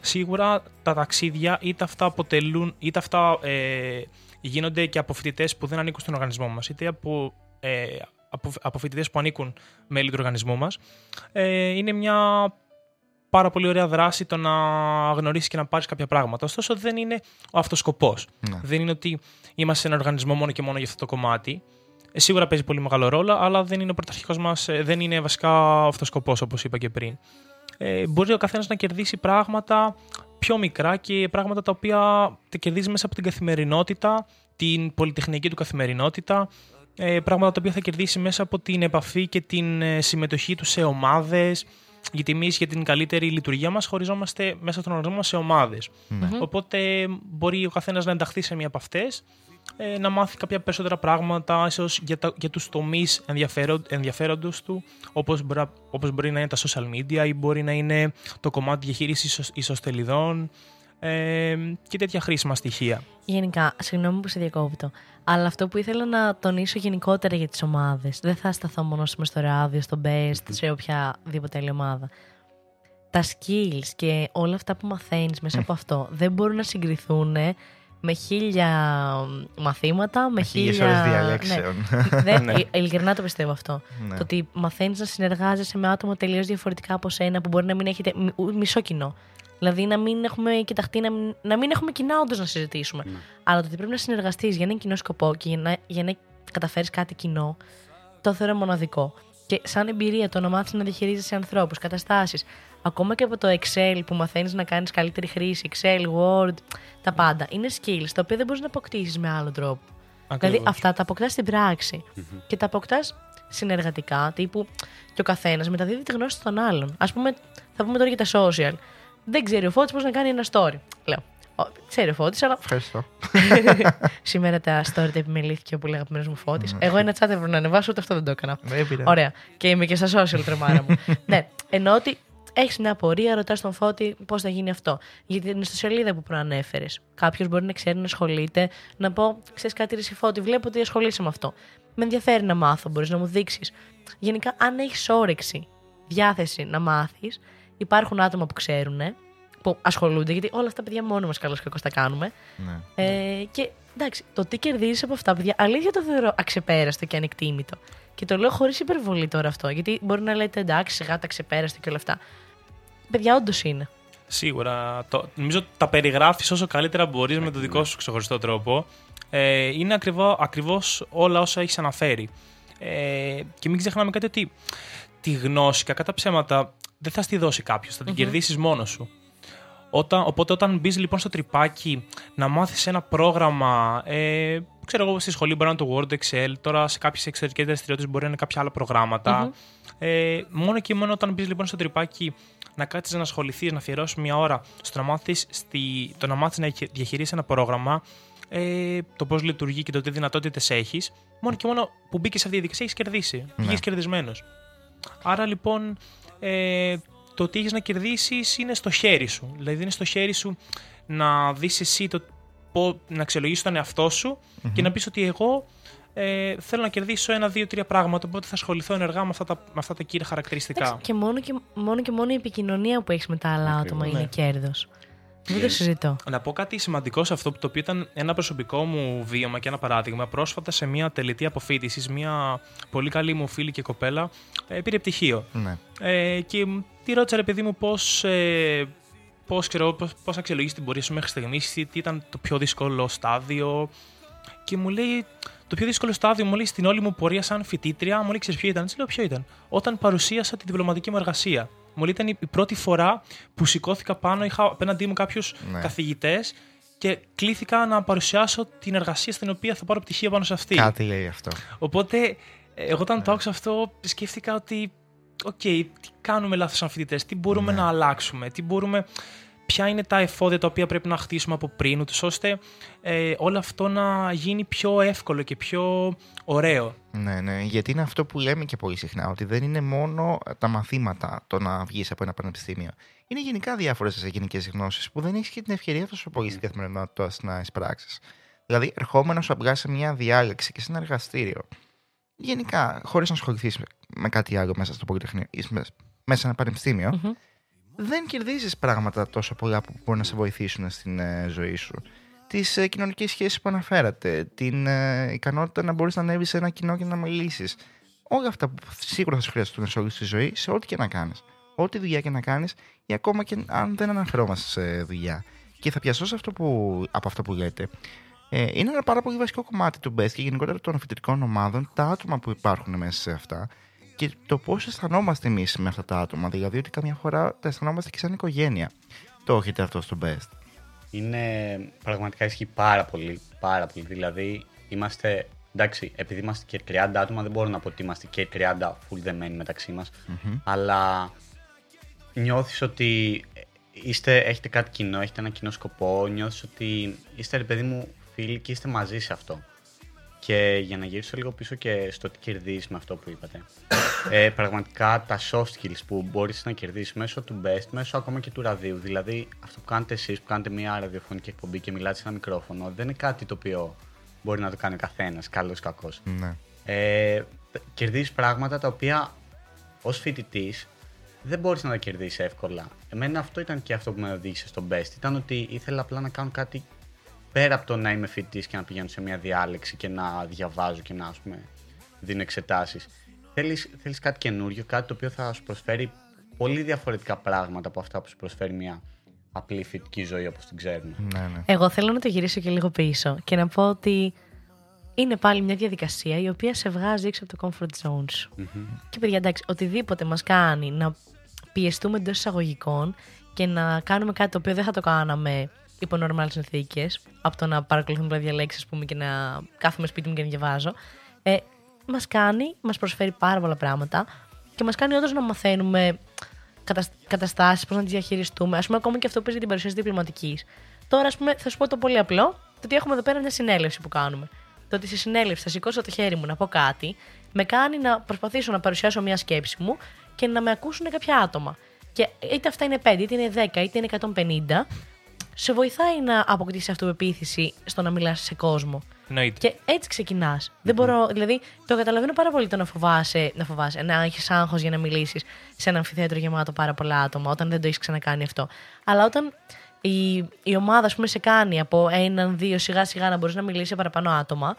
σίγουρα τα ταξίδια είτε αυτά αποτελούν, είτε αυτά ε, γίνονται και από φοιτητές που δεν ανήκουν στον οργανισμό μας, είτε από, ε, από, από φοιτητές που ανήκουν μέλη του οργανισμού μας. Ε, είναι μια πάρα πολύ ωραία δράση το να γνωρίσεις και να πάρεις κάποια πράγματα. Ωστόσο, δεν είναι ο αυτοσκοπός.
Ναι.
Δεν είναι ότι είμαστε σε ένα οργανισμό μόνο και μόνο για αυτό το κομμάτι. Ε, σίγουρα παίζει πολύ μεγάλο ρόλο, αλλά δεν είναι ο πρωταρχικός μας, δεν είναι βασικά αυτό ο σκοπό, όπως είπα και πριν. Ε, μπορεί ο καθένας να κερδίσει πράγματα πιο μικρά και πράγματα τα οποία τα κερδίζει μέσα από την καθημερινότητα, την πολυτεχνική του καθημερινότητα, ε, πράγματα τα οποία θα κερδίσει μέσα από την επαφή και την ε, συμμετοχή του σε ομάδες. Γιατί εμείς για την καλύτερη λειτουργία μας χωριζόμαστε μέσα στον οργανισμό μας σε ομάδες. Οπότε μπορεί ο καθένας να ενταχθεί σε μία από αυτές, ε, να μάθει κάποια περισσότερα πράγματα, ίσως για, τα- για τους τομείς ενδιαφέροντος του, όπως μπορεί, να- όπως μπορεί να είναι τα social media ή μπορεί να είναι το κομμάτι διαχείρισης ισοστελιδών ε, και τέτοια χρήσιμα στοιχεία.
Γενικά, συγγνώμη που σε διακόπτω, αλλά αυτό που ήθελα να τονίσω γενικότερα για τις ομάδες, δεν θα σταθώ μόνο μες στο ράδιο, στο best, σε οποιαδήποτε άλλη ομάδα. Τα skills και όλα αυτά που μαθαίνεις μέσα από αυτό δεν μπορούν να συγκριθούν με χίλια μαθήματα, με
Χίλιες
χίλια...
ώρες διαλέξεων.
Ναι. Δεν,
Ναι.
ε, ειλικρινά το πιστεύω αυτό.
Ναι.
Το ότι μαθαίνεις να συνεργάζεσαι με άτομα τελείως διαφορετικά από σένα που μπορεί να μην έχετε μι- ου- μισό κοινό. Δηλαδή να μην έχουμε κοιταχτεί, να μην, να μην έχουμε κοινά όντως να συζητήσουμε. Αλλά το ότι πρέπει να συνεργαστείς για έναν κοινό σκοπό και για να, για να καταφέρεις κάτι κοινό, το θεωρώ μοναδικό. Και σαν εμπειρία το να μάθεις να διαχειρίζεσαι ανθρώπους, καταστάσεις, ακόμα και από το Excel που μαθαίνεις να κάνεις καλύτερη χρήση, Excel, Word, τα πάντα. Είναι skills τα οποία δεν μπορείς να αποκτήσεις με άλλο τρόπο. Δηλαδή
Ακριβώς.
αυτά τα αποκτάς στην πράξη και τα αποκτάς συνεργατικά, τύπου και ο καθένας μεταδίδει τη γνώση στον άλλον. Α πούμε, θα πούμε τώρα για τα social. Δεν ξέρει ο Φώτης πώς να κάνει ένα story. Λέω. «Ω, Ξέρει ο Φώτης, αλλά
Ευχαριστώ.
σήμερα τα story τα επιμελήθηκε ο πολύ αγαπημένος μου Φώτης. Εγώ ένα chat έπρεπε να ανεβάσω, ούτε αυτό δεν το έκανα.
Δεν πειράζει.
Ωραία. Και είμαι και στα social τρεμάρα μου. ναι, εννοώ ότι έχεις μια απορία, ρωτάς τον Φώτη πώς θα γίνει αυτό. Γιατί την ιστοσελίδα που προανέφερες. Κάποιος μπορεί να ξέρει να ασχολείται, να πω, ξέρεις κάτι, Ρίση Φώτη, βλέπω ότι ασχολείσαι με αυτό. Με ενδιαφέρει να μάθω, μπορείς να μου δείξεις. Γενικά, αν έχεις όρεξη, διάθεση να μάθεις, υπάρχουν άτομα που ξέρουν, που ασχολούνται, γιατί όλα αυτά παιδιά μόνοι μας καλώς και τα κάνουμε.
Ναι.
Ε, και εντάξει, το τι κερδίζεις από αυτά, παιδιά, αλήθεια το θεωρώ αξεπέραστο και ανεκτήμητο. Και το λέω χωρίς υπερβολή τώρα αυτό, γιατί μπορεί να λέτε εντάξει, σιγά τα ξεπέραστε και όλα αυτά. Παιδιά, όντως είναι.
Σίγουρα. Το, νομίζω ότι τα περιγράφεις όσο καλύτερα μπορείς με τον δικό σου ξεχωριστό τρόπο. Ε, είναι ακριβώ, ακριβώς όλα όσα έχεις αναφέρει. Ε, και μην ξεχνάμε κάτι ότι τη γνώση, κατά ψέματα, δεν θα στη δώσει κάποιος. Θα την mm κερδίσεις μόνος σου. Όταν, οπότε όταν μπεις λοιπόν στο τρυπάκι να μάθεις ένα πρόγραμμα, ε, ξέρω εγώ στη σχολή μπορεί να είναι το Word, Excel, τώρα σε κάποιες εξωτερικές δραστηριότητες μπορεί να είναι κάποια άλλα Ε, μόνο και μόνο όταν μπεις λοιπόν στο τρυπάκι να κάτσεις να ασχοληθείς, να αφιερώσεις μια ώρα στο να μάθεις το να, μάθεις να διαχειρίσεις ένα πρόγραμμα, ε, το πώς λειτουργεί και το τι δυνατότητες έχεις, μόνο και μόνο που μπήκες σε αυτή τη διαδικασία έχεις κερδίσει. Ναι. Βγήκε κερδισμένος. Άρα λοιπόν ε, το τι έχεις να κερδίσεις είναι στο χέρι σου. Δηλαδή είναι στο χέρι σου να δεις εσύ το, να αξιολογήσεις τον εαυτό σου και να πεις ότι εγώ ε, θέλω να κερδίσω ένα, δύο, τρία πράγματα. Οπότε θα ασχοληθώ ενεργά με αυτά τα, με αυτά τα κύρια χαρακτηριστικά.
και μόνο, και μόνο και μόνο η επικοινωνία που έχεις με τα άλλα άτομα είναι ναι. κέρδος. Δεν το συζητώ.
Να πω κάτι σημαντικό σε αυτό, το οποίο ήταν ένα προσωπικό μου βίωμα και ένα παράδειγμα. Πρόσφατα σε μια τελετή αποφύτησης, μια πολύ καλή μου φίλη και κοπέλα ε, πήρε πτυχίο. Ναι. Ε, και τη ρώτησα, ρε παιδί μου, πώς. Ε, πώς, ξέρω, πώς, πώς αξιολογείς την πορεία σου μέχρι στιγμής, τι ήταν το πιο δύσκολο στάδιο. Και μου λέει, το πιο δύσκολο στάδιο μου λέει στην όλη μου πορεία σαν φοιτήτρια, μου λέει, ξέρεις ποιο ήταν; Τι λέω, ποιο ήταν; Όταν παρουσίασα τη διπλωματική μου εργασία. Μου λέει, ήταν η πρώτη φορά που σηκώθηκα πάνω, είχα απέναντί μου κάποιους ναι. καθηγητές και κλήθηκα να παρουσιάσω την εργασία στην οποία θα πάρω πτυχία πάνω σε αυτή.
Κάτι λέει αυτό.
Οπότε, εγώ όταν ναι. το άκουσα αυτό, σκέφτηκα ότι, οκ, okay, τι κάνουμε λάθος σαν φοιτητές, τι μπορούμε ναι. να αλλάξουμε, τι μπορούμε ποια είναι τα εφόδια τα οποία πρέπει να χτίσουμε από πριν, ούτως ώστε ε, όλο αυτό να γίνει πιο εύκολο και πιο ωραίο.
Ναι, ναι, γιατί είναι αυτό που λέμε και πολύ συχνά, ότι δεν είναι μόνο τα μαθήματα το να βγεις από ένα πανεπιστήμιο. Είναι γενικά διάφορες γενικές γνώσεις που δεν έχεις και την ευκαιρία τόσο πολύ στην καθημερινότητας να εισπράξεις. Δηλαδή, ερχόμενος σου απλά σε μια διάλεξη και σε ένα εργαστήριο, γενικά, χωρίς να ασχοληθείς με κάτι άλλο μέσα στο Πολυτεχνείο ή μέσα σε ένα πανεπιστήμιο, δεν κερδίζεις πράγματα τόσο πολλά που μπορούν να σε βοηθήσουν στην ε, ζωή σου. Τις ε, κοινωνικές σχέσεις που αναφέρατε, την ε, ικανότητα να μπορείς να ανέβεις σε ένα κοινό και να μιλήσεις. Όλα αυτά που σίγουρα θα σου χρειαστούν σε όλη τη ζωή, σε ό,τι και να κάνεις. Ό,τι δουλειά και να κάνεις, ή ακόμα και αν δεν αναφερόμαστε σε δουλειά. Και θα πιαστώ σε αυτό που, από αυτό που λέτε. Ε, είναι ένα πάρα πολύ βασικό κομμάτι του BEST και γενικότερα των φοιτητικών ομάδων, τα άτομα που υπάρχουν μέσα σε αυτά και το πώς αισθανόμαστε εμείς με αυτά τα άτομα. Δηλαδή ότι καμιά φορά τα αισθανόμαστε και σαν οικογένεια. Το έχετε αυτό στο best.
Είναι πραγματικά ισχύει πάρα πολύ. Πάρα πολύ. Δηλαδή είμαστε. Εντάξει, επειδή είμαστε και 30 άτομα, δεν μπορώ να πω ότι είμαστε και 30 full δεμένοι μεταξύ μας. Αλλά νιώθεις ότι είστε, έχετε κάτι κοινό, έχετε ένα κοινό σκοπό. Νιώθεις ότι είστε, ρε παιδί μου, φίλοι και είστε μαζί σε αυτό. Και για να γυρίσω λίγο πίσω και στο τι κερδίζεις με αυτό που είπατε. ε, πραγματικά τα soft skills που μπορείς να κερδίσεις μέσω του best, μέσω ακόμα και του ραδίου. Δηλαδή, αυτό που κάνετε εσείς, που κάνετε μια ραδιοφωνική εκπομπή και μιλάτε σε ένα μικρόφωνο, δεν είναι κάτι το οποίο μπορεί να το κάνει ο καθένας, καλός ή κακός. Ναι. Ε, κερδίζεις πράγματα τα οποία ως φοιτητής δεν μπορείς να τα κερδίσεις εύκολα. Εμένα αυτό ήταν και αυτό που με οδήγησε στο best. Ήταν ότι ήθελα απλά να κάνω κάτι πέρα από το να είμαι φοιτητής και να πηγαίνω σε μια διάλεξη και να διαβάζω και να ας πούμε, δίνω εξετάσεις. Θέλεις θέλεις κάτι καινούριο, κάτι το οποίο θα σου προσφέρει πολύ διαφορετικά πράγματα από αυτά που σου προσφέρει μια απλή φοιτητική ζωή όπως την ξέρουμε.
Ναι, ναι. Εγώ θέλω να το γυρίσω και λίγο πίσω και να πω ότι είναι πάλι μια διαδικασία η οποία σε βγάζει έξω από το comfort zone σου. Mm-hmm. Και παιδιά, εντάξει, οτιδήποτε μας κάνει να πιεστούμε εντός εισαγωγικών και να κάνουμε κάτι το οποίο δεν θα το κάναμε υπό normal συνθήκες, από το να παρακολουθούμε διαλέξεις πούμε, και να κάθομαι σπίτι μου και να διαβάζω, ε, μας κάνει, μας προσφέρει πάρα πολλά πράγματα και μας κάνει όντως να μαθαίνουμε καταστάσεις, πώς να τις διαχειριστούμε. Α πούμε, ακόμα και αυτό που παίζει την παρουσίαση διπλωματικής. Τώρα, ας πούμε, θα σου πω το πολύ απλό, το ότι έχουμε εδώ πέρα μια συνέλευση που κάνουμε. Το ότι στη συνέλευση θα σηκώσω το χέρι μου να πω κάτι, με κάνει να προσπαθήσω να παρουσιάσω μια σκέψη μου και να με ακούσουν κάποια άτομα. Και είτε αυτά είναι 5, είτε είναι 10, είτε είναι 150, σε βοηθάει να αποκτήσεις αυτοπεποίθηση στο να μιλάς σε κόσμο.
Νοείται.
Και έτσι ξεκινάς. Mm-hmm. Δεν μπορώ, δηλαδή, το καταλαβαίνω πάρα πολύ το να φοβάσαι, να, φοβάσαι, να έχεις άγχος για να μιλήσεις σε ένα αμφιθέατρο γεμάτο πάρα πολλά άτομα, όταν δεν το έχεις ξανακάνει αυτό. Αλλά όταν η, η ομάδα, ας πούμε, σε κάνει από έναν, δύο, σιγά σιγά να μπορείς να μιλήσει σε παραπάνω άτομα,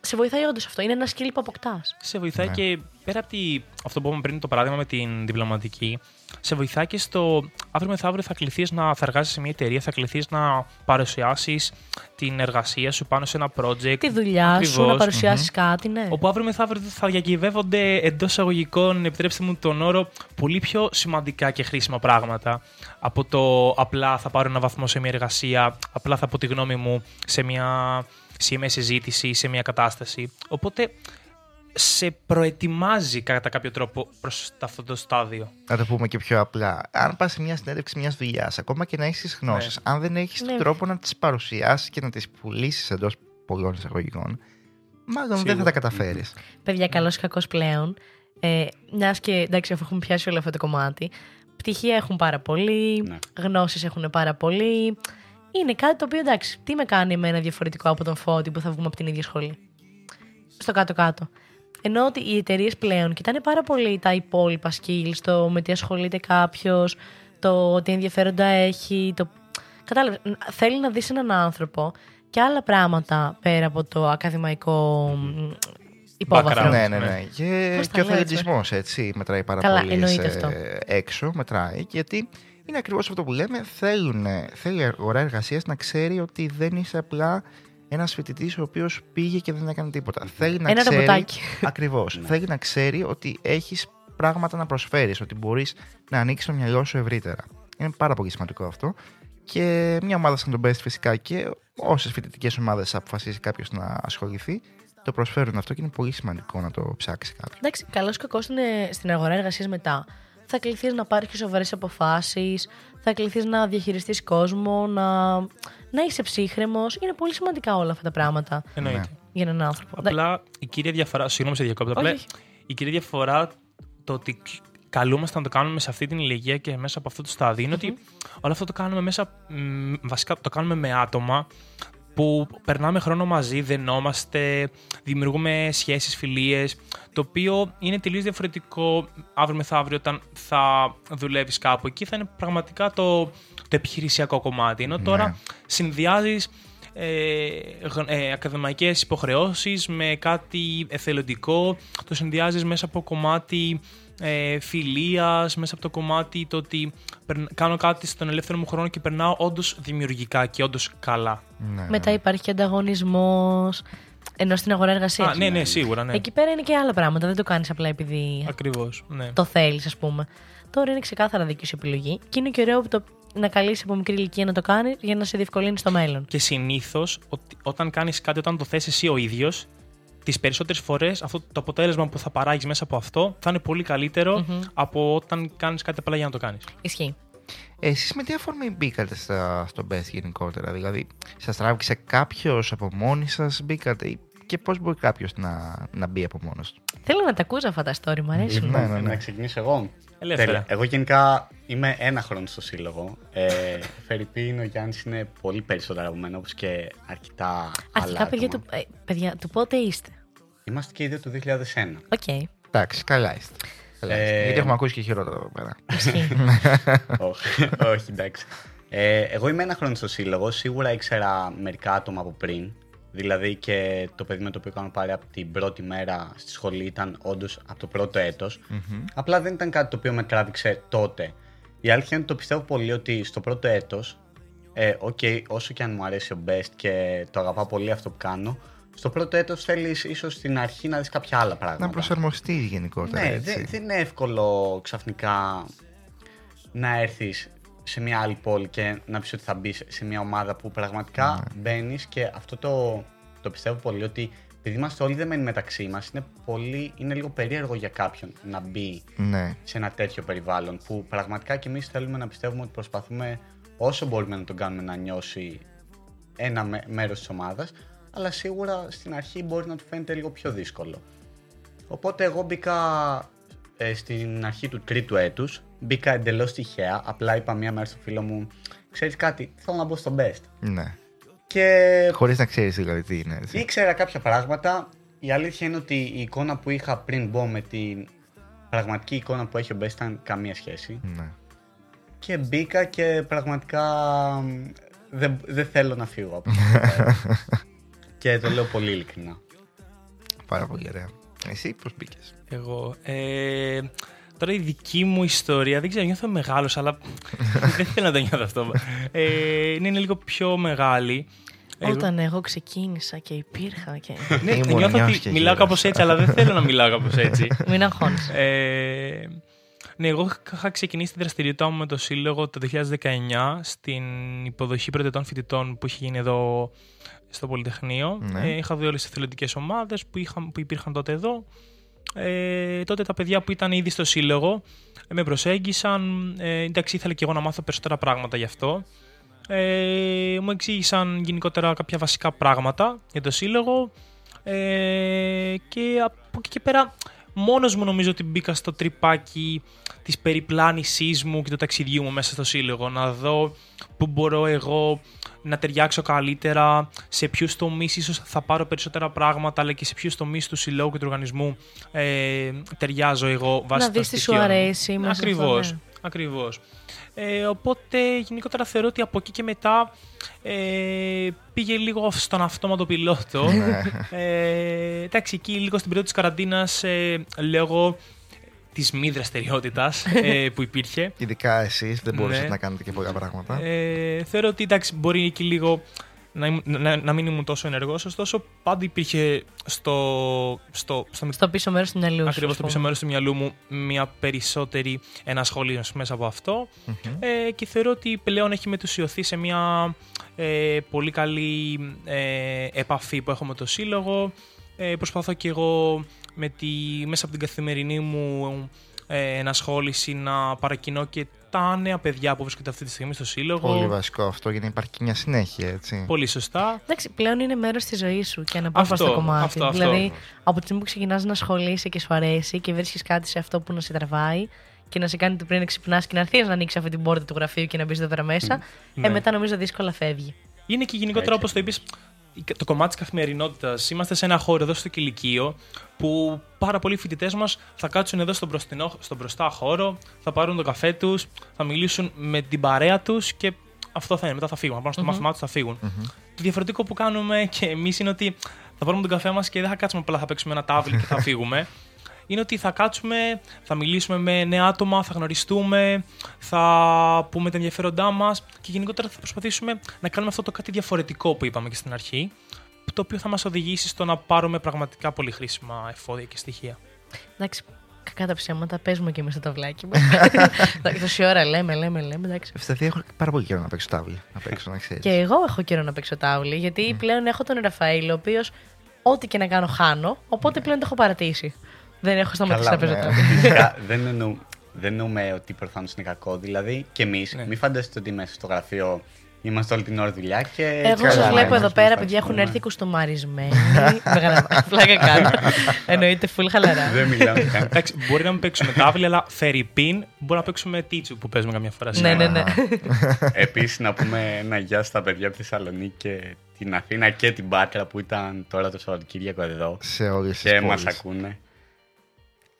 σε βοηθάει όντως αυτό. Είναι ένα skill που αποκτάς.
Σε βοηθάει
Ναι.
και πέρα από τη, αυτό που είπαμε πριν, το παράδειγμα με την διπλωματική, σε βοηθάει και στο αύριο μεθαύριο θα κληθείς να θα εργάζεσαι σε μια εταιρεία, θα κληθείς να παρουσιάσεις την εργασία σου πάνω σε ένα project.
Τη δουλειά σου,
Ακριβώς.
να παρουσιασει κάτι, ναι.
Όπου αύριο μεθαύριο θα διακυβεύονται εντός εισαγωγικών, επιτρέψτε μου τον όρο, πολύ πιο σημαντικά και χρήσιμα πράγματα από το απλά θα πάρω ένα βαθμό σε μια εργασία, απλά θα πω τη γνώμη μου σε μια, σε μια συζήτηση, σε μια κατάσταση. Οπότε σε προετοιμάζει κατά κάποιο τρόπο προς αυτό το στάδιο.
Να το πούμε και πιο απλά. Αν πας σε μια συνέντευξη μιας δουλειάς, ακόμα και να έχεις τις γνώσεις, αν δεν έχεις
Ναι.
τρόπο να τις παρουσιάσεις και να τις πουλήσεις εντός πολλών εισαγωγικών, μάλλον δεν θα
Σίγουρα.
τα καταφέρεις.
Παιδιά, καλός ή κακός πλέον. Ε, Μιας και εντάξει, αφού έχουμε πιάσει όλο αυτό το κομμάτι, πτυχία έχουν πάρα πολύ,
Ναι.
γνώσεις έχουν πάρα πολύ. Είναι κάτι το οποίο εντάξει, τι με κάνει εμένα διαφορετικό από τον Φώτη που θα βγούμε από την ίδια σχολή. Στο κάτω-κάτω. Ενώ ότι οι εταιρείες πλέον κοιτάνε πάρα πολύ τα υπόλοιπα skills, το με τι ασχολείται κάποιος, το τι ενδιαφέροντα έχει. Το... Κατάλαβες. Θέλει να δεις έναν άνθρωπο και άλλα πράγματα πέρα από το ακαδημαϊκό μ, υπόβαθρο.
Background.
Ναι, ναι,
ναι.
ναι. Και,
Πώς τα
και ο
λέω έτσι,
θελοντισμό έτσι μετράει πάρα
Καλά,
πολύ
εννοείται
σε-
αυτό.
έξω. Μετράει γιατί είναι ακριβώς αυτό που λέμε. Θέλουν, θέλει η αγορά εργασίας να ξέρει ότι δεν είσαι απλά ένας φοιτητής ο οποίος πήγε και δεν έκανε τίποτα. Θέλει να
Ένα
ξέρει.
ρομποτάκι.
Ακριβώς.
Ναι.
Θέλει να ξέρει ότι έχεις πράγματα να προσφέρεις, ότι μπορείς να ανοίξεις το μυαλό σου ευρύτερα. Είναι πάρα πολύ σημαντικό αυτό. Και μια ομάδα σαν τον Best φυσικά και όσες φοιτητικές ομάδες αποφασίσει κάποιος να ασχοληθεί, το προσφέρουν αυτό και είναι πολύ σημαντικό να το ψάξει κάποιος.
Εντάξει, καλός ή κακός στην, στην αγορά εργασίας μετά. Θα κληθείς να πάρεις και σοβαρές αποφάσεις, θα κληθείς να διαχειριστείς κόσμο, να, να είσαι ψύχρεμος. Είναι πολύ σημαντικά όλα αυτά τα πράγματα
Εννοείται.
Ναι.
για έναν άνθρωπο.
Απλά η κύρια διαφορά. Συγγνώμη, σε διακόπτω.
Όχι,
Απλά
όχι.
η κύρια διαφορά το ότι καλούμαστε να το κάνουμε σε αυτή την ηλικία και μέσα από αυτό το στάδιο είναι ότι όλο αυτό το κάνουμε μέσα. μ, Βασικά το κάνουμε με άτομα που περνάμε χρόνο μαζί, δενόμαστε, δημιουργούμε σχέσεις, φιλίες, το οποίο είναι τελείως διαφορετικό αύριο μεθαύριο όταν θα δουλεύεις κάπου. Εκεί θα είναι πραγματικά το, το επιχειρησιακό κομμάτι. Ενώ τώρα
Ναι.
συνδυάζεις ε, γ- ε, ακαδημαϊκές υποχρεώσεις με κάτι εθελοντικό, το συνδυάζεις μέσα από κομμάτι ε, φιλίας, μέσα από το κομμάτι το ότι περν- κάνω κάτι στον ελεύθερο μου χρόνο και περνάω όντως δημιουργικά και όντως καλά.
Ναι,
Μετά υπάρχει και ανταγωνισμός. Ενώ στην αγορά εργασίας.
Α, ναι, ναι, σίγουρα, ναι.
Εκεί πέρα είναι και άλλα πράγματα. Δεν το κάνεις απλά επειδή
Ακριβώς, ναι.
το θέλεις, ας πούμε. Τώρα είναι ξεκάθαρα δική σου επιλογή και είναι και ωραίο που το, να καλείσαι από μικρή ηλικία να το κάνεις για να σε διευκολύνει στο μέλλον.
Και συνήθως ότι- όταν κάνεις κάτι, όταν το θες εσύ ο ίδιος, τις περισσότερες φορές αυτό το αποτέλεσμα που θα παράγεις μέσα από αυτό θα είναι πολύ καλύτερο από όταν κάνεις κάτι απλά για να το κάνεις.
Ισχύει.
Εσείς με τι αφορμή μπήκατε στα, στο Best γενικότερα, δηλαδή σας τράβηξε κάποιος από μόνοι σας μπήκατε ή- και πώς μπορεί κάποιος να, να μπει από μόνος του;
Θέλω να τα ακούσω αυτά τα story, μου αρέσουν.
Ναι, ναι, ναι.
Να ξεκινήσω εγώ.
Ελεύθερα.
Τέλεια. Εγώ γενικά είμαι ένα χρόνο στο σύλλογο. Ε, Φερρυπίν, ο Γιάννης είναι πολύ περισσότερο από μένα, όπως και αρκετά άλλα.
Αρχικά, παιδιά
άτομα.
του, ε, παιδιά, του πότε είστε;
Είμαστε και οι δύο του 2001.
Οκ.
Εντάξει, καλά είστε. Καλά είστε.
Ε,
Γιατί έχουμε ακούσει και χειρότερα εδώ πέρα.
Ισχύει.
όχι, όχι, εντάξει. Ε, εγώ είμαι ένα χρόνο στο σύλλογο. Σίγουρα ήξερα μερικά άτομα από πριν. Δηλαδή και το παιδί με το οποίο κάνω παρέα από την πρώτη μέρα στη σχολή ήταν όντως από το πρώτο έτος. Απλά δεν ήταν κάτι το οποίο με τράβηξε τότε. Η αλήθεια είναι ότι το πιστεύω πολύ ότι στο πρώτο έτος, ε, οκ, όσο και αν μου αρέσει ο BEST και το αγαπάω πολύ αυτό που κάνω, στο πρώτο έτος θέλεις ίσως στην αρχή να δεις κάποια άλλα πράγματα.
Να προσαρμοστείς γενικότερα
Ναι,
έτσι.
δεν, δεν είναι εύκολο ξαφνικά να έρθεις σε μια άλλη πόλη και να πεις ότι θα μπεις σε μια ομάδα που πραγματικά
Ναι.
μπαίνεις και αυτό το, το πιστεύω πολύ ότι επειδή είμαστε όλοι δεμένοι μεταξύ μας είναι, πολύ, είναι λίγο περίεργο για κάποιον να μπει
Ναι.
σε ένα τέτοιο περιβάλλον που πραγματικά και εμείς θέλουμε να πιστεύουμε ότι προσπαθούμε όσο μπορούμε να τον κάνουμε να νιώσει ένα με- μέρος της ομάδας αλλά σίγουρα στην αρχή μπορεί να του φαίνεται λίγο πιο δύσκολο. Οπότε εγώ μπήκα ε, στην αρχή του τρίτου έτους, μπήκα εντελώς τυχαία, απλά είπα μία μέρα στο φίλο μου «Ξέρεις κάτι, θέλω να μπω στο Best».
ναι.
Και
Χωρίς να ξέρεις δηλαδή τι είναι. Έτσι.
Ήξερα κάποια πράγματα. Η αλήθεια είναι ότι η εικόνα που είχα πριν μπω με την πραγματική εικόνα που έχει ο Best ήταν καμία σχέση.
Ναι.
Και μπήκα και πραγματικά μ, δεν, δεν θέλω να φύγω από αυτό. και το λέω πολύ ειλικρινά.
Πάρα πολύ ωραία. Εσύ πώς μπήκες;
Εγώ. Ε, τώρα η δική μου ιστορία, δεν ξέρω, νιώθω μεγάλος, αλλά δεν θέλω να το νιώθω αυτό. Ε, είναι λίγο πιο μεγάλη. Εγώ-
Όταν εγώ ξεκίνησα και υπήρχα και.
Ναι,
Ήμουν
νιώθω
νιάς
ότι
και
μιλάω
γέρας.
κάπως έτσι, αλλά δεν θέλω να μιλάω κάπως έτσι.
Μην αγχώνεσαι.
Ε, ναι, εγώ είχα ξεκινήσει τη δραστηριότητά μου με το Σύλλογο το 2019 στην υποδοχή πρωτετών φοιτητών που είχε γίνει εδώ στο Πολυτεχνείο.
Ναι.
Ε, είχα δει όλες τις εθελοντικές ομάδες που, είχαν- που υπήρχαν τότε εδώ. Ε, τότε τα παιδιά που ήταν ήδη στο Σύλλογο ε, με προσέγγισαν. Ε, εντάξει, ήθελα και εγώ να μάθω περισσότερα πράγματα γι' αυτό. Ε, μου εξήγησαν γενικότερα κάποια βασικά πράγματα για το Σύλλογο. Ε, και από εκεί και πέρα μόνος μου νομίζω ότι μπήκα στο τρυπάκι της περιπλάνησής μου και του ταξιδιού μου μέσα στο σύλλογο. Να δω πού μπορώ εγώ να ταιριάξω καλύτερα, σε ποιους τομείς ίσως θα πάρω περισσότερα πράγματα, αλλά και σε ποιους τομείς του συλλόγου και του οργανισμού ε, ταιριάζω εγώ βάσει
Να δεις τι σου αρέσει μέσα σε αυτό,
Ακριβώς,
ναι.
Ακριβώς. Ε, οπότε γενικότερα θεωρώ ότι από εκεί και μετά ε, πήγε λίγο στον αυτόματο πιλότο.
Ναι.
ε, εντάξει, εκεί λίγο στην περίοδο της καραντίνας ε, λόγω της μη δραστηριότητας ε, που υπήρχε.
Ειδικά εσείς δεν μπορούσατε
Ναι.
να κάνετε και πολλά πράγματα.
Ε, θεωρώ ότι εντάξει, μπορεί εκεί λίγο να, ήμουν- να, να μην ήμουν τόσο ενεργός, ωστόσο πάντα υπήρχε στο, στο, στο,
Στο πίσω μέρος του μυαλού σου.
ακριβώς
ας
στο πίσω
πούμε.
μέρος του μυαλού μου μια περισσότερη ενασχόληση μέσα από αυτό
Μμμ.
ε, και θεωρώ ότι πλέον έχει μετουσιωθεί σε μια ε, πολύ καλή ε, επαφή που έχω με το σύλλογο. Ε, προσπαθώ και εγώ με τη, μέσα από την καθημερινή μου ε, ενασχόληση να παρακινώ και τα νέα παιδιά που βρίσκονται αυτή τη στιγμή στο σύλλογο.
Πολύ βασικό αυτό για να υπάρχει και μια συνέχεια, έτσι.
Πολύ σωστά.
Εντάξει, πλέον είναι μέρος της ζωής σου και αναπόφευκτο
Αυτό,
κομμάτι.
αυτό, αυτό.
δηλαδή, από τη στιγμή που ξεκινάς να ασχολείσαι και σου αρέσει και βρίσκεις κάτι σε αυτό που να σε τραβάει και να σε κάνει το πριν να ξυπνάς και να έρθεις να ανοίξεις αυτή την πόρτα του γραφείου και να μπεις εδώ πέρα μέσα,
Ναι.
ε, μετά νομίζω δύσκολα φεύγει.
Είναι και γενικότερα
Έτσι.
όπω το είπες, το κομμάτι της καθημερινότητας. Είμαστε σε ένα χώρο εδώ στο Κηλικείο που πάρα πολλοί φοιτητές μας θα κάτσουν εδώ στον, μπροστινό, στον μπροστά χώρο, θα πάρουν τον καφέ τους, θα μιλήσουν με την παρέα τους και αυτό θα είναι. Μετά θα φύγουν. Θα πάνε στο μάθημά τους, θα φύγουν. Το διαφορετικό που κάνουμε και εμείς είναι ότι θα πάρουμε τον καφέ μας και δεν θα κάτσουμε απλά, θα παίξουμε ένα τάβλι και θα φύγουμε. Είναι ότι θα κάτσουμε, θα μιλήσουμε με νέα άτομα, θα γνωριστούμε, θα πούμε τα ενδιαφέροντά μας και γενικότερα θα προσπαθήσουμε να κάνουμε αυτό το κάτι διαφορετικό που είπαμε και στην αρχή, το οποίο θα μας οδηγήσει στο να πάρουμε πραγματικά πολύ χρήσιμα εφόδια και στοιχεία.
Εντάξει, κακά τα ψέματα, παίζουμε και εμείς το ταυλάκι μας. Εντάξει, Τόση ώρα λέμε, λέμε, λέμε. Εντάξει.
Ευσταθία έχω πάρα πολύ καιρό να παίξω τάβλη. Να παίξω, να ξέρεις.
Και εγώ έχω καιρό να παίξω τάβλη, γιατί πλέον έχω τον Ραφαήλ, ο οποίος ό,τι και να κάνω χάνω, οπότε πλέον το έχω παρατήσει. Δεν έχω σταματήσει
Καλά,
να παίζω
ναι.
τάβλη.
Φυσικά, δεν, εννο, δεν εννοούμε ότι προφανώς είναι κακό. Δηλαδή και εμείς,
Ναι.
μην φανταστείτε ότι μέσα στο γραφείο είμαστε όλη την ώρα δουλειά και.
Εγώ
έτσι
σας
καλά,
βλέπω
να
εδώ
μας
πέρα,
ευχαριστούμε.
παιδιά έχουν έρθει κουστομαρισμένοι. Μεγάλα πλάκα κάνω. Εννοείται full χαλαρά.
Δεν μιλάμε καν.
Εντάξει, μπορεί να μην παίξουμε τάβλη, αλλά φερρυπίν μπορεί να παίξουμε τίτσου που παίζουμε καμιά φορά.
Ναι, ναι, ναι.
Επίσης, να πούμε ένα γεια στα παιδιά από τη Θεσσαλονίκη και την Αθήνα και την Πάτρα που ήταν τώρα το Σαββατοκύριακο εδώ
Σε όλες τις
και μα ακούνε.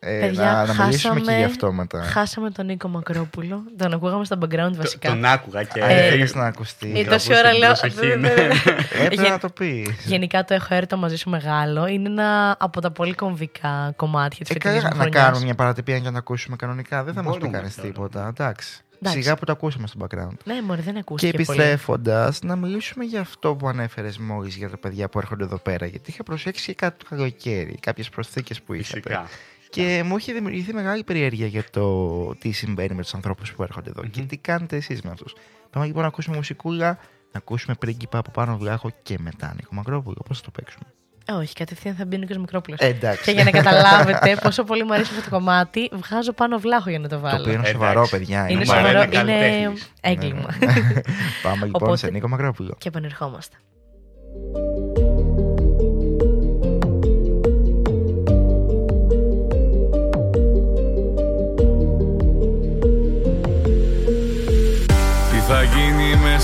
Ε,
Παιδιά,
να, να μιλήσουμε και
χάσαμε-
γι' αυτό μετά.
Χάσαμε τον Νίκο Μακρόπουλο. Τον ακούγαμε στα background
Το-
βασικά.
Τον άκουγα και.
Αν
Ε,
θέλεις να ακουστεί.
Ε,
κάπως
τόση ώρα
την
λέω.
προσοχή,
«Δε,
ναι.
δε, δε».
Έπρεπε
Γεν-
να το πει.
Γενικά το έχω έρωτο μαζί σου μεγάλο. Είναι ένα από τα πολύ κομβικά κομμάτια της
Ε,
φετινής
καλά,
μου
να
χρονιάς.
κάνουμε μια παρατυπία για να το ακούσουμε κανονικά. Δεν θα μας πει
Μπορούμε,
κανείς
θεωρώ.
τίποτα. Εντάξει.
Εντάξει.
Σιγά που το ακούσαμε στο background.
Ναι, μωρέ, δεν
Και
ακούστηκε πολύ.
επιστρέφοντας, να μιλήσουμε για αυτό που ανέφερες μόλι για τα παιδιά που έρχονται εδώ πέρα. Γιατί είχα προσέξει και κάτι το καλοκαίρι, κάποιες προσθήκες που είχατε.
Φυσικά.
Και μου είχε δημιουργηθεί μεγάλη περιέργεια για το τι συμβαίνει με τους ανθρώπους που έρχονται εδώ και τι κάνετε εσείς με αυτούς. Πάμε λοιπόν να ακούσουμε μουσικούλα, να ακούσουμε πρίγκιπα από πάνω βλάχο και μετά Νίκο Μακρόπουλο. Πώς θα το παίξουμε;
Ε, Όχι, κατευθείαν θα μπει ο Νίκος Μικρόπουλος.
Ε, εντάξει.
Και για να καταλάβετε πόσο πολύ μου αρέσει αυτό το κομμάτι, βγάζω πάνω βλάχο για να το
Το
βάλω.
οποίο είναι
Εντάξει.
σοβαρό, παιδιά.
Είναι
Μα,
σοβαρό,
είναι
είναι
καλλιτέχνης.
έγκλημα.
Πάμε λοιπόν
Οπότε-
σε Νίκο Μακρόπουλο.
Και επανερχόμαστε.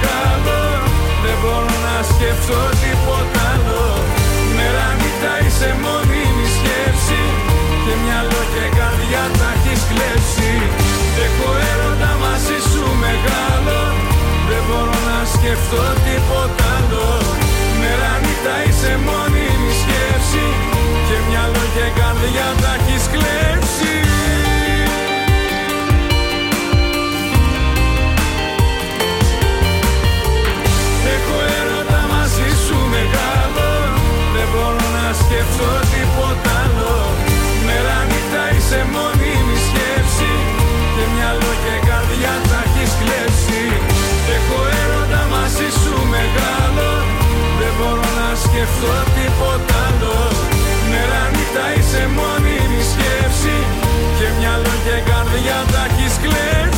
μεγάλο. Δεν μπορώ να σκεφτώ τίποτα άλλο. Μέρα νύχτα είσαι μόνιμη σκέψη. Και μυαλό και καρδιά τα έχεις κλέψει. Έχω έρωτα μαζί σου μεγάλο. Δεν μπορώ να σκεφτώ τίποτα άλλο. Μέρα νύχτα είσαι μόνιμη σκέψη. Και μυαλό και καρδιά τα έχεις κλέψει μπορώ να σκεφτώ τίποτα άλλο. Μέρα νύχτα είσαι μόνιμη σκέψη. Και μυαλό και καρδιά τα έχεις κλέψει. Έχω έρωτα μαζί σου μεγάλο. Δεν μπορώ να σκεφτώ τίποτα άλλο. Μέρα νύχτα είσαι μόνιμη σκέψη. Και μυαλό και καρδιά τα έχεις κλέψει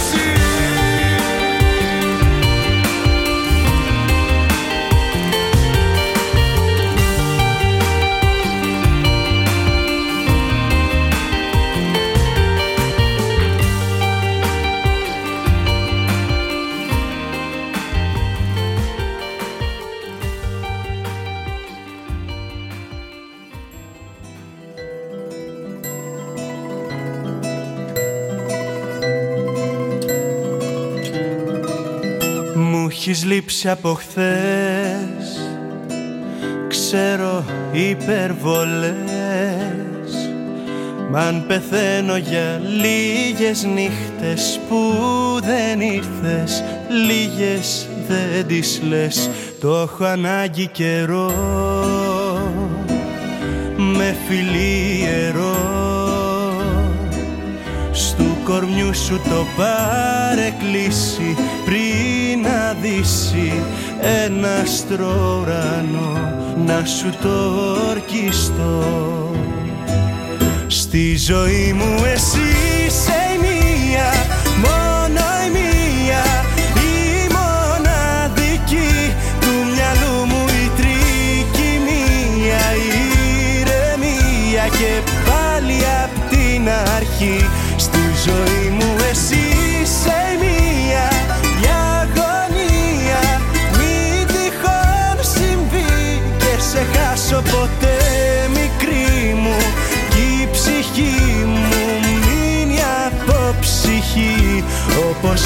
έχεις λείψει από χθες. Ξέρω υπερβολές. Μ' αν πεθαίνω για λίγες νύχτες Που δεν ήρθες Λίγες δεν τις λες. Το έχω ανάγκη καιρό Με φιλί κορμιού σου το παρεκκλήσει πριν να δύσει ένα ουρανό να σου το ορκιστώ. Στη ζωή μου εσύ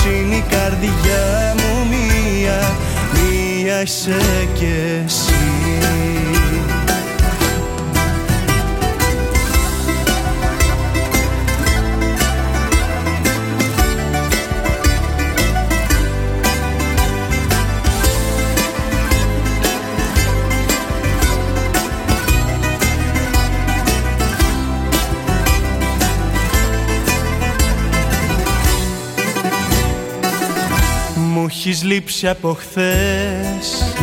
είναι η καρδιά μου μία Μία είσαι κι εσύ έχεις λείψει από χθες.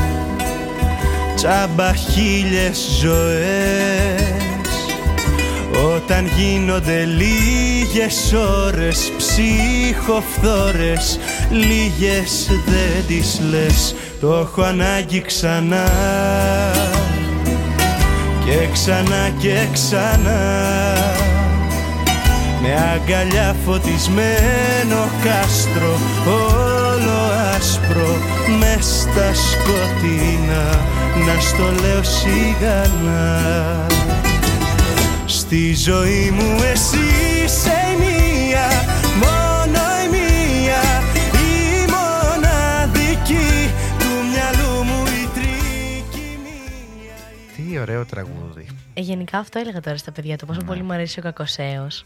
Τσάμπα χίλιες ζωές. Όταν γίνονται λίγες ώρες Ψυχοφθόρες Λίγες δεν τις λες. Το έχω ανάγκη ξανά. Και ξανά και ξανά. Με αγκαλιά φωτισμένο κάστρο Όλο άσπρο μες στα σκοτεινά Να στο λέω σιγανά. Στη ζωή μου εσύ είσαι η μία Μόνο η μία Η μοναδική Του μυαλού μου η τρικυμία
Τι ωραίο τραγούδι.
Ε, γενικά αυτό έλεγα τώρα στα παιδιά το πόσο πολύ μου αρέσει ο κακοσέος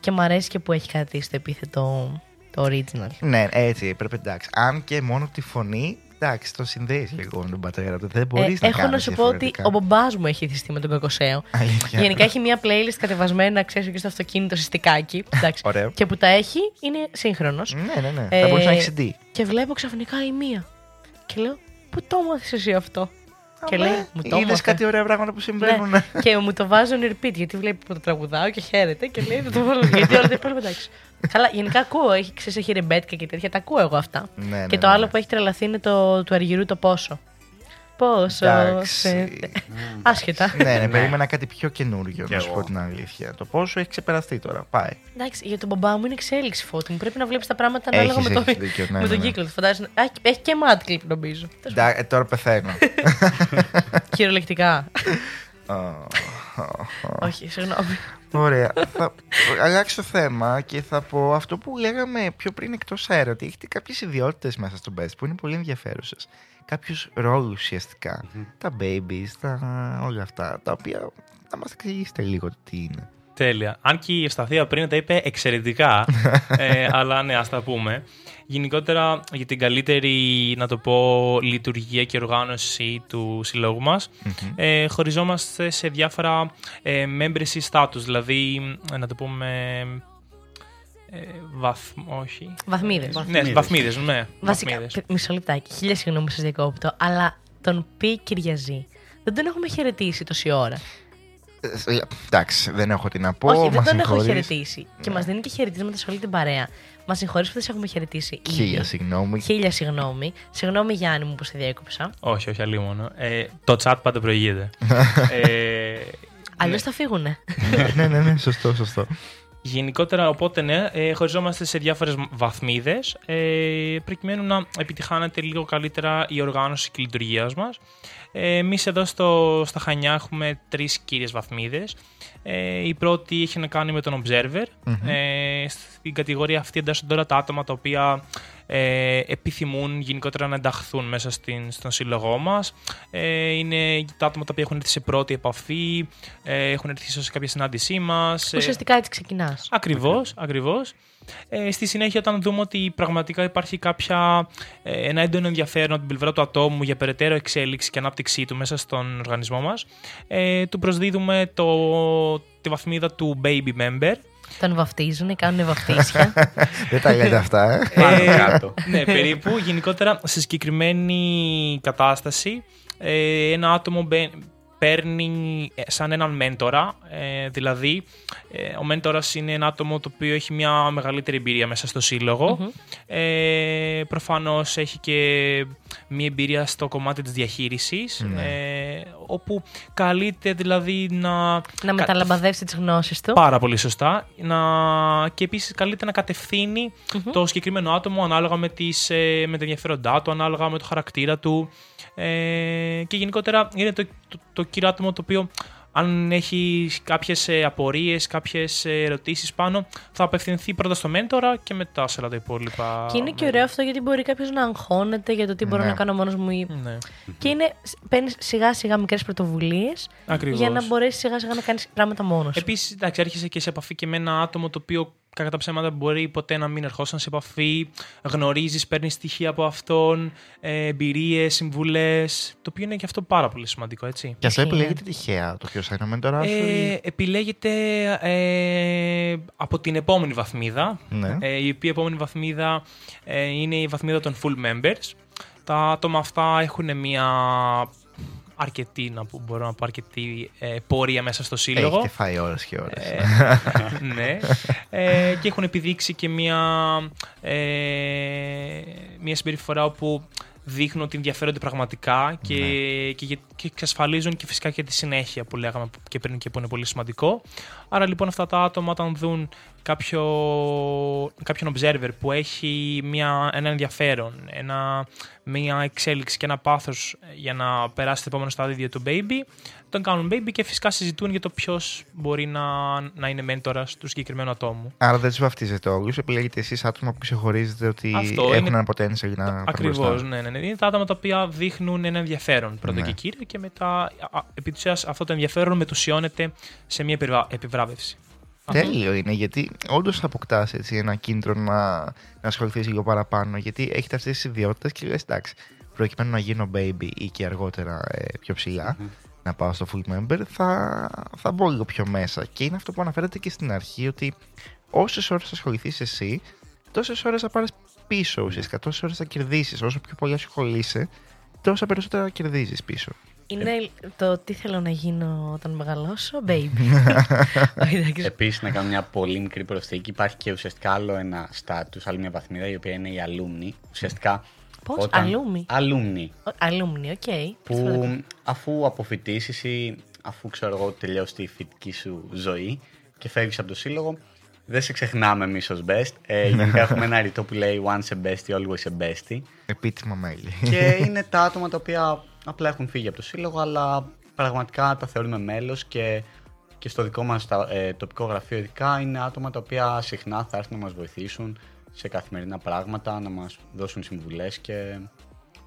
και μου αρέσει και που έχει κρατήσει το επίθετο το original.
Ναι, έτσι πρέπει εντάξει. Αν και μόνο τη φωνή, εντάξει, το συνδέεις λίγο με τον πατέρα του. Δεν μπορείς
Ε,
να
έχω
κάνεις
να σου πω ότι
διαφορετικά.
ο μπαμπάς μου έχει θυστεί με τον κακοσέο.
Αλήθεια.
Γενικά έχει μια playlist κατεβασμένα, ξέρεις και στο αυτοκίνητο συστικάκι. Εντάξει.
Ωραίο.
Και που τα έχει είναι σύγχρονος.
Ναι, ναι, ναι. Θα μπορούσε να έχεις CD.
Και βλέπω ξαφνικά η μία. Και λέω, Πού το έμαθες εσύ αυτό; Και λέει, Μου το
Είδες
έμαθε.
κάτι ωραία πράγματα που συμβαίνουν.
Ναι. και μου το βάζουν repeat γιατί βλέπει που το τραγουδάω και χαίρεται και λέει, «Θα το βάλω. γιατί όλα τα υπόλοιπα εντάξει. Καλά, γενικά ακούω, έχει, ξέρεις, έχει ρεμπέτικα και τέτοια, τα ακούω εγώ αυτά.
Ναι, ναι,
και το
ναι,
άλλο
ναι.
που έχει τρελαθεί είναι το του Αργυρού το πόσο. Πόσο.
Εντάξει.
σε- Άσχετα.
ναι, ναι, περίμενα κάτι πιο καινούριο,
Κι
να σου
εγώ.
πω την αλήθεια. Το πόσο έχει ξεπεραστεί τώρα. Πάει.
Εντάξει, για τον μπαμπά μου είναι εξέλιξη φώτη μου. Πρέπει να βλέπεις τα πράγματα ανάλογα
Έχεις,
με, το,
έχεις δίκιο, ναι,
με τον
ναι, ναι.
κύκλο τους. Φαντάζεσαι. Α, Έχει και mat clip νομίζω.
Εντά- ε, τώρα πεθαίνω.
Κυριολεκτικά.
Ω, ω, ω.
Όχι, συγγνώμη.
Ωραία. θα αλλάξω θέμα και θα πω αυτό που λέγαμε πιο πριν εκτός αέρα. Ότι έχετε κάποιες ιδιότητες μέσα στο Best που είναι πολύ ενδιαφέρουσες. Κάποιους ρόλους ουσιαστικά. Τα babies, τα όλα αυτά. Τα οποία να μας εξηγήσετε λίγο τι είναι.
Τέλεια. Αν και η Ευσταθία πριν τα είπε εξαιρετικά, ε, αλλά ναι, ας τα πούμε. Γενικότερα για την καλύτερη, να το πω, λειτουργία και οργάνωση του συλλόγου μας, ε, χωριζόμαστε σε διάφορα ε, membership status, δηλαδή, ε, να το πούμε, ε, βαθμ, όχι.
Βαθμίδες.
Ναι, βαθμίδες, ναι.
Βασικά,
βαθμίδες.
π- μισό λεπτάκι. Χίλια συγγνώμη που σας διακόπτω, αλλά τον πει Κυριαζή. Δεν τον έχουμε χαιρετήσει τόση ώρα.
Ε, εντάξει, δεν έχω τι να πω.
Όχι, δεν
μας
τον έχω
συγχωρείς.
χαιρετήσει. Και μας δίνει και χαιρετίσματα σε όλη την παρέα. Μα συγχωρείς που δεν σε έχουμε χαιρετήσει. ήδη.
Χίλια συγγνώμη.
Χίλια συγγνώμη. Συγγνώμη, Γιάννη μου, που σε διέκοψα.
Όχι, όχι, αλλήμωνο. Ε, το chat πάντα προηγείται. ε,
Αλλιώς θα φύγουνε.
ναι, ναι, ναι, σωστό, σωστό.
Γενικότερα, οπότε ναι, ε, χωριζόμαστε σε διάφορες βαθμίδες ε, προκειμένου να επιτυχάνεται λίγο καλύτερα η οργάνωση και η λειτουργία μας. Ε, Εμείς εδώ στο, στα Χανιά έχουμε τρεις κύριες βαθμίδες. Ε, η πρώτη έχει να κάνει με τον Observer. Ε, στην κατηγορία αυτή εντάσσονται τώρα τα άτομα τα οποία ε, επιθυμούν γενικότερα να ενταχθούν μέσα στην, στον σύλλογό μας. Ε, είναι τα άτομα τα οποία έχουν έρθει σε πρώτη επαφή, ε, έχουν έρθει ίσως σε κάποια συνάντησή μας. ε,
Ουσιαστικά έτσι ξεκινάς.
Ακριβώς, ακριβώς. Ε, στη συνέχεια, όταν δούμε ότι πραγματικά υπάρχει κάποια, ε, ένα έντονο ενδιαφέρον από την πλευρά του ατόμου για περαιτέρω εξέλιξη και ανάπτυξή του μέσα στον οργανισμό μας, ε, του προσδίδουμε το, τη βαθμίδα του baby member.
Τον βαφτίζουν, κάνουν βαφτίσια.
δεν τα λέτε αυτά, ε.
Πάνω
Ε,
κάτω.
ναι, περίπου. Γενικότερα, σε συγκεκριμένη κατάσταση, ε, ένα άτομο μπε- παίρνει ε, σαν έναν μέντορα. Ε, δηλαδή, ε, ο μέντορας είναι ένα άτομο το οποίο έχει μια μεγαλύτερη εμπειρία μέσα στο συλλογο Ε, προφανώς έχει και μια εμπειρία στο κομμάτι της διαχείρισης, ε, όπου καλείται δηλαδή να...
να
κα-
μεταλαμπαδεύσει τις γνώσεις του.
Πάρα πολύ σωστά. Να... Και επίσης καλείται να κατευθυνει το συγκεκριμένο άτομο ανάλογα με, τις, ε, με τα ενδιαφέροντά του, ανάλογα με το χαρακτήρα του. Ε, και γενικότερα είναι το, το, το κύριο άτομο το οποίο αν έχει κάποιες ε, απορίες, κάποιες ε, ερωτήσεις πάνω, θα απευθυνθεί πρώτα στο μέντορα και μετά σε όλα τα υπόλοιπα.
Και είναι και ωραίο αυτό γιατί μπορεί κάποιος να αγχώνεται για το τι μπορώ
Ναι.
να κάνω μόνος μου. ή-
Ναι,
Και είναι, παίρνεις σιγά σιγά μικρές πρωτοβουλίες
ακριβώς.
για να μπορέσεις σιγά σιγά να κάνεις πράγματα μόνος σου.
Επίσης, εντάξει, έρχεσαι και σε επαφή και με ένα άτομο το οποίο κατά τα ψέματα μπορεί ποτέ να μην ερχόσαν σε επαφή. Γνωρίζεις, παίρνεις στοιχεία από αυτόν, ε, εμπειρίες, συμβουλές. Το οποίο είναι και αυτό πάρα πολύ σημαντικό, έτσι.
Και αυτό
Ισχύει,
επιλέγεται τυχαία το ποιος θα είναι ο μέντορας σου.
Ε,
ή-
επιλέγεται ε, από την επόμενη βαθμίδα.
Ναι.
Ε, η οποία επόμενη βαθμίδα ε, είναι η βαθμίδα των full members. Τα άτομα αυτά έχουν μια αρκετή, να πω, μπορώ να πω, αρκετή ε, πορεία μέσα στο σύλλογο.
Έχετε φάει ώρες και ώρες.
Ε, ναι. Ε, και έχουν επιδείξει και μια, ε, μια συμπεριφορά όπου δείχνουν ότι ενδιαφέρονται πραγματικά και, και, για- και εξασφαλίζουν και φυσικά και τη συνέχεια που λέγαμε και πριν και που είναι πολύ σημαντικό. Άρα λοιπόν αυτά τα άτομα όταν δουν κάποιο, κάποιον observer που έχει μια, ένα ενδιαφέρον, ένα, μια εξέλιξη και ένα πάθος για να περάσει το επόμενο στάδιο του baby, τον κάνουν baby και φυσικά συζητούν για το ποιος μπορεί να, να είναι μέντορα του συγκεκριμένου ατόμου.
Άρα δεν τους βαφτίζετε όλους. Επιλέγετε εσείς άτομα που ξεχωρίζετε ότι
Αυτό
έχουν
είναι-
ένα potential για να
Ακριβώς,
προχωρήσουν.
ναι, ναι, ναι. Είναι τα άτομα τα οποία δείχνουν ένα ενδιαφέρον πρώτα
Ναι.
και κύριο και μετά, α, επί της ουσίας, αυτό το ενδιαφέρον μετουσιώνεται σε μια επιβρα- επιβράβευση.
Τέλειο είναι γιατί όντως θα αποκτάς ένα κίνητρο να, να ασχοληθείς λίγο παραπάνω. Γιατί έχετε αυτές τις ιδιότητες και λες, εντάξει, προκειμένου να γίνω baby ή και αργότερα ε, πιο ψηλα να πάω στο full member, θα, θα μπω λίγο πιο μέσα. Και είναι αυτό που αναφέρατε και στην αρχή, ότι όσες ώρες θα ασχοληθείς εσύ, τόσες ώρες θα πάρεις πίσω ουσιαστικά. Τόσες ώρες θα κερδίσεις. Όσο πιο πολύ ασχολείσαι, τόσα περισσότερα κερδίζεις πίσω.
Είναι το τι θέλω να γίνω όταν μεγαλώσω, baby. Όχι, εντάξει.
Επίσης, να κάνω μια πολύ μικρή προσθήκη. Υπάρχει και ουσιαστικά άλλο ένα στάτου, άλλη μια βαθμίδα, η οποία είναι η alumni. Ουσιαστικά.
Πώς; Alumni?
Alumni.
Ο- Alumni, οκ.
Που αφού αποφοιτήσει ή αφού ξέρω εγώ τελειώσει τη φοιτητική σου ζωή και φεύγεις από το σύλλογο, δεν σε ξεχνάμε εμείς ως BEST. Ε, γενικά έχουμε ένα ρητό που λέει once a bestie, always a bestie.
Επίτιμα μέλη.
και είναι τα άτομα τα οποία απλά έχουν φύγει από το σύλλογο, αλλά πραγματικά τα θεωρούμε μέλος και, και στο δικό μας τα- ε, τοπικό γραφείο ειδικά είναι άτομα τα οποία συχνά θα έρθουν να μας βοηθήσουν σε καθημερινά πράγματα, να μας δώσουν συμβουλές και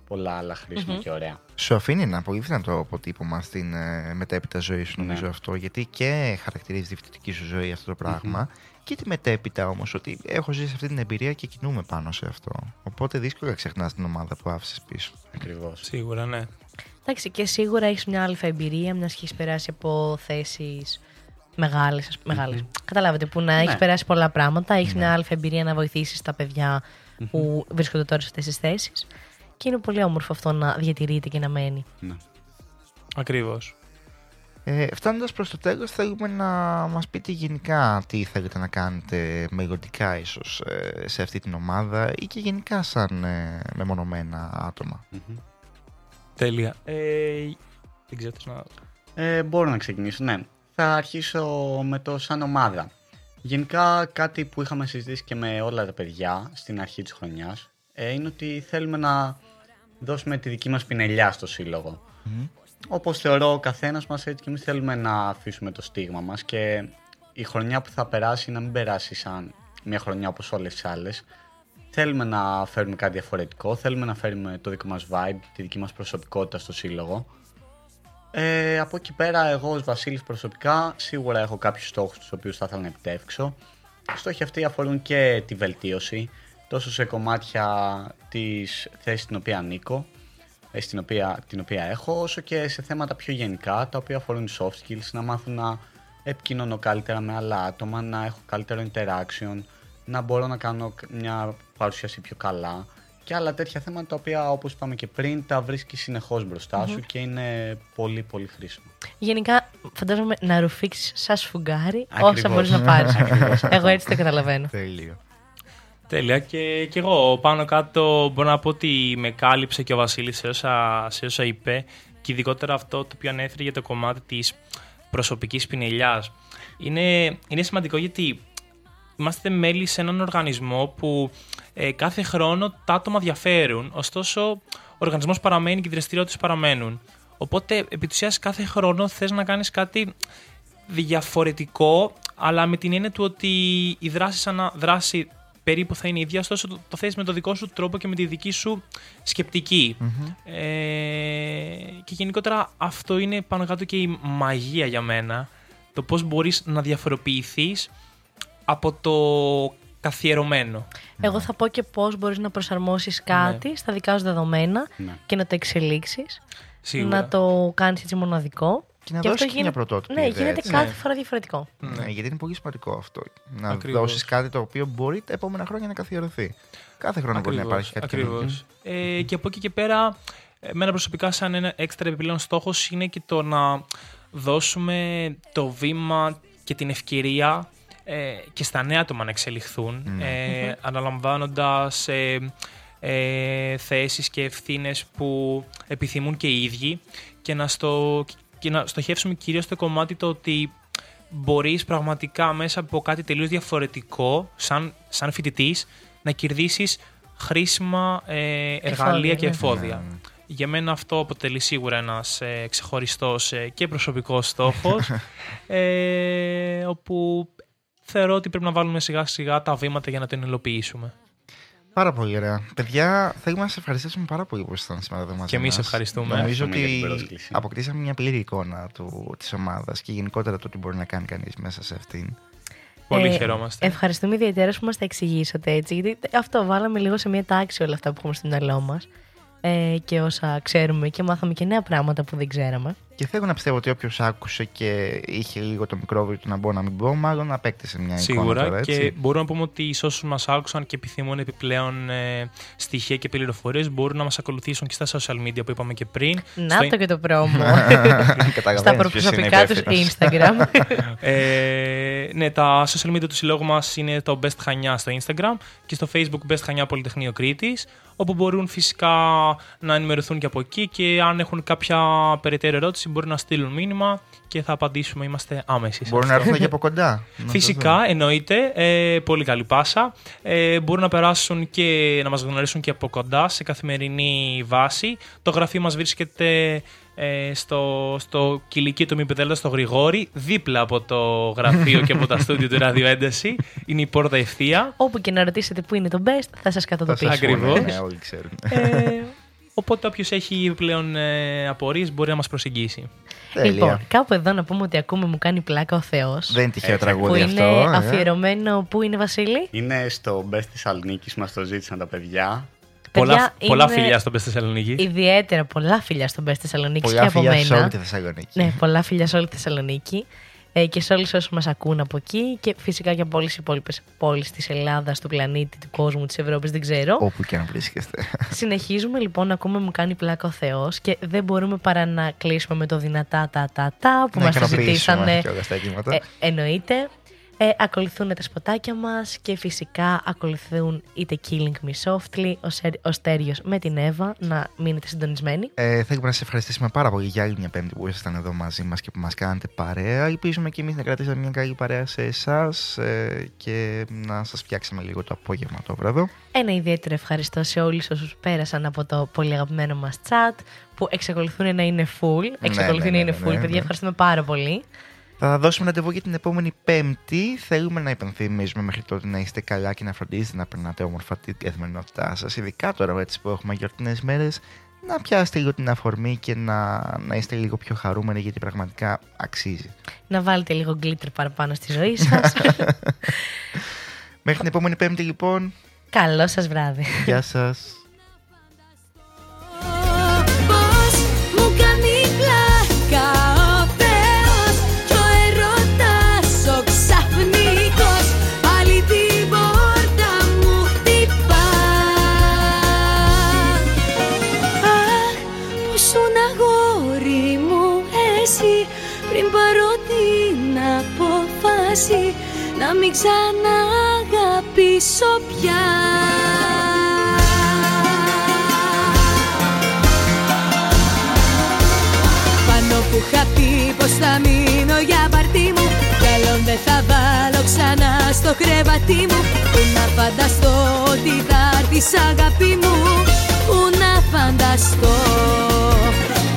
πολλά άλλα χρήσιμα και ωραία.
Σου αφήνει ένα πολύ δυνατό αποτύπωμα στην ε, μετέπειτα ζωή σου, νομίζω
Ναι.
αυτό. Γιατί και χαρακτηρίζεις τη φοιτητική σου ζωή αυτό το πραγμα Και τη μετέπειτα όμως, ότι έχω ζήσει αυτή την εμπειρία και κινούμε πάνω σε αυτό. Οπότε δύσκολα ξεχνάς την ομάδα που άφησες πίσω.
Ακριβώς.
Σίγουρα, ναι.
Εντάξει, και σίγουρα έχεις μια αλφα εμπειρία, μιας και έχεις περάσει από θέσεις μεγάλες. Μεγάλες. Καταλάβετε, που να έχεις περάσει πολλά πράγματα. Έχεις μια αλφα εμπειρία να βοηθήσεις τα παιδιά που βρίσκονται τώρα σε αυτές τις θέσεις. Και είναι πολύ όμορφο αυτό να διατηρείται και να μένει.
Ναι.
Ακριβώς.
Ε, Φτάνοντας προς το τέλος, θέλουμε να μας πείτε γενικά τι θέλετε να κάνετε μελλοντικά, ίσως σε αυτή την ομάδα ή και γενικά σαν ε, μεμονωμένα άτομα.
Τέλεια. Ε, δεν ξέρω τι να...
Ε, μπορώ να ξεκινήσω, ναι. Θα αρχίσω με το σαν ομάδα. Γενικά κάτι που είχαμε συζητήσει και με όλα τα παιδιά στην αρχή της χρονιάς ε, είναι ότι θέλουμε να δώσουμε τη δική μας πινελιά στο σύλλογο. Όπως θεωρώ ο καθένας μας έτσι και εμείς θέλουμε να αφήσουμε το στίγμα μας και η χρονιά που θα περάσει να μην περάσει σαν μια χρονιά όπως όλες τις άλλες. Θέλουμε να φέρουμε κάτι διαφορετικό, θέλουμε να φέρουμε το δικό μας vibe, τη δική μας προσωπικότητα στο σύλλογο. Ε, από εκεί πέρα, εγώ ως Βασίλης προσωπικά σίγουρα έχω κάποιους στόχους τους οποίους θα ήθελα να επιτεύξω. Οι στόχοι αυτοί αφορούν και τη βελτίωση, τόσο σε κομμάτια της θέσης στην οποία ανήκω, ε, στην οποία, την οποία έχω, όσο και σε θέματα πιο γενικά, τα οποία αφορούν soft skills, να μάθω να επικοινωνώ καλύτερα με άλλα άτομα, να έχω καλύτερο interaction, να μπορώ να κάνω μια παρουσίαση πιο καλά και άλλα τέτοια θέματα τα οποία όπως είπαμε και πριν τα βρίσκει συνεχώς μπροστά σου και είναι πολύ πολύ χρήσιμο.
Γενικά, φαντάζομαι να ρουφήξεις σαν σφουγγάρι όσα
Ακριβώς.
μπορείς να πάρεις.
Ακριβώς αυτό.
Εγώ έτσι το καταλαβαίνω.
Τέλειο.
Τέλεια. Και, και εγώ πάνω κάτω μπορώ να πω ότι με κάλυψε και ο Βασίλης σε όσα, σε όσα είπε και ειδικότερα αυτό το οποίο ανέφερε για το κομμάτι της προσωπικής πινελιάς. Είναι, είναι σημαντικό γιατί είμαστε μέλη σε έναν οργανισμό που ε, κάθε χρόνο τα άτομα διαφέρουν, ωστόσο ο οργανισμός παραμένει και οι δραστηριότητες παραμένουν. Οπότε, επί της ουσίας, κάθε χρόνο θες να κάνεις κάτι διαφορετικό, αλλά με την έννοια του ότι η δράση σαν να δράση περίπου θα είναι η ίδια, ωστόσο το, το θες με το δικό σου τρόπο και με τη δική σου σκεπτικη Ε, και γενικότερα αυτό είναι πάνω κάτω και η μαγεία για μένα. Το πώς μπορείς να διαφοροποιηθείς από το καθιερωμένο.
Εγώ θα πω και πώς μπορείς να προσαρμόσεις κάτι στα δικά σου δεδομένα
Ναι.
και να το εξελίξεις.
Σίγουρα.
Να το κάνεις έτσι μοναδικό.
Και να
Και
δώσεις
αυτό
και μια
γίνεται-
πρωτότυπη
Ναι,
ιδέα,
γίνεται
έτσι.
κάθε
Ναι.
φορά διαφορετικό.
Ναι, γιατί είναι πολύ σημαντικό αυτό. Να
Ακριβώς.
δώσεις κάτι το οποίο μπορεί τα επόμενα χρόνια να καθιερωθεί. Κάθε χρόνο μπορεί να υπάρχει κάτι
ακριβώς. Ε, και από εκεί και πέρα, εμένα προσωπικά σαν ένα έξτρα επιπλέον στόχος είναι και το να δώσουμε το βήμα και την ευκαιρία ε, και στα νέα άτομα να εξελιχθούν, ε, αναλαμβάνοντας ε, ε, θέσεις και ευθύνες που επιθυμούν και οι ίδιοι και να, στο, και να στοχεύσουμε κυρίως στο κομμάτι το ότι μπορείς πραγματικά μέσα από κάτι τελείως διαφορετικό σαν, σαν φοιτητής να κερδίσεις χρήσιμα ε, εργαλεία και
ναι.
εφόδια. Για μένα αυτό αποτελεί σίγουρα ένας ε, ξεχωριστός ε, και προσωπικός στόχος ε, όπου θεωρώ ότι πρέπει να βάλουμε σιγά σιγά τα βήματα για να τον υλοποιήσουμε.
Πάρα πολύ ωραία. Παιδιά, θέλουμε να σα ευχαριστήσουμε πάρα πολύ που ήσασταν σήμερα εδώ μαζί
Και εμείς
μας.
ευχαριστούμε.
Νομίζω
Ευχαριστούμε για την
ότι
πρόσκληση.
αποκτήσαμε μια πλήρη εικόνα του, της ομάδας και γενικότερα το τι μπορεί να κάνει κανείς μέσα σε αυτήν.
Πολύ
Ε,
χαιρόμαστε.
Ευχαριστούμε ιδιαίτερα που μας τα εξηγήσατε έτσι. Γιατί αυτό βάλαμε λίγο σε μια τάξη όλα αυτά που έχουμε στο μυαλό μας. Ε, και όσα ξέρουμε και μάθαμε και νέα πράγματα που δεν ξέραμε.
Και θέλω να πιστεύω ότι όποιος άκουσε και είχε λίγο το μικρόβιο του να μπω να μην μπω, μάλλον απέκτησε μια εικόνα
Σίγουρα
τώρα, έτσι.
και μπορούμε να πούμε ότι σε όσους μας άκουσαν και επιθυμούν επιπλέον ε, στοιχεία και πληροφορίες μπορούν να μας ακολουθήσουν και στα social media που είπαμε και πριν.
Να
Στο-
το και το πρόμο.
Καταλαβαίνεις
Στα
ποιος είναι
προσωπικά του
υπεύθυνος.
Instagram.
ε, ναι, τα social media του συλλόγου μας είναι το Best Χανιά στο Instagram και στο Facebook Best Χανιά Πολυτεχνείο Κρήτης. Όπου μπορούν φυσικά να ενημερωθούν και από εκεί και αν έχουν κάποια περαιτέρω ερώτηση μπορούν να στείλουν μήνυμα και θα απαντήσουμε. Είμαστε άμεσοι. σε
Μπορούν να
αυτό.
έρθουν και από κοντά. να το
Φυσικά,
δουν.
εννοείται. Ε, πολύ καλή πάσα. Ε, μπορούν να περάσουν και να μας γνωρίσουν και από κοντά σε καθημερινή βάση. Το γραφείο μας βρίσκεται ε, στο, στο κηλικείο του ΜΠΔ στο Γρηγόρι, δίπλα από το γραφείο και από τα στούντιο του Ραδιοένταση. Είναι η πόρτα ευθεία.
Όπου και να ρωτήσετε πού είναι το best, θα σας
Θα σας
καταδοποιήσουμε.
Ακριβώς.
πούνε, ναι, όλοι ξέρουν.
Ε, οπότε όποιος έχει πλέον ε, απορίες μπορεί να μας προσεγγίσει.
Τέλεια.
Λοιπόν, κάπου εδώ να πούμε ότι ακούμε μου κάνει πλάκα ο Θεός.
Δεν είναι τυχαίο
Ε,
Που
τραγούδι
είναι
αυτό. ε.
αφιερωμένο. Πού είναι, Βασίλη;
Είναι στο Best Θεσσαλονίκη που μας το ζήτησαν τα παιδιά.
Πολλά,
Παιδιά,
πολλά
είναι
φιλιά στον Πες Θεσσαλονίκη.
Ιδιαίτερα πολλά φιλιά στον Best Θεσσαλονίκη και
Πολλά
από
φιλιά σε
μένα.
όλη τη Θεσσαλονίκη.
Ναι, πολλά φιλιά σε όλη τη Θεσσαλονίκη ε, και σε όλους όσους μας ακούν από εκεί και φυσικά και από όλες τις υπόλοιπες πόλεις της Ελλάδας, του πλανήτη, του κόσμου, της Ευρώπης, δεν ξέρω.
Όπου και αν βρίσκεστε.
Συνεχίζουμε λοιπόν να ακούμε μου κάνει πλάκα ο Θεός και δεν μπορούμε παρά να κλείσουμε με το δυνατά τα τα τα που
Να
μας το
ικανοποιήσουμε
ζητήσανε.
και όλα στα αιτήματα.
Ε, εννοείται. Ε, ακολουθούν τα σποτάκια μας και φυσικά ακολουθούν είτε Killing Me Softly, ο, Σέρ- ο Στέριος με την Εύα, να μείνετε συντονισμένοι.
Ε, θέλουμε να σας ευχαριστήσουμε πάρα πολύ για άλλη μια Πέμπτη που ήσασταν εδώ μαζί μας και που μας κάνατε παρέα. Ελπίζουμε και εμείς να κρατήσαμε μια καλή παρέα σε εσάς και να σας φτιάξαμε λίγο το απόγευμα το βράδυ.
Ένα ιδιαίτερο ευχαριστώ σε όλους όσους πέρασαν από το πολύ αγαπημένο μας chat που εξακολουθούν να είναι full. Εξακολουθεί
ναι,
να είναι
ναι,
full.
ναι,
Παιδιά,
ναι.
ευχαριστούμε πάρα πολύ.
Θα δώσουμε ραντεβού για την επόμενη Πέμπτη. Θέλουμε να υπενθυμίζουμε μέχρι τότε να είστε καλά και να φροντίζετε να περνάτε όμορφα την καθημερινότητά σας. Ειδικά τώρα έτσι που έχουμε γιορτινές μέρες, να πιάσετε λίγο την αφορμή και να, να είστε λίγο πιο χαρούμενοι γιατί πραγματικά αξίζει.
Να βάλετε λίγο glitter παραπάνω στη ζωή σας.
Μέχρι την επόμενη Πέμπτη λοιπόν.
Καλό σας βράδυ.
Γεια σας.
Να μην ξαναγαπήσω πια. Πάνω που είχα πει πως θα μείνω για παρτί μου Κι άλλον δεν θα βάλω ξανά στο κρεβατί μου. Πού να φανταστώ ότι θα έρθεις αγάπη μου Πού να φανταστώ.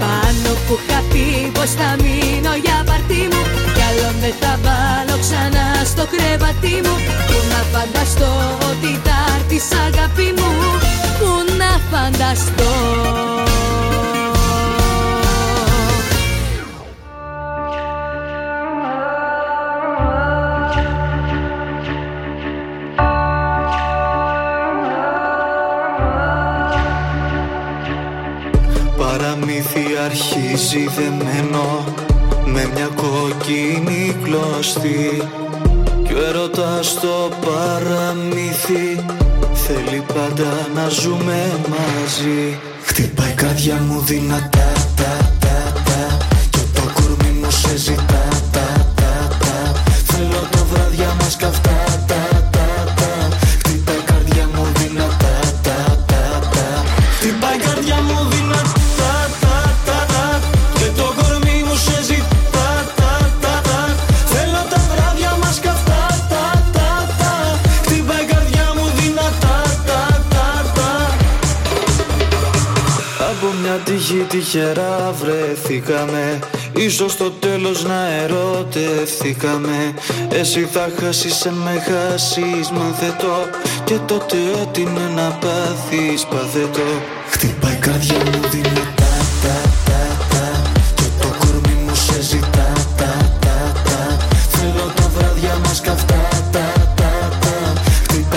Πάνω που είχα πει πως θα μείνω για παρτί μου Κι άλλον δεν θα βάλω ξανά στο κρεβατί μου Πού να φανταστώ ότι θα έρθεις αγάπη μου Πού να φανταστώ.
Παραμύθι αρχίζει δεμένο με μια κόκκινη κλωστή Κι ο έρωτας στο παραμύθι θέλει πάντα να ζούμε μαζί. Χτυπάει η καρδιά μου δυνατά τα, τα, τα, Και το κορμί μου σε ζητά τα, τα, τα. Θέλω το βράδια μας καυτά
τυχερά βρεθήκαμε. Ίσως στο τέλος να ερωτευθήκαμε. Εσύ θα χάσεις, εν με χάσεις μαθετό Και τότε ό,τι είναι να πάθεις παθετό Χτυπάει η καρδιά μου δυνατά